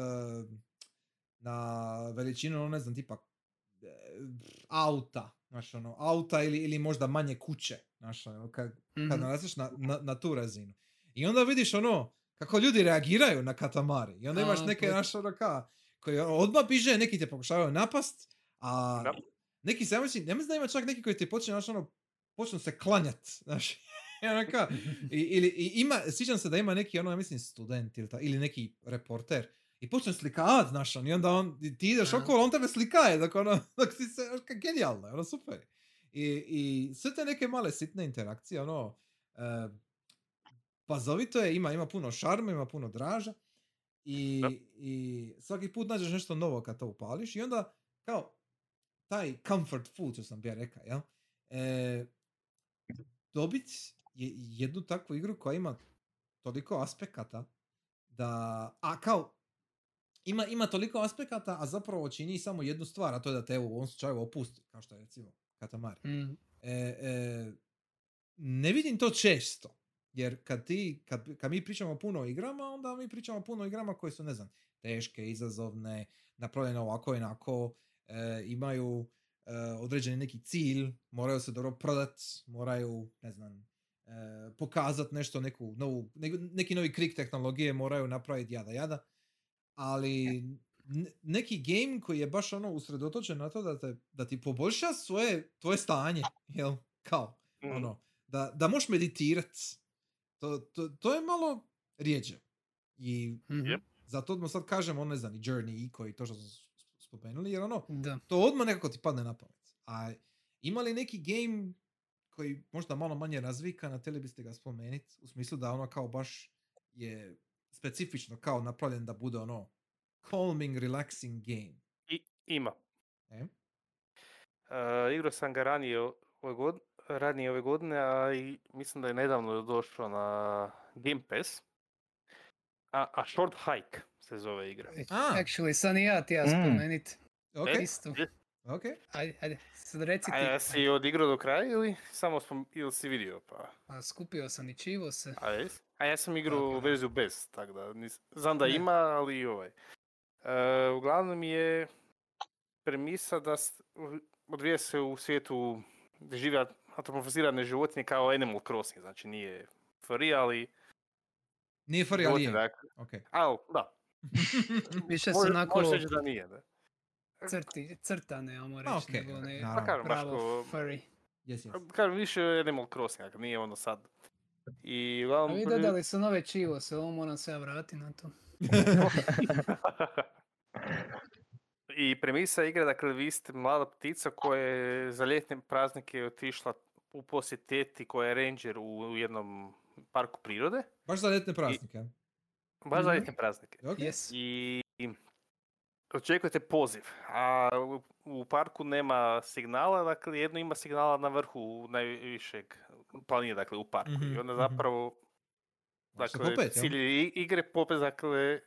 na veličinu, ono, ne znam, tipa auta, znaš, ono, auta ili, ili možda manje kuće, znaš, ono, kad, kad Mhm. na, na, na tu razinu. I onda vidiš ono, kako ljudi reagiraju na katamari. I onda imaš A, neke to- naš ono ka, koji odmah biže, neki te pokušavaju napast, a Da. neki se, ja mislim, ja mislim da ima čak neki koji ti počne, znaš, ono, počnu se klanjat, znaš, i ono ka, i, ili, i ima, sjećam se da ima neki, ono, ja mislim, student ili, ta, ili neki reporter, i počne slikavat, znaš, on, i onda on, ti ideš okolo, on tebe slikaje, dok ono, dok si se, genijalno, je, ono, super. I, I sve te neke male sitne interakcije, ono, e, pazovito je, ima, ima puno šarma, ima puno draža i, Da. i svaki put nađeš nešto novo kad to upališ i onda kao taj comfort food, što sam ja rekao, jel? E, dobit je jednu takvu igru koja ima toliko aspekata da, a kao, ima, ima toliko aspekata, a zapravo čini samo jednu stvar, a to je da te evo, u ovom slučaju opusti, kao što je recimo Katamari. Mm. E, e, ne vidim to često. Jer kad, ti, kad, kad mi pričamo puno o igrama, onda mi pričamo puno o igrama koje su, ne znam, teške, izazovne, napravljene ovako i onako, e, imaju e, određeni neki cilj, moraju se dobro prodat, moraju, ne znam, e, pokazat nešto, neku novu, ne- neki novi krik tehnologije moraju napraviti jada jada, ali ne- neki game koji je baš ono usredotočen na to da, te, da ti poboljša svoje, tvoje stanje, jel, kao, Mhm. ono, da, da možeš meditirat, to, to, to je malo rijeđe. I. Jep. zato odmah sad kažem, ono ne znam, i Journey, i koji to što smo s- spomenuli, jer ono, Da. to odmah nekako ti padne na pamet. A ima li neki game koji možda malo manje razvikan, a htjeli biste ga spomenuti, u smislu da ono kao baš je specifično kao napravljen da bude ono calming, relaxing game. I, ima. E? Uh, igrao sam ga ranije ove godine, ranije ove godine, a i mislim da je nedavno došao na Game Pass. A, a Short Hike se zove igra. A. Actually, sam i ja ti ja Mm. spomenit. Ok, E? Isto. ok. Ajde, ajde, sad reci A ti. jesi odigrao do kraja ili samo spom, ili si vidio pa? A, skupio sam i čivo se. A, jes? A ja sam igrao je. verziju bez, tako da nis, znam da Ne. ima, ali i ovaj. E, uglavnom je premisa da s- u- odvija se u svijetu gdje žive antropomorfizirane životinje kao Animal Crossing, znači nije furry, ali Nije furry, ali je. dakle. Ok. Al, da, Više može, onako može reći da nije, da. crti, crtane, ajmo A, reći, okej, nego ne. Pa kažem, baš pravo ko, furry. Yes, yes. kažem, više Animal Crossing, dakle, nije ono sad. I A uglavnom... vi dodali su nove čivo se, ovo moram se ja vratiti na to. I premisa igre, dakle, vi ste mlada ptica koja je za ljetne praznike otišla u posjet teti koja je ranger u, u jednom parku prirode. Baš za ljetne praznike. a? Baš za Mhm. ljetne praznike. Ok. Yes. I očekujete poziv, a u, parku nema signala, dakle jedno ima signala na vrhu najvišeg planine, dakle u parku. Mhm, I onda mhm. zapravo, dakle, popet, cilj igre popet, dakle,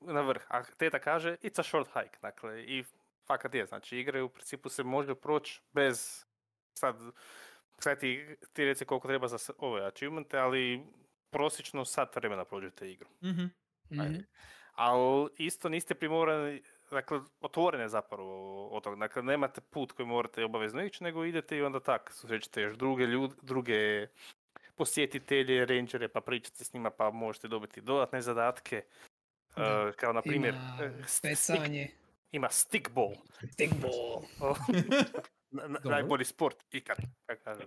na vrh. A teta kaže, it's a short hike, dakle, i fakat je, znači igre u principu se može proći bez, sad, sad ti, ti reci koliko treba za ove achievemente, ali prosječno sat vremena prođete igru. Mhm. Ali isto niste primorani, dakle, otvorene zapravo od toga. Dakle, nemate put koji morate obavezno ići, nego idete i onda tak, susrećete još druge ljude, druge posjetitelje, rangere, pa pričate s njima, pa možete dobiti dodatne zadatke. Da. Uh, kao na primjer, stick- pecanje, ima stickball. stickball, Na- Dobro. najbolji sport ikad, kako kažem.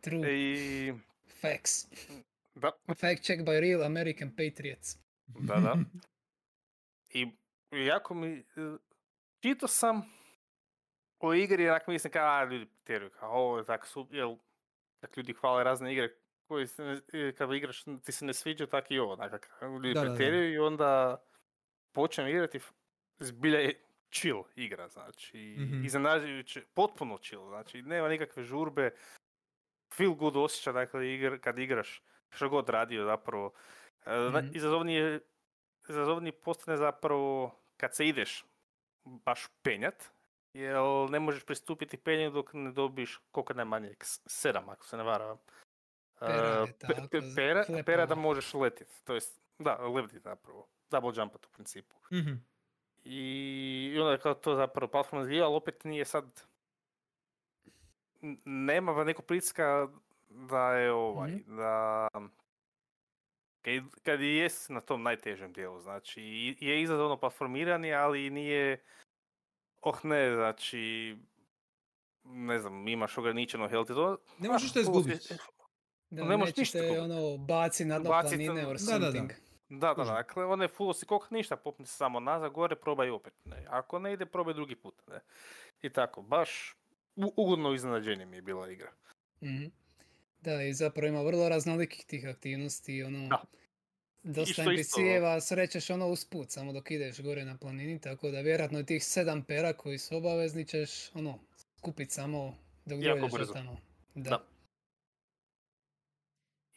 true, I, facts. da, Fact check by real American patriots. Da, da. I jako mi... Čito sam o igri, onak mislim kao, a ljudi tjeraju, kao ovo je tako su, jel, tak ljudi hvale razne igre koji se, kada igraš ti se ne sviđa, tak i ovo, onak, ljudi Da, da, da. pretjeraju i onda počnem igrati, zbilja je chill igra, znači, Mhm. iznenađujuće, potpuno chill, znači, nema nikakve žurbe, feel good osjećaj, dakle, igr, kad igraš, što god radio zapravo, Mhm. izazovnije, izazovniji postane zapravo kad se ideš baš penjat, jer ne možeš pristupiti penju dok ne dobiš koliko najmanje, sedam ako se ne varam. E, Pera pe- pera, pera da možeš letit, to jest, da, lebdi zapravo, double jumpat u principu. Mhm. I, onda je kao to zapravo platforma zbija, ali opet nije sad... Nema nekog pritiska da je ovaj, Mhm. da... Kad, kad i jest na tom najtežem dijelu, znači i- je izazovno platformiranje, ali nije... Oh ne, znači... Ne znam, imaš ograničeno health i to... Ne ah, možeš te full izgubit. si- Da Ne možeš ništa ono baci na dno planine or Da, da, da. something. Da, da, Kužim. dakle, one full si koliko ništa, popni se samo nazad, gore, probaj opet. Ne. Ako ne ide, probaj drugi put. Ne. I tako, baš u- ugodno iznenađenje mi je bila igra. Mhm. Da, i zapravo ima vrlo raznolikih tih aktivnosti, ono, Da. dosta. NPC-eva srećeš ono usput, samo dok ideš gore na planini, tako da vjerojatno i tih sedam pera koji su obavezni ćeš, ono, skupit samo dok dođeš do tamo. Da. Da.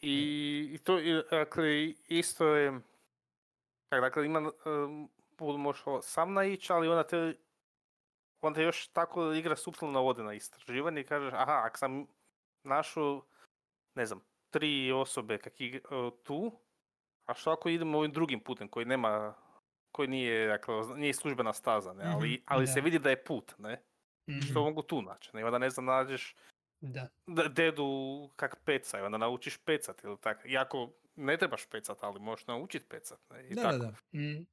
I, i to, i, dakle, isto je, tak, dakle, ima, um, možeš sam naići, ali onda te, onda još tako igra suptilno navode na istraživanje i kažeš, aha, ako sam našao, ne znam, tri osobe kak igra, e, tu, a što ako idemo ovim drugim putem koji nema, koji nije, dakle, nije službena staza, ne, ali, Mhm, ali se vidi da je put, ne, Mhm, što mogu tu naći, ne, onda ne znam, nađeš Da. dedu kak peca i onda naučiš pecat ili tak. Iako ne trebaš pecat, ali možeš naučit pecat. Ne? I Da, tako. da, da. Mhm.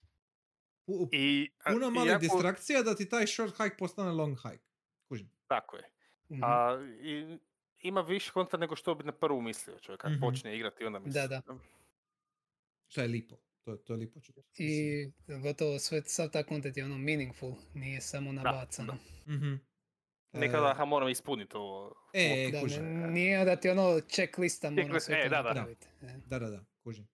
U- I, Puno malih iako- distrakcija da ti taj short hike postane long hike. Kužim. Tako je. Mhm. A, i, ima više konta nego što bi na prvu mislio čovjek kad Mhm. počne igrati onda misli. Da, da. Što je lipo. To, to je lipo čuti. I gotovo sve, sav ta content je ono meaningful, nije samo nabacano. Mhm. Nekada E, aha, moram ispuniti ovo. E, Da, kužim. ne- nije da ti ono checklista mora Checklist, sve e, to da, da, e. Da, da, da, kužim.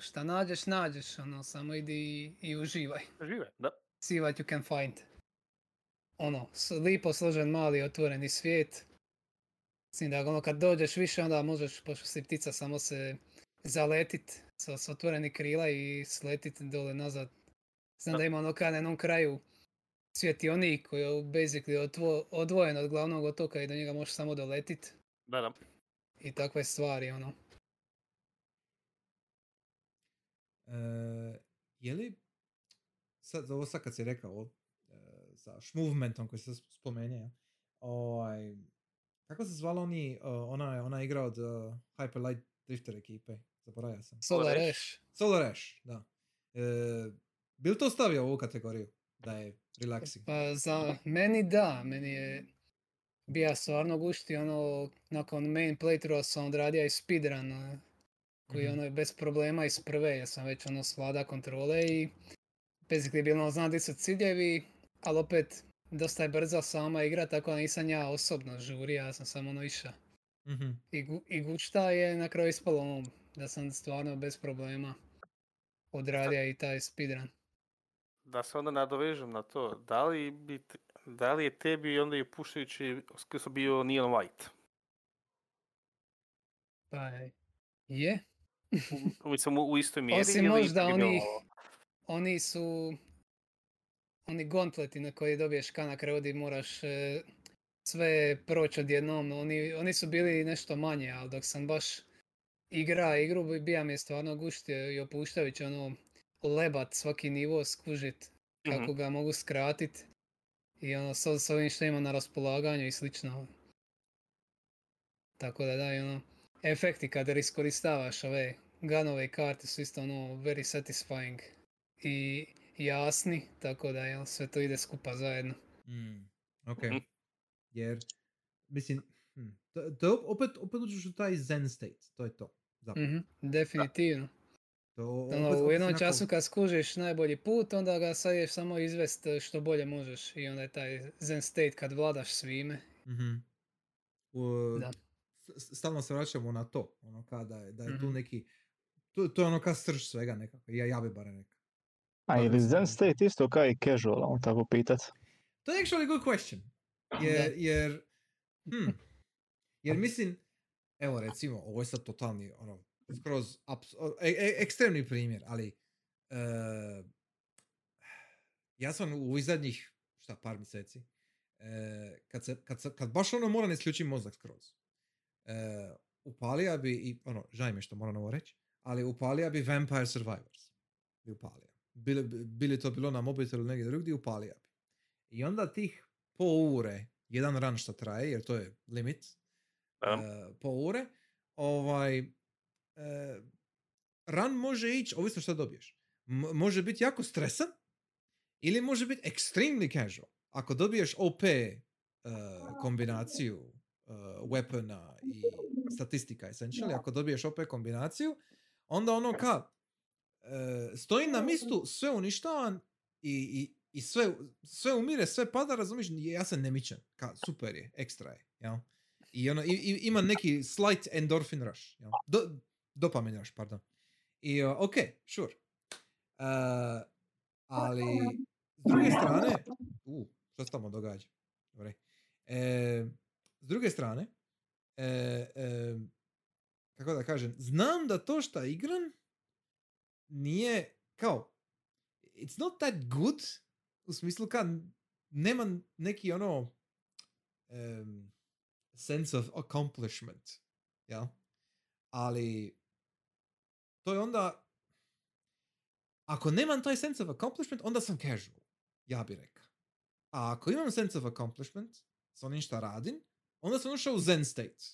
Šta nađeš, nađeš, ono, samo idi i, i uživaj. Žive, da. See what you can find. Ono, lipo složen mali otvoreni svijet. Mislim da ono kad dođeš više onda možeš, pošto si ptica, samo se zaletit sa, s otvorenih krila i sletit dole nazad. Znam Da. da ima ono kao na jednom kraju svjetionik koji je basically otvo, odvojen od glavnog otoka i do njega možeš samo doletit. Da, da. I takve stvari, ono. E, je li, sad, ovo sad kad si rekao, e, sa šmovementom koji se spomenje, ovaj, kako se zvala oni, uh, ona, ona igra od uh, Hyper Light Drifter ekipe, zaboravio sam. Solar Ash. Solar Ash, da. E, bi li to stavio u ovu kategoriju? Da je relaxing. Pa za meni da, meni je bija stvarno gušti, ono, nakon main playthrougha sam odradio i speedrun, koji Mhm. ono je bez problema iz prve, jer sam već ono svlada kontrole i basically bilo ono, znam di su ciljevi, ali opet dosta je brza sama igra, tako da nisam ja osobno žurio, ja sam samo ono išao. Mhm. I, gu, i gušta je na kraju ispalo ono, da sam stvarno bez problema odradio i taj speedrun. Da se onda nadovežem na to. Da li, bi, da li je tebi onda i pušajući su bio Neon White? Pa je, U, mislim, u, u istoj mjeri? Osim ili možda onih- oni su oni gontleti na koji dobiješ ka na kraju di moraš e, sve proći odjednom, oni, oni su bili nešto manje, ali dok sam baš igra igru, bi- bija mi je stvarno guštio i opuštajući ono lebat svaki nivo, skužit kako ga mogu skratit i ono s, s ovim što ima na raspolaganju i slično. Tako da da, i ono, efekti kada iskoristavaš ove ganove i karte su isto ono very satisfying i jasni, tako da jel, sve to ide skupa zajedno. Mm, ok. Mhm. Jer, mislim, hm, to, to je opet, opet uđeš u taj zen state, to je to. Zapravo. Mhm, definitivno. To Ono, opet- u opet jednom času kad skužiš najbolji put, onda ga sad ješ samo izvest e, što bolje možeš i onda je taj zen state kad vladaš svime. Mhm. U- Da. Stalno se vraćamo na to, ono kada je, da je tu Mhm. neki, to, to je ono ka srž svega nekako, ja, ja bi barem rekao. A ili Zen State isto kao i casual, on tako pitat. To je actually good question. Jer, jer, hm, jer mislim, evo recimo, ovo je sad totalni, ono, skroz, aps, o, e, e- ekstremni primjer, ali e, ja sam u ovih zadnjih, šta, par mjeseci, e, kad, se, kad, se, kad baš ono moram isključiti mozak skroz, e, upalija bi, i ono, žaj mi je što moram ovo reći, ali upalija bi Vampire Survivors. Bi upalija. Bili, bili to bilo na mobitelu ili negdje drugdje, upalija bi. I onda tih po ure, jedan run što traje, jer to je limit, Da. e, po ure, ovaj, e, run može ići, ovisno što dobiješ. M- može biti jako stresan, ili može biti extremely casual. Ako dobiješ OP e, kombinaciju e, weapona i statistika essentially, ako dobiješ OP kombinaciju, onda ono ka, e, stoji na mistu sve uništavan i, i, i sve, sve umire, sve pada, razumiješ, ja se ne mičem, ka, super je, ekstra je, jel? I ono, i, i- ima neki slight endorphin rush, jel? Do, dopamin rush, pardon. I uh, ok, sure. Uh, ali, s druge strane, u, što se tamo događa? Dobre. E, s druge strane, e, e, kako da kažem, znam da to što igram nije kao it's not that good u smislu kad nema neki ono em, sense of accomplishment jel? ali to je onda ako nemam taj sense of accomplishment onda sam casual ja bi rekao a ako imam sense of accomplishment s onim šta radim onda sam ušao u zen state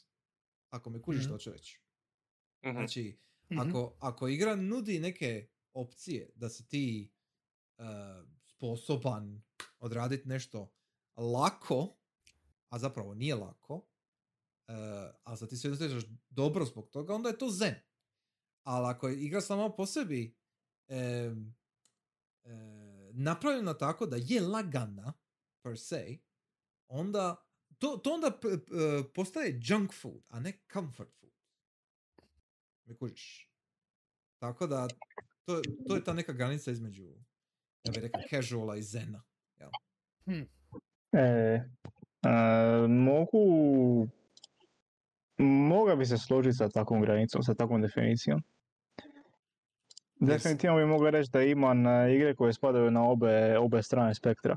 ako me kužiš Mhm. što ću reći Mhm. Znači, Mhm. ako, ako igra nudi neke opcije da si ti uh, sposoban odraditi nešto lako, a zapravo nije lako, uh, a da ti se osjećaš dobro zbog toga, onda je to zen. Ali ako je igra sama po sebi em, e, napravljena tako da je lagana per se, onda to, to onda p- p- e, postaje junk food, a ne comfort. Me kužiš? Tako da, to, to je ta neka granica između, ja bih rekao, casuala i zena. E, e, mogu... Moga bi se složiti sa takvom granicom, sa takvom definicijom. Definitivno bi mogao reći da imam e, igre koje spadaju na obe, obe strane spektra.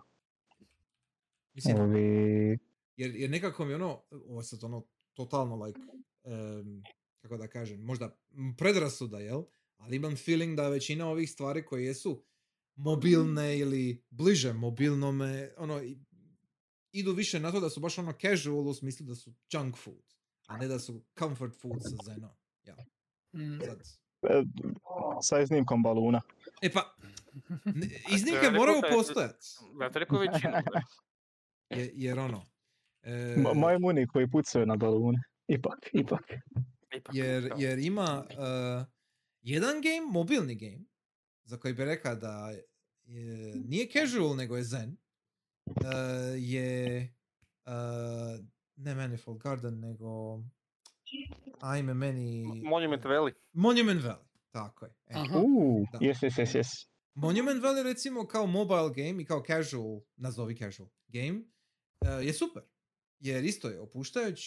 Mislim, Ovi, jer, jer nekako mi ono, ovo je sad ono, totalno like, em, kako da kažem, možda predrasuda, jel? Ali imam feeling da većina ovih stvari koje jesu mobilne ili bliže mobilnome, ono, idu više na to da su baš ono casual u smislu da su junk food, a ne da su comfort food sa Zeno. Mm. Sad. e, sa iznimkom baluna. E pa, iznimke moraju postojati, Ja to rekao većinu. jer ono, e, Majmuni koji pucaju na balune. Ipak, ipak. Jer, jer ima uh, jedan game, mobilni game, za koji bi rekao da je, nije casual, nego je zen, uh, je uh, ne Manifold Garden, nego ajme meni... Monument Valley. Monument Valley, tako je. E. Aha. Uuu, Da. jes, jes, jes, jes. Monument Valley recimo kao mobile game i kao casual, nazovi casual game, uh, je super. Jer isto je opuštajuć,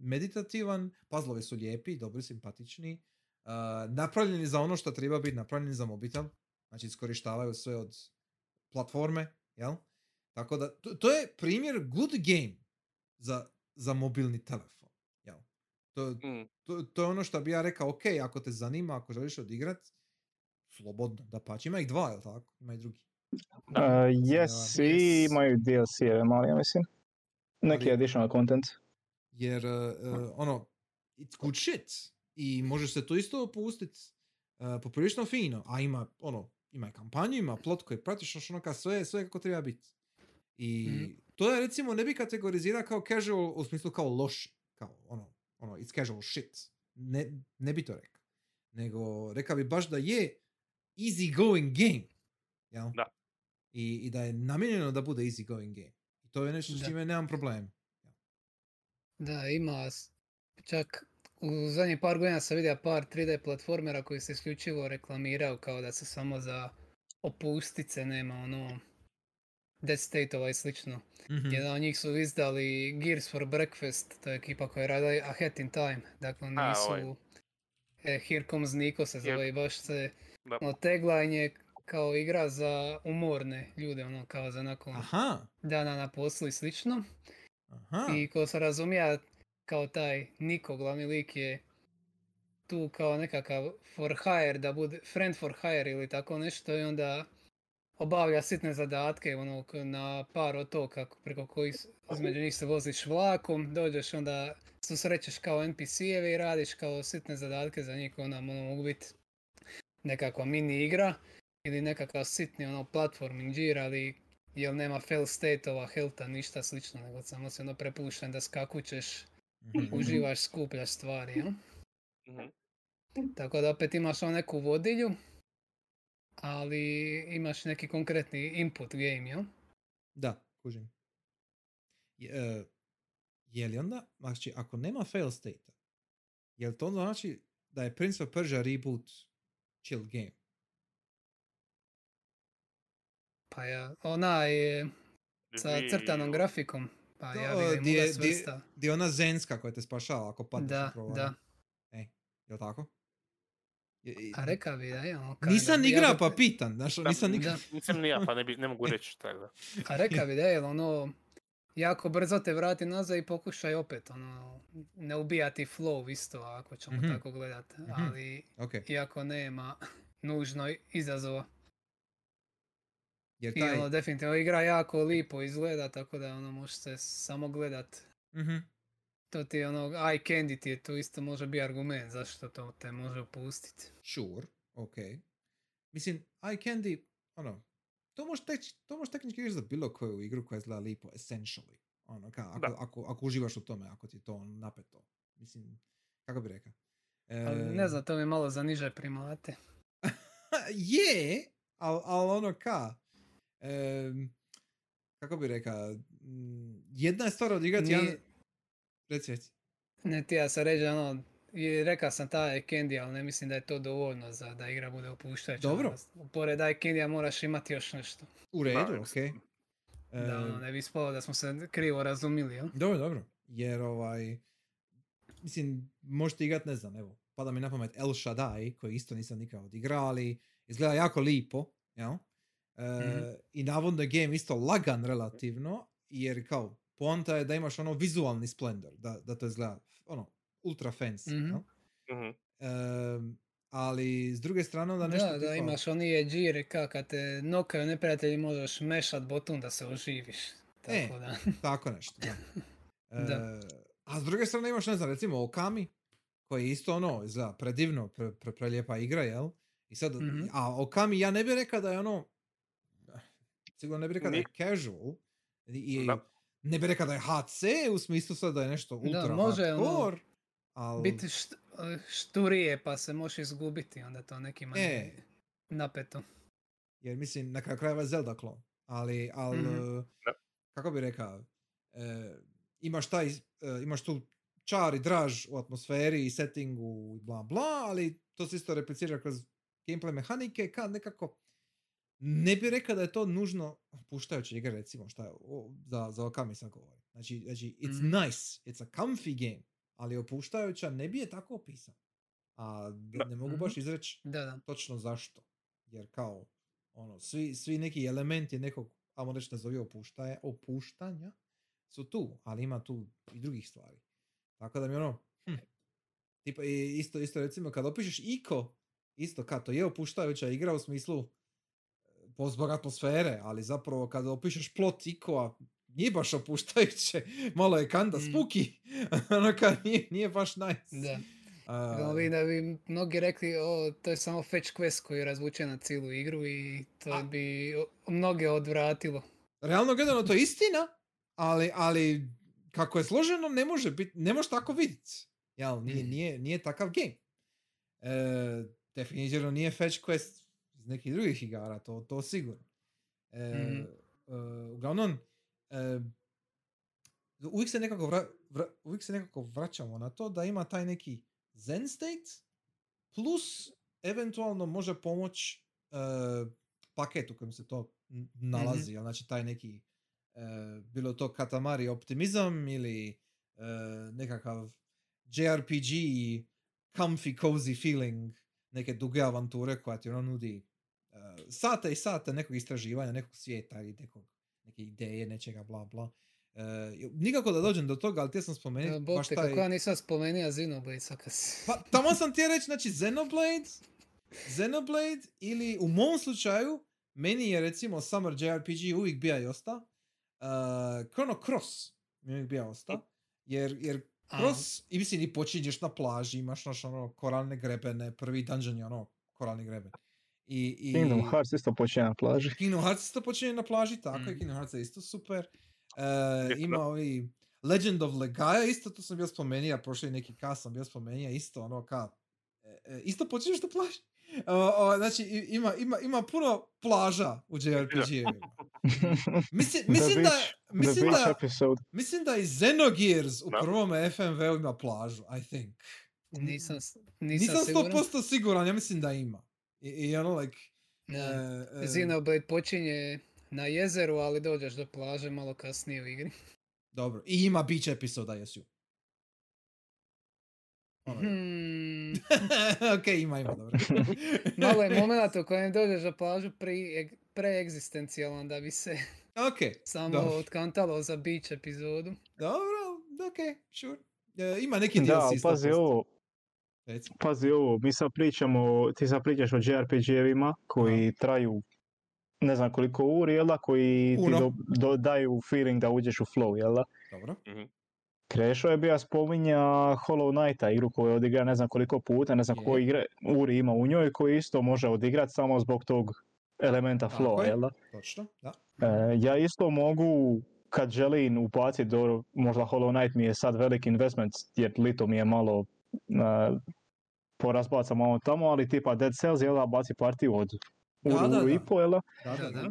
meditativan, puzzlovi su lijepi, dobri, simpatični, uh, napravljeni za ono što treba biti napravljeni za mobitel, znači iskorištavaju sve od platforme, jel? Tako da, to, to je primjer good game za, za mobilni telefon, jel? To, Mm. to, to je ono što bi ja rekao, ok, ako te zanima, ako želiš odigrat, slobodno, da ima ih dva, jel tako? Ima i drugi. Uh, yes, i Yes. imaju DLC-eve mali, ja mislim. Neki Ali- additional content. Jer, uh, ono, it's good shit. I možeš se to isto opustit uh, poprilično fino. A ima, ono, ima i kampanju, ima plot koji pratiš, znaš, ono, ka sve, sve kako treba biti. I Mhm. to je, recimo, ne bi kategorizirao kao casual u smislu kao loš. Kao, ono, ono, it's casual shit. Ne, ne bi to rekao. Nego, rekao bi baš da je easy going game. Jel? Da. I, I da je namijenjeno da bude easy going game. I to je nešto s čime nemam problema. Da, ima čak u zadnjih par godina sam vidio par 3D platformera koji se isključivo reklamiraju kao da su samo za opustice, nema ono Dead State-ova i slično. Mhm. Jedan od njih su izdali Gears for Breakfast, to je ekipa koja radi Ahead in Time, dakle oni A, su... ovaj. E, Here Comes Niko se zove i baš se... Da. Ono, tagline je kao igra za umorne ljude, ono kao za nakon Aha, dana na poslu i slično. Aha. I ko se razumija kao taj Niko, glavni lik je tu kao nekakav for hire, da bude friend for hire ili tako nešto i onda obavlja sitne zadatke ono, na par otoka preko kojih s- između njih se voziš vlakom, dođeš onda susrećeš kao NPC-evi i radiš kao sitne zadatke za njih, onda ono, mogu biti nekakva mini igra ili nekakav sitni ono platforming džir, ali jel nema fail state-ova, healtha, ništa slično, nego samo si ono prepušten da skakućeš, Mhm. uživaš, skupljaš stvari, jel? Mhm. Tako da opet imaš ono neku vodilju ali imaš neki konkretni input game, jel? Da, kužim. Je, e, je li onda, znači, ako nema fail state je li to onda znači da je Prince of Persia reboot chill game? Pa ja, ona je sa crtanom grafikom. Pa ja To, ga di je- di je- svrsta. Di je ona zenska koja te spašava ako padneš Da, upravo, da. ono. E, je li tako? Je- i- A reka bi da je ono kind nisam of, igra ja bi- pa pitan, znaš, nisam nikad... Nisam ni ja, pa ne, bi, ne mogu reći tako da. A reka bi da je, ono, jako brzo te vrati nazad i pokušaj opet, ono, ne ubijati flow isto, ako ćemo Mhm. tako gledat, Mhm. ali Ok, iako nema nužno izazova. Jer I taj... ono, definitivno igra jako lipo izgleda, tako da ono, može se samo gledat. Mhm. To ti je ono, eye candy ti je tu isto može biti argument zašto to te može opustiti. Sure, ok. Mislim, eye candy, ono, to može, teći, to može tehnički reći za bilo koju igru koja izgleda lipo, essentially. Ono, ka, ako, ako, ako uživaš u tome, ako ti je to ono, napeto. Mislim, kako bi rekao? Ali E, ne znam, to mi malo za niže primate. je, ali al ono ka, kako bi rekao, mm, jedna je stvar odigrati, jedan... Reci, reci. Ne ti ja sam reći, ono, i rekao sam ta eye candy, ali ne mislim da je to dovoljno za da igra bude opuštajuća. Dobro. Ono, Pored eye candy moraš imati još nešto. U redu, Da, ok. Da, ono, ne bi ispalo da smo se krivo razumili, jel? Dobro, dobro. Jer ovaj, mislim, možete igrat, ne znam, evo, pada mi na pamet El Shaddai, koji isto nisam nikad odigrao, ali izgleda jako lipo, jel? E, Mhm. I navodno je game isto lagan relativno, jer kao, poanta je da imaš ono vizualni splendor, da, da to izgleda, ono, ultra fancy, Mhm. jel? Mhm. Em, ali s druge strane onda nešto Da, da, imaš oni edgire ka kad te nokaju neprijatelji možeš mešat botun da se oživiš. E. Tako da. Tako nešto, da. Da. E, a s druge strane imaš, ne znam, recimo Okami, koji je isto ono, izgleda predivno, pre, pre, prelijepa igra, jel? I sad, Mhm. a Okami ja ne bih rekao da je ono, sigurno ne bih rekao da je casual, i, i Da. ne bih rekao da je HC, u smislu sad da je nešto ultra može, ono, hardcore, ali... Biti št- šturije pa se možeš izgubiti, onda to nekima E. nije napeto. Jer mislim, na kraju krajeva je Zelda klon. Ali, ali Mhm. eh, Da. kako bi rekao, eh, imaš taj, eh, imaš tu čar i draž u atmosferi i settingu i bla bla, ali to se isto replicira kroz gameplay mehanike, kad nekako ne bi rekao da je to nužno puštajuća igra, recimo, šta je, o, za, za Okami sam govorio. Znači, znači, it's Mhm. nice, it's a comfy game, ali opuštajuća ne bi je tako opisan. A Da. ne mogu Mhm. baš izreći Da, da. točno zašto. Jer kao, ono, svi, svi neki elementi nekog, ajmo reći nazovi opuštaje, opuštanja, su tu, ali ima tu i drugih stvari. Tako da mi ono, hm, tipa, isto, isto recimo kad opišeš Iko, isto kad to je opuštajuća igra u smislu zbog atmosfere, ali zapravo kad opišeš plot Iko-a, nije baš opuštajuće, malo je kanda Mm. spooky, ono kad nije, nije baš nice. Da. A, Ono, vi da bi mnogi rekli, o, to je samo fetch quest koji razvuče na cijelu igru i to A- bi mnoge odvratilo. realno gledano to je istina, ali, ali kako je složeno ne može biti, ne možeš tako vidjeti. Jel, nije, Mhm. nije, nije takav game. E, definitivno nije fetch quest nekih drugih igara, to, to sigurno. E, Mhm. e, uglavnom, e, uvijek se nekako vra- vra- uvijek se nekako vraćamo na to da ima taj neki zen state plus eventualno može pomoć e, paket u kojem se to nalazi, jel, znači taj neki e, bilo to katamari optimizam ili e, nekakav JRPG comfy cozy feeling neke duge avanture koja ti ono nudi sate i sate nekog istraživanja, nekog svijeta ili nekog, neke ideje, nečega bla bla. E, nikako da dođem do toga, ali ti sam Bog baš taj... kako ja nisam spomenuo Xenoblade si- Pa, tamo sam ti reći, znači Xenoblade, Xenoblade ili u mom slučaju, meni je recimo Summer JRPG uvijek bija i osta. Uh, Chrono Cross mi je uvijek bija osta. Jer, jer Cross, i mislim, i počinješ na plaži, imaš naš ono koralne grebene, prvi dungeon je ono koralni greben. I, i, Kingdom Hearts isto počinje na plaži. Kingdom Hearts isto počinje na plaži, tako je, Mm. Kingdom Hearts je isto super. Jeste, ima ovi Legend of Legaia, isto to sam bio spomenuo, prošli neki kas sam bio spomenuo, isto ono ka, e, e, isto počinješ na plaži. O, o, znači, ima, ima, ima puno plaža u JRPG-evima. Mislim, mislim, da, mislim, da, mislim da i Xenogears u prvom FMV ima plažu, I think. Nisam, nisam, Nisam siguran. 100% siguran, ja mislim da ima. I, i ono, like... Da. e, e, Xenoblade počinje na jezeru, ali dođeš do plaže malo kasnije u igri. Dobro, i ima beach epizoda, jesu. Ono, Hmm, ok, ima, ima, dobro. malo je moment u kojem dođeš do plažu pre, preegzistencijalan da bi se ok, samo Dobro. otkantalo za beach epizodu. dobro, ok, sure. E, ima neki Da, DLC, pazi 100%. ovo, Reci. pazi ovo, mi sad pričamo, ti sad pričaš o JRPG-evima koji traju ne znam koliko uri, jel da, koji ti Puno. do, do- daju feeling da uđeš u flow, jel da? Dobro. Krešo je bio spominja Hollow Knighta, igru koju je odigra ne znam koliko puta, ne znam Je. koje igre Uri ima u njoj, koji isto može odigrat samo zbog tog elementa Tako flowa, je. jel da? Točno, da. E, ja isto mogu, kad želim upaciti, do, možda Hollow Knight mi je sad veliki investment, jer lito mi je malo uh, porazbaca malo tamo, ali tipa Dead Cells, jel da, baci partiju od Da, uru, i da. po, jel da? Da, da, da.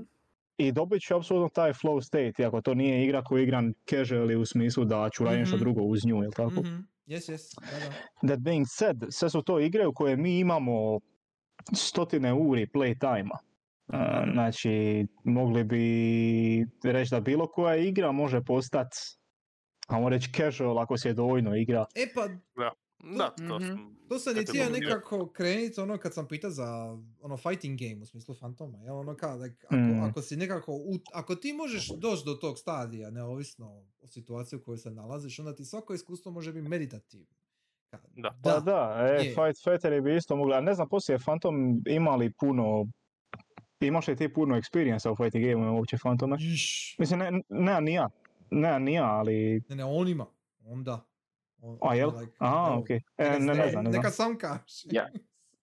I dobit ću apsolutno taj flow state, iako to nije igra koju igram casually u smislu da ću raditi nešto Mhm. drugo uz nju, jel tako? Mhm, Yes, yes, da, da. That being said, sve su to igre u koje mi imamo stotine uri playtime-a. Uh, znači, mogli bi reći da bilo koja igra može postati, ajmo reći casual ako se dovoljno igra. E pa, Da, to Mhm. sam... to sam i bilo- nekako krenit ono kad sam pitao za ono fighting game u smislu fantoma, jel ono kao, like, ako, Mm. ako si nekako, u, ako ti možeš doći do tog stadija, neovisno o situaciji u kojoj se nalaziš, onda ti svako iskustvo može biti meditativno. Ka- Da. Pa da, e, je. Fight Factory bi isto mogla, ne znam poslije Phantom imali puno, imaš li ti puno experience u fighting game uopće Phantome? Iš. Mislim, ne, ne, ni ja, ne, ni ja, ali, Ne, ne, on ima. On da. On, a jel? like, A, evo, okej, E, neka- ne, ne znam, ne znam. Neka sam kaže. Ja.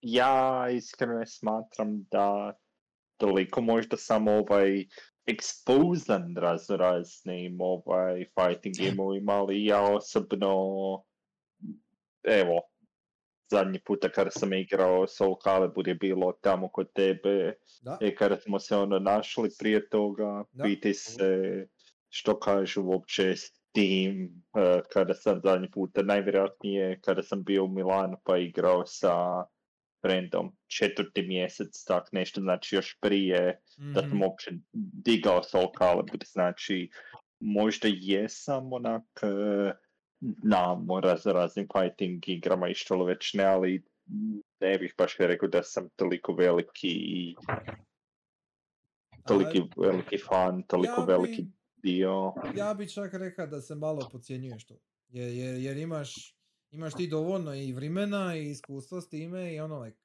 Ja iskreno smatram da toliko možda samo ovaj ekspozen razno raznim ovaj fighting gameovima, ali ja osobno evo zadnji puta kada sam igrao Soul Calibur je bilo tamo kod tebe Da. i kada smo se ono našli prije toga, Da. piti se što kažu uopće Steam, eh, kada sam zadnji puta, najvjerojatnije kada sam bio u Milanu pa igrao sa friendom četvrti mjesec, tak nešto, znači još prije da sam Mhm. uopće digao Soul Calibur, znači možda jesam onak eh, na raz, raznim fighting igrama i što već ne, ali ne bih baš rekao da sam toliko veliki i toliki veliki fan, toliko ja veliki bi- dio. ja bi čak rekao da se malo podcjenjuješ to. Jer, jer, jer imaš, imaš ti dovoljno i vremena i iskustva s time i ono, like,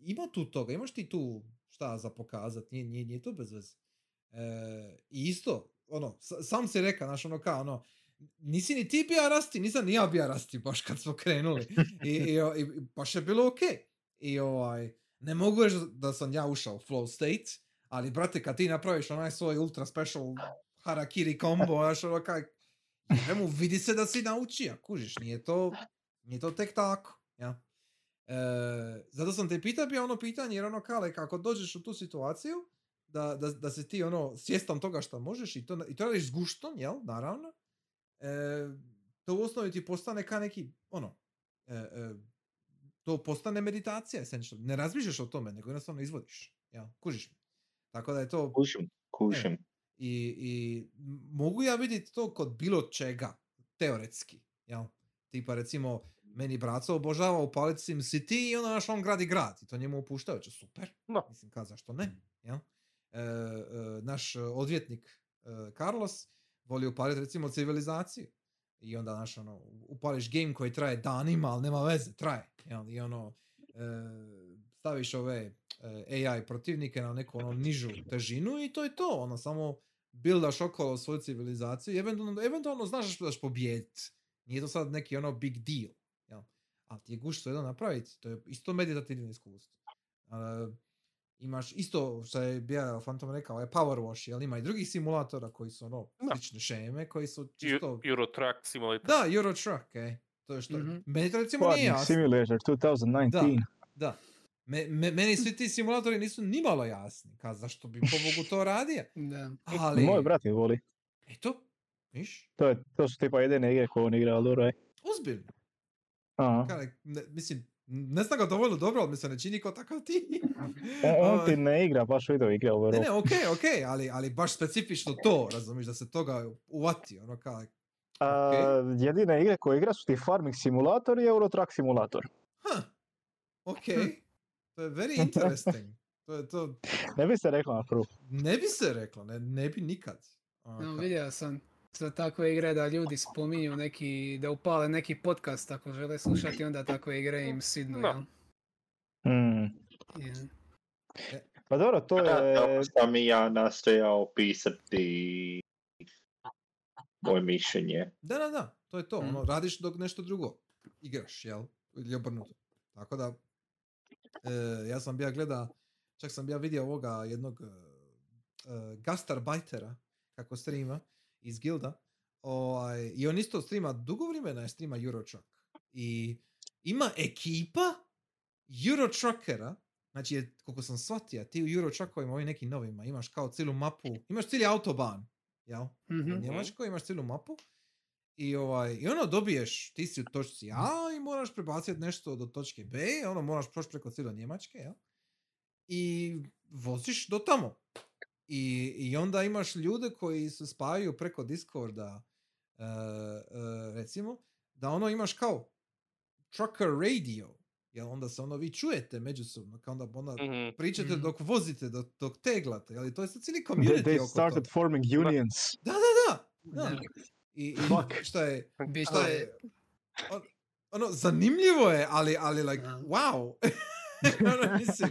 ima tu toga, imaš ti tu šta za pokazat, nije, nije, nije to bez veze. E, isto, ono, sam si reka, znaš, ono kao, ono, nisi ni ti bija rasti, nisam ni ja bija rasti baš kad smo krenuli. I, i, i baš je bilo okej. I ovaj, ne mogu reći da sam ja ušao u flow state, ali brate, kad ti napraviš onaj svoj ultra special harakiri combo, znaš, ono kaj, mu vidi se da si naučio, kužiš, nije to, nije to tek tako, ja. E, zato sam te pitao bio ono pitanje, jer ono kale, kako dođeš u tu situaciju, da, da, da si ti ono svjestan toga što možeš i to, i to radiš s guštom, jel, naravno, e, to u osnovi ti postane ka neki, ono, e, e, to postane meditacija, essentially. Ne razmišljaš o tome, nego jednostavno izvodiš, jel, kužiš me. Tako da je to, Kušim, kušim. I, i mogu ja vidjeti to kod bilo čega, teoretski, jel? Tipa recimo, meni braco obožava upaliti Sim City i onda naš on gradi grad i to njemu opuštajuće, super. Da. Mislim, ka zašto ne, jel? E, e, naš odvjetnik e, Carlos voli upaliti recimo civilizaciju i onda naš ono, upališ game koji traje danima, ali nema veze, traje, jel? I ono, e, staviš ove e, AI protivnike na neku ono nižu težinu i to je to, ono samo buildaš okolo svoju civilizaciju i eventualno, eventualno znaš što daš pobijediti. Nije to sad neki ono big deal. Jel? Ali ti je gušt jedno napraviti, to je isto meditativno iskustvo. E, imaš isto što je bio Phantom rekao, je Power Wash, jel ima i drugih simulatora koji su ono Da. slične šeme, koji su čisto... Euro Truck Simulator. Da, Euro Truck, ej. To je što... Mhm. Meni to recimo nije jasno. Simulator 2019. Da. Da. Me, me- meni svi ti simulatori nisu nimalo jasni. Ka, zašto bi pobogu to radio? Da. Ali, Moj brat je voli. eto, viš, To, je, to su tipa jedine igre koje on igra, ali dobro je. ozbiljno. Aha. Ka, ne, mislim, ne znam ga dovoljno dobro, ali mi se ne čini kao takav ti. On, on ti ne igra baš video igre Ne, ne, okej, okej, ali, ali baš specifično to, razumiješ, da se toga uvati, ono kao, A, jedine igre koje igra su ti Farming Simulator i Euro Truck Simulator. huh, okej, to je very interesting. To je to, Ne bi se rekla na prvu. ne bi se reklo, ne, ne bi nikad. Ono, No, vidio sam za takve igre da ljudi spominju neki, da upale neki podcast ako žele slušati, onda takve igre im sidnu, jel? Mm. Pa dobro, to je... tako sam i ja nastojao pisati moje mišljenje. Da, da, da, to je to, Mm. ono, radiš dok nešto drugo igraš, jel? Ili obrnuto. Tako da, e, ja sam bija gleda, čak sam bija vidio ovoga jednog e, e, gastarbajtera, kako streama, iz Gilda, ovaj, i on isto streama, dugo vremena je streama Eurotruck. I ima ekipa Eurotruckera, znači, je, koliko sam shvatio, ti u Eurotruckovima, ovim nekim novima, imaš kao cijelu mapu, imaš cijeli autoban, jel? Mhm. u Njemačkoj, imaš cijelu mapu i, ovaj, i ono dobiješ, ti si u točci A i moraš prebaciti nešto do točke B, ono moraš proći preko cijele Njemačke, jel? I voziš do tamo. I, I onda imaš ljude koji se spajaju preko Discorda, e, e, recimo, da ono imaš kao trucker radio, jel onda se ono vi čujete međusobno, kao onda, onda Mhm. pričate Mhm. dok vozite, dok, dok teglate, ali to je sad cijeli They, community they oko started toga. forming unions. Da, da, da. da. I, i šta je, će- je, on- ono, zanimljivo je, ali, ali like, wow. ono, mislim,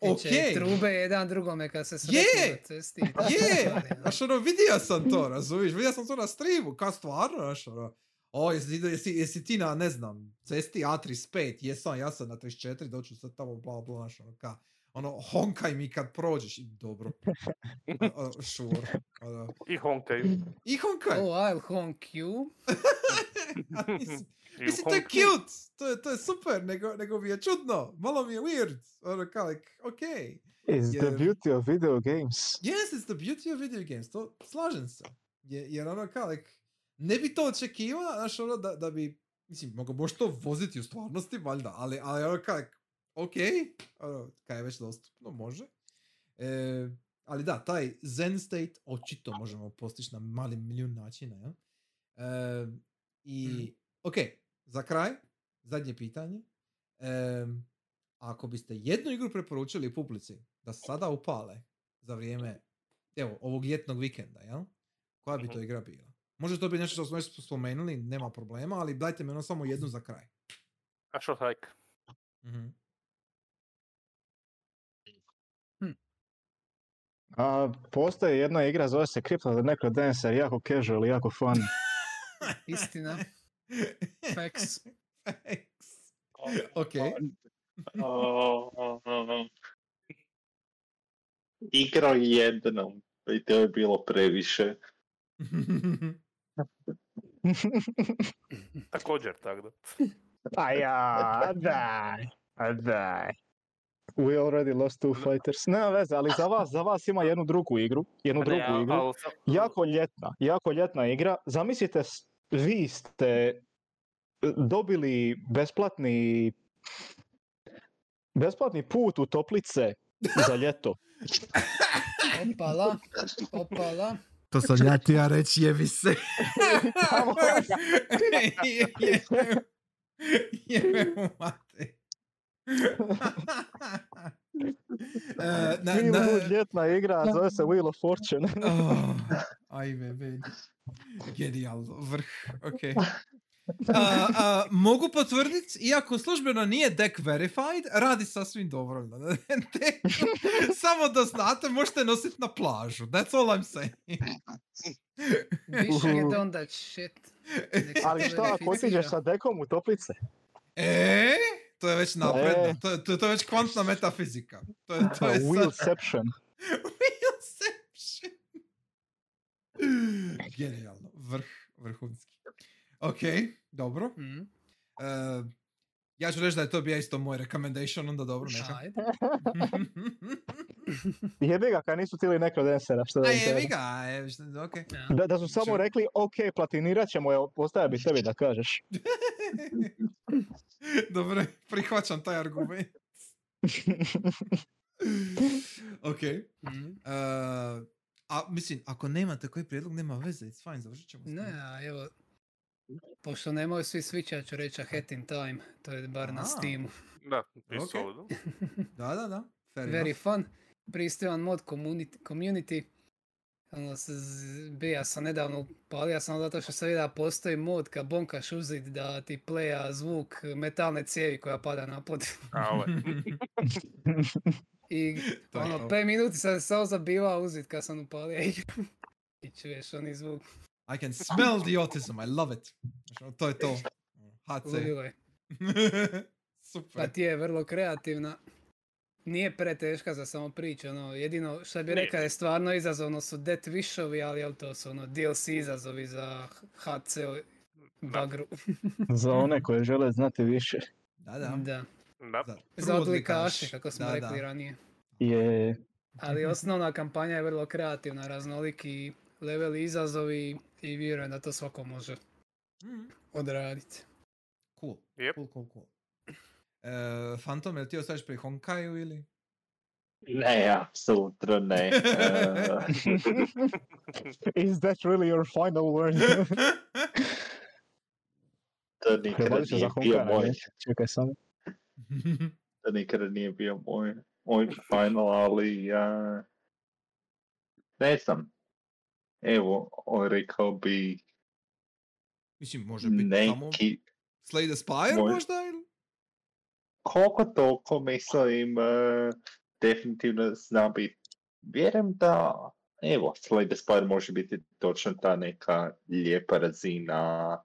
okej. Trube jedan drugome kad se sretnu Je! na cesti. Je, da. znaš ono, vidio sam to, razumiješ, vidio sam to na streamu, kao stvarno, znaš ono, o, jesi, jesi, jesi ti na, ne znam, cesti A35, jesam, ja sam na 34, doću sad tamo, bla, bla, znaš ono, ka, ono, honkaj mi kad prođeš, i dobro, o, sure, ono, I honkaju. i honkaj, Oh, I'll honk you. Mislim, I Mislim, to je cute, to je, to je super, nego, nego mi je čudno, malo mi je weird, ono kao, like, okej. It's the Jer- beauty of video games. Yes, it's the beauty of video games, to slažem se. Je, jer ono kao, like, ne bi to očekivao, znaš, ono, da, da bi, mislim, mogu možeš to voziti u stvarnosti, valjda, ali, ali ono kao, like, ok, ono, kaj je već dostupno, može. E, ali da, taj zen state očito možemo postići na mali milijun načina, jel? E, I, Mm. ok, za kraj, zadnje pitanje. E, ako biste jednu igru preporučili publici da sada upale za vrijeme, evo, ovog ljetnog vikenda, jel? Koja bi to Mhm. igra bila? Može to biti nešto što smo već spomenuli, nema problema, ali dajte mi ono samo jednu za kraj. A što? Mhm. A, postoji jedna igra, zove se Crypto the Necrodancer, jako casual, jako fun. Istina. Facts. Facts. Ok. Igrao jednom i to je bilo previše. Također, tako da. A ja, daj, a daj. We already lost two fighters. Nema veze, ali za vas, za vas ima jednu drugu igru, jednu Ne, drugu igru. al Jako ljetna, jako ljetna igra. Zamislite, vi ste dobili besplatni besplatni put u toplice za ljeto. Opala. Opala. To sam ja ti ja reći, jebi se. Jebe E, na, na, ljetna igra, zove se Wheel of Fortune. oh, ajme, vidi. Genijalno, vrh, ok. A, a, mogu potvrditi, iako službeno nije deck verified, radi sasvim dobro. Deck, Samo da znate, možete nositi na plažu. That's all I'm saying. Više je that shit. Ali to što ako otiđeš sa dekom u toplice? E, to je već napredno. E. To, je- to, to je već kvantna metafizika. To je, to je sad... Wheelception. Wheelception. Genijalno. Vrh, vrhunski. Ok, dobro. Mhm. E, Ja ću reći da je to bio isto moj recommendation, onda dobro, neka. Jebi ga, kad nisu tili nekrodensera, što da A im kažem. ga, e, šta- ok. Ja. Da, da su samo Znači- rekli, ok, platinirat ćemo je, ostaje bi tebi da kažeš. Dobro, prihvaćam taj argument. ok. Uh, a mislim, ako nemate koji prijedlog, nema veze, it's fine, završit ćemo. Ne, a evo, pošto nemaju svi switch, ja ću reći a Hat in Time, to je bar na. Steamu. Da, isto Ok. ovdje. Da, da, da. Fair Very enough. fun, pristojan mod community, community. Ono, s- z- bija sam nedavno upalio sam zato što sam vidio da postoji mod kad bonkaš uzid da ti pleja zvuk metalne cijevi koja pada na pod. A I ono, to. 5 minuti sam se samo zabivao uzid kad sam upalio. I čuješ oni zvuk. I can smell the autism, I love it. Ono, To je to. HC. Ludilo je. Super. Pa ti je vrlo kreativna. Nije preteška za samo priču, ono, jedino što bi rekao je stvarno izazovno su Death Wishovi, ali jel to su ono DLC izazovi za HC bagru. Za one koje žele znati više. Da, da. da. da. Za, odlikaše, kako smo Da, rekli da. ranije. Je, Ali osnovna kampanja je vrlo kreativna, raznoliki leveli izazovi i vjerujem da to svako može Mhm. odraditi. Cool. Yep. Cool, cool, cool. E, Phantom, jel ti ostaješ pri Honkaju ili? Ne, apsolutno ne. Uh, Is that really your final word? to nikada nije bio moj? Čekaj samo. to nikada nije bio moj, moj final, ali ja ne znam. Evo, rekao bi Mislim, može biti samo neki, Slay the Spire Moj- možda ili? Koliko toliko mislim, uh, definitivno zna biti. Vjerujem da, evo, Slay the Spire može biti točno ta neka lijepa razina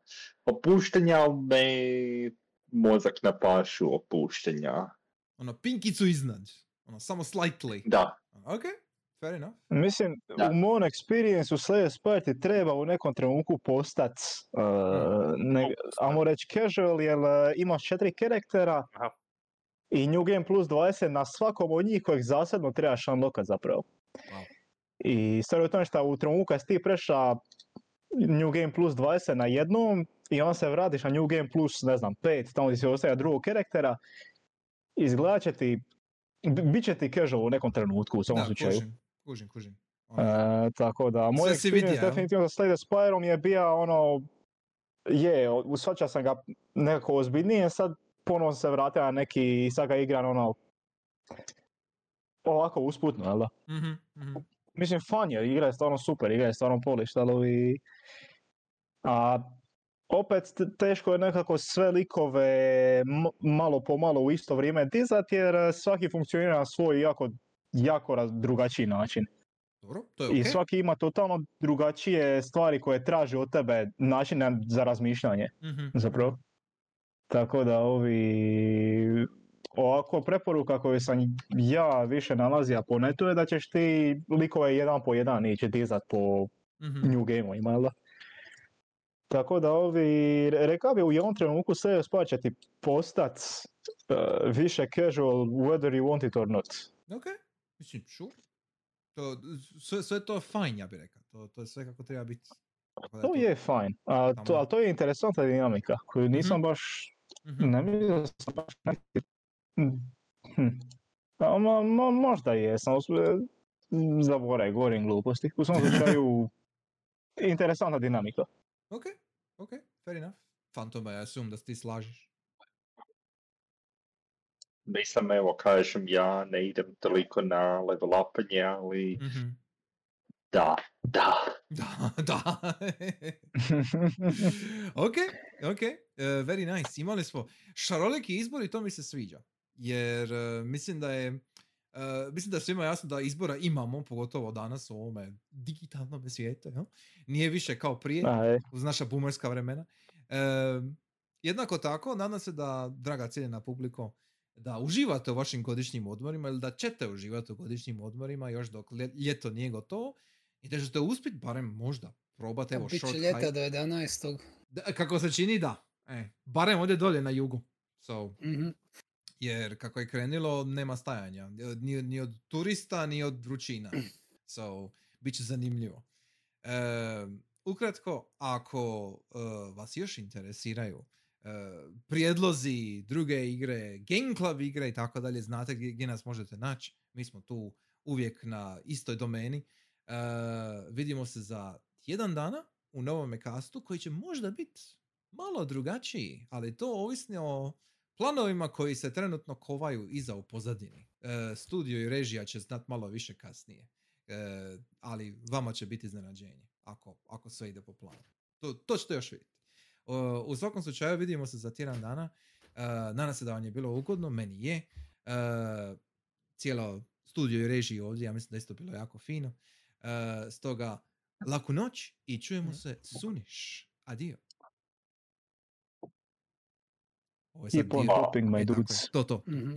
opuštanja, ali ne mozak na pašu opuštanja. Ono, pinkicu iznad. Ono, samo slightly. Da, Ok, fair enough. Mislim, Da. u mom experience u Slayer Spire ti treba u nekom trenutku postat, uh, ne, Fokus, ajmo reći casual, jer uh, imaš četiri karaktera Aha. I New Game Plus 20 na svakom od njih kojeg zasebno trebaš unlockat zapravo. Wow. I stvar je u tome što u trenutku kad ti preša New Game Plus 20 na jednom i onda se vratiš na New Game Plus, ne znam, 5, tamo gdje si ostaje drugog karaktera, izgledat će ti, bi- bit će ti casual u nekom trenutku u svom slučaju. kužim, kužim, kužim. E, tako da, moj Sve experience definitivno sa Slay the Spireom je bio ono, je, usvaća sam ga nekako ozbiljnije, sad ponovno se vratio na neki, i sad ga igram ono, ovako usputno, jel da? mhm, mhm. Mislim, fun je, igra je stvarno super, igra je stvarno polished, ali A opet teško je nekako sve likove m- malo po malo u isto vrijeme dizat jer svaki funkcionira na svoj jako, jako raz- drugačiji način. Dobro, to je I ok. svaki ima totalno drugačije stvari koje traži od tebe načine za razmišljanje Mhm, zapravo. Tako da ovi ovako preporuka koju sam ja više nalazio po netu je da ćeš ti likove jedan po jedan ići dizat po mhm. New Game-ovima, jel da? Tako da ovi, re- rekao bi u jednom trenutku sve Spire će ti postat uh, više casual whether you want it or not. Ok, mislim, sure. To, sve, sve to je fine, ja bih rekao. To, to je sve kako treba biti. To je fine, a to, ali to je interesantna dinamika koju nisam baš, Mhm. ne mislim da sam baš neki... Hm. A, ma, ma, možda jesam, zaboravim, govorim gluposti. U svom slučaju, interesantna dinamika. Ok, ok, fair enough. Fantoma, ja assume da se ti slažeš. nisam, evo, kažem, ja ne idem toliko na level upanje, ali Mhm. da, da. Da, da. ok, ok, uh, very nice. Imali smo šaroliki izbor i to mi se sviđa. Jer uh, mislim da je uh, mislim da je svima jasno da izbora imamo, pogotovo danas u ovome digitalnom svijetu. Jel? Nije više kao prije, Aj, uz naša boomerska vremena. E, jednako tako, nadam se da, draga cijeljena publiko, da uživate u vašim godišnjim odmorima ili da ćete uživati u godišnjim odmorima još dok lje- ljeto nije gotovo i da ćete uspjeti barem možda probati evo Biće short ljeta hike. do 11. Da, kako se čini da. E, barem ovdje dolje na jugu. So, Mhm. jer kako je krenilo, nema stajanja. Ni, ni od turista, ni od vrućina. So, bit će zanimljivo. E, ukratko, ako e, vas još interesiraju e, prijedlozi, druge igre, Game Club igre i tako dalje, znate gdje, gdje nas možete naći. Mi smo tu uvijek na istoj domeni. E, vidimo se za jedan dana u novome kastu koji će možda biti malo drugačiji, ali to ovisno o planovima koji se trenutno kovaju iza u pozadini. E, studio i režija će znat malo više kasnije. E, ali vama će biti iznenađenje ako, ako sve ide po planu. To, to ćete još vidjeti. U svakom slučaju vidimo se za tjedan dana. Nadam se da vam je bilo ugodno, meni je. Cijelo studio i režiji ovdje, ja mislim da je isto bilo jako fino. E, stoga, laku noć i čujemo se suniš. Adio. Ovo je sad Keep on dio- hopping, my E, dudes. To, to. Mhm.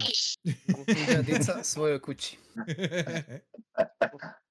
Tuđa dica svojoj kući.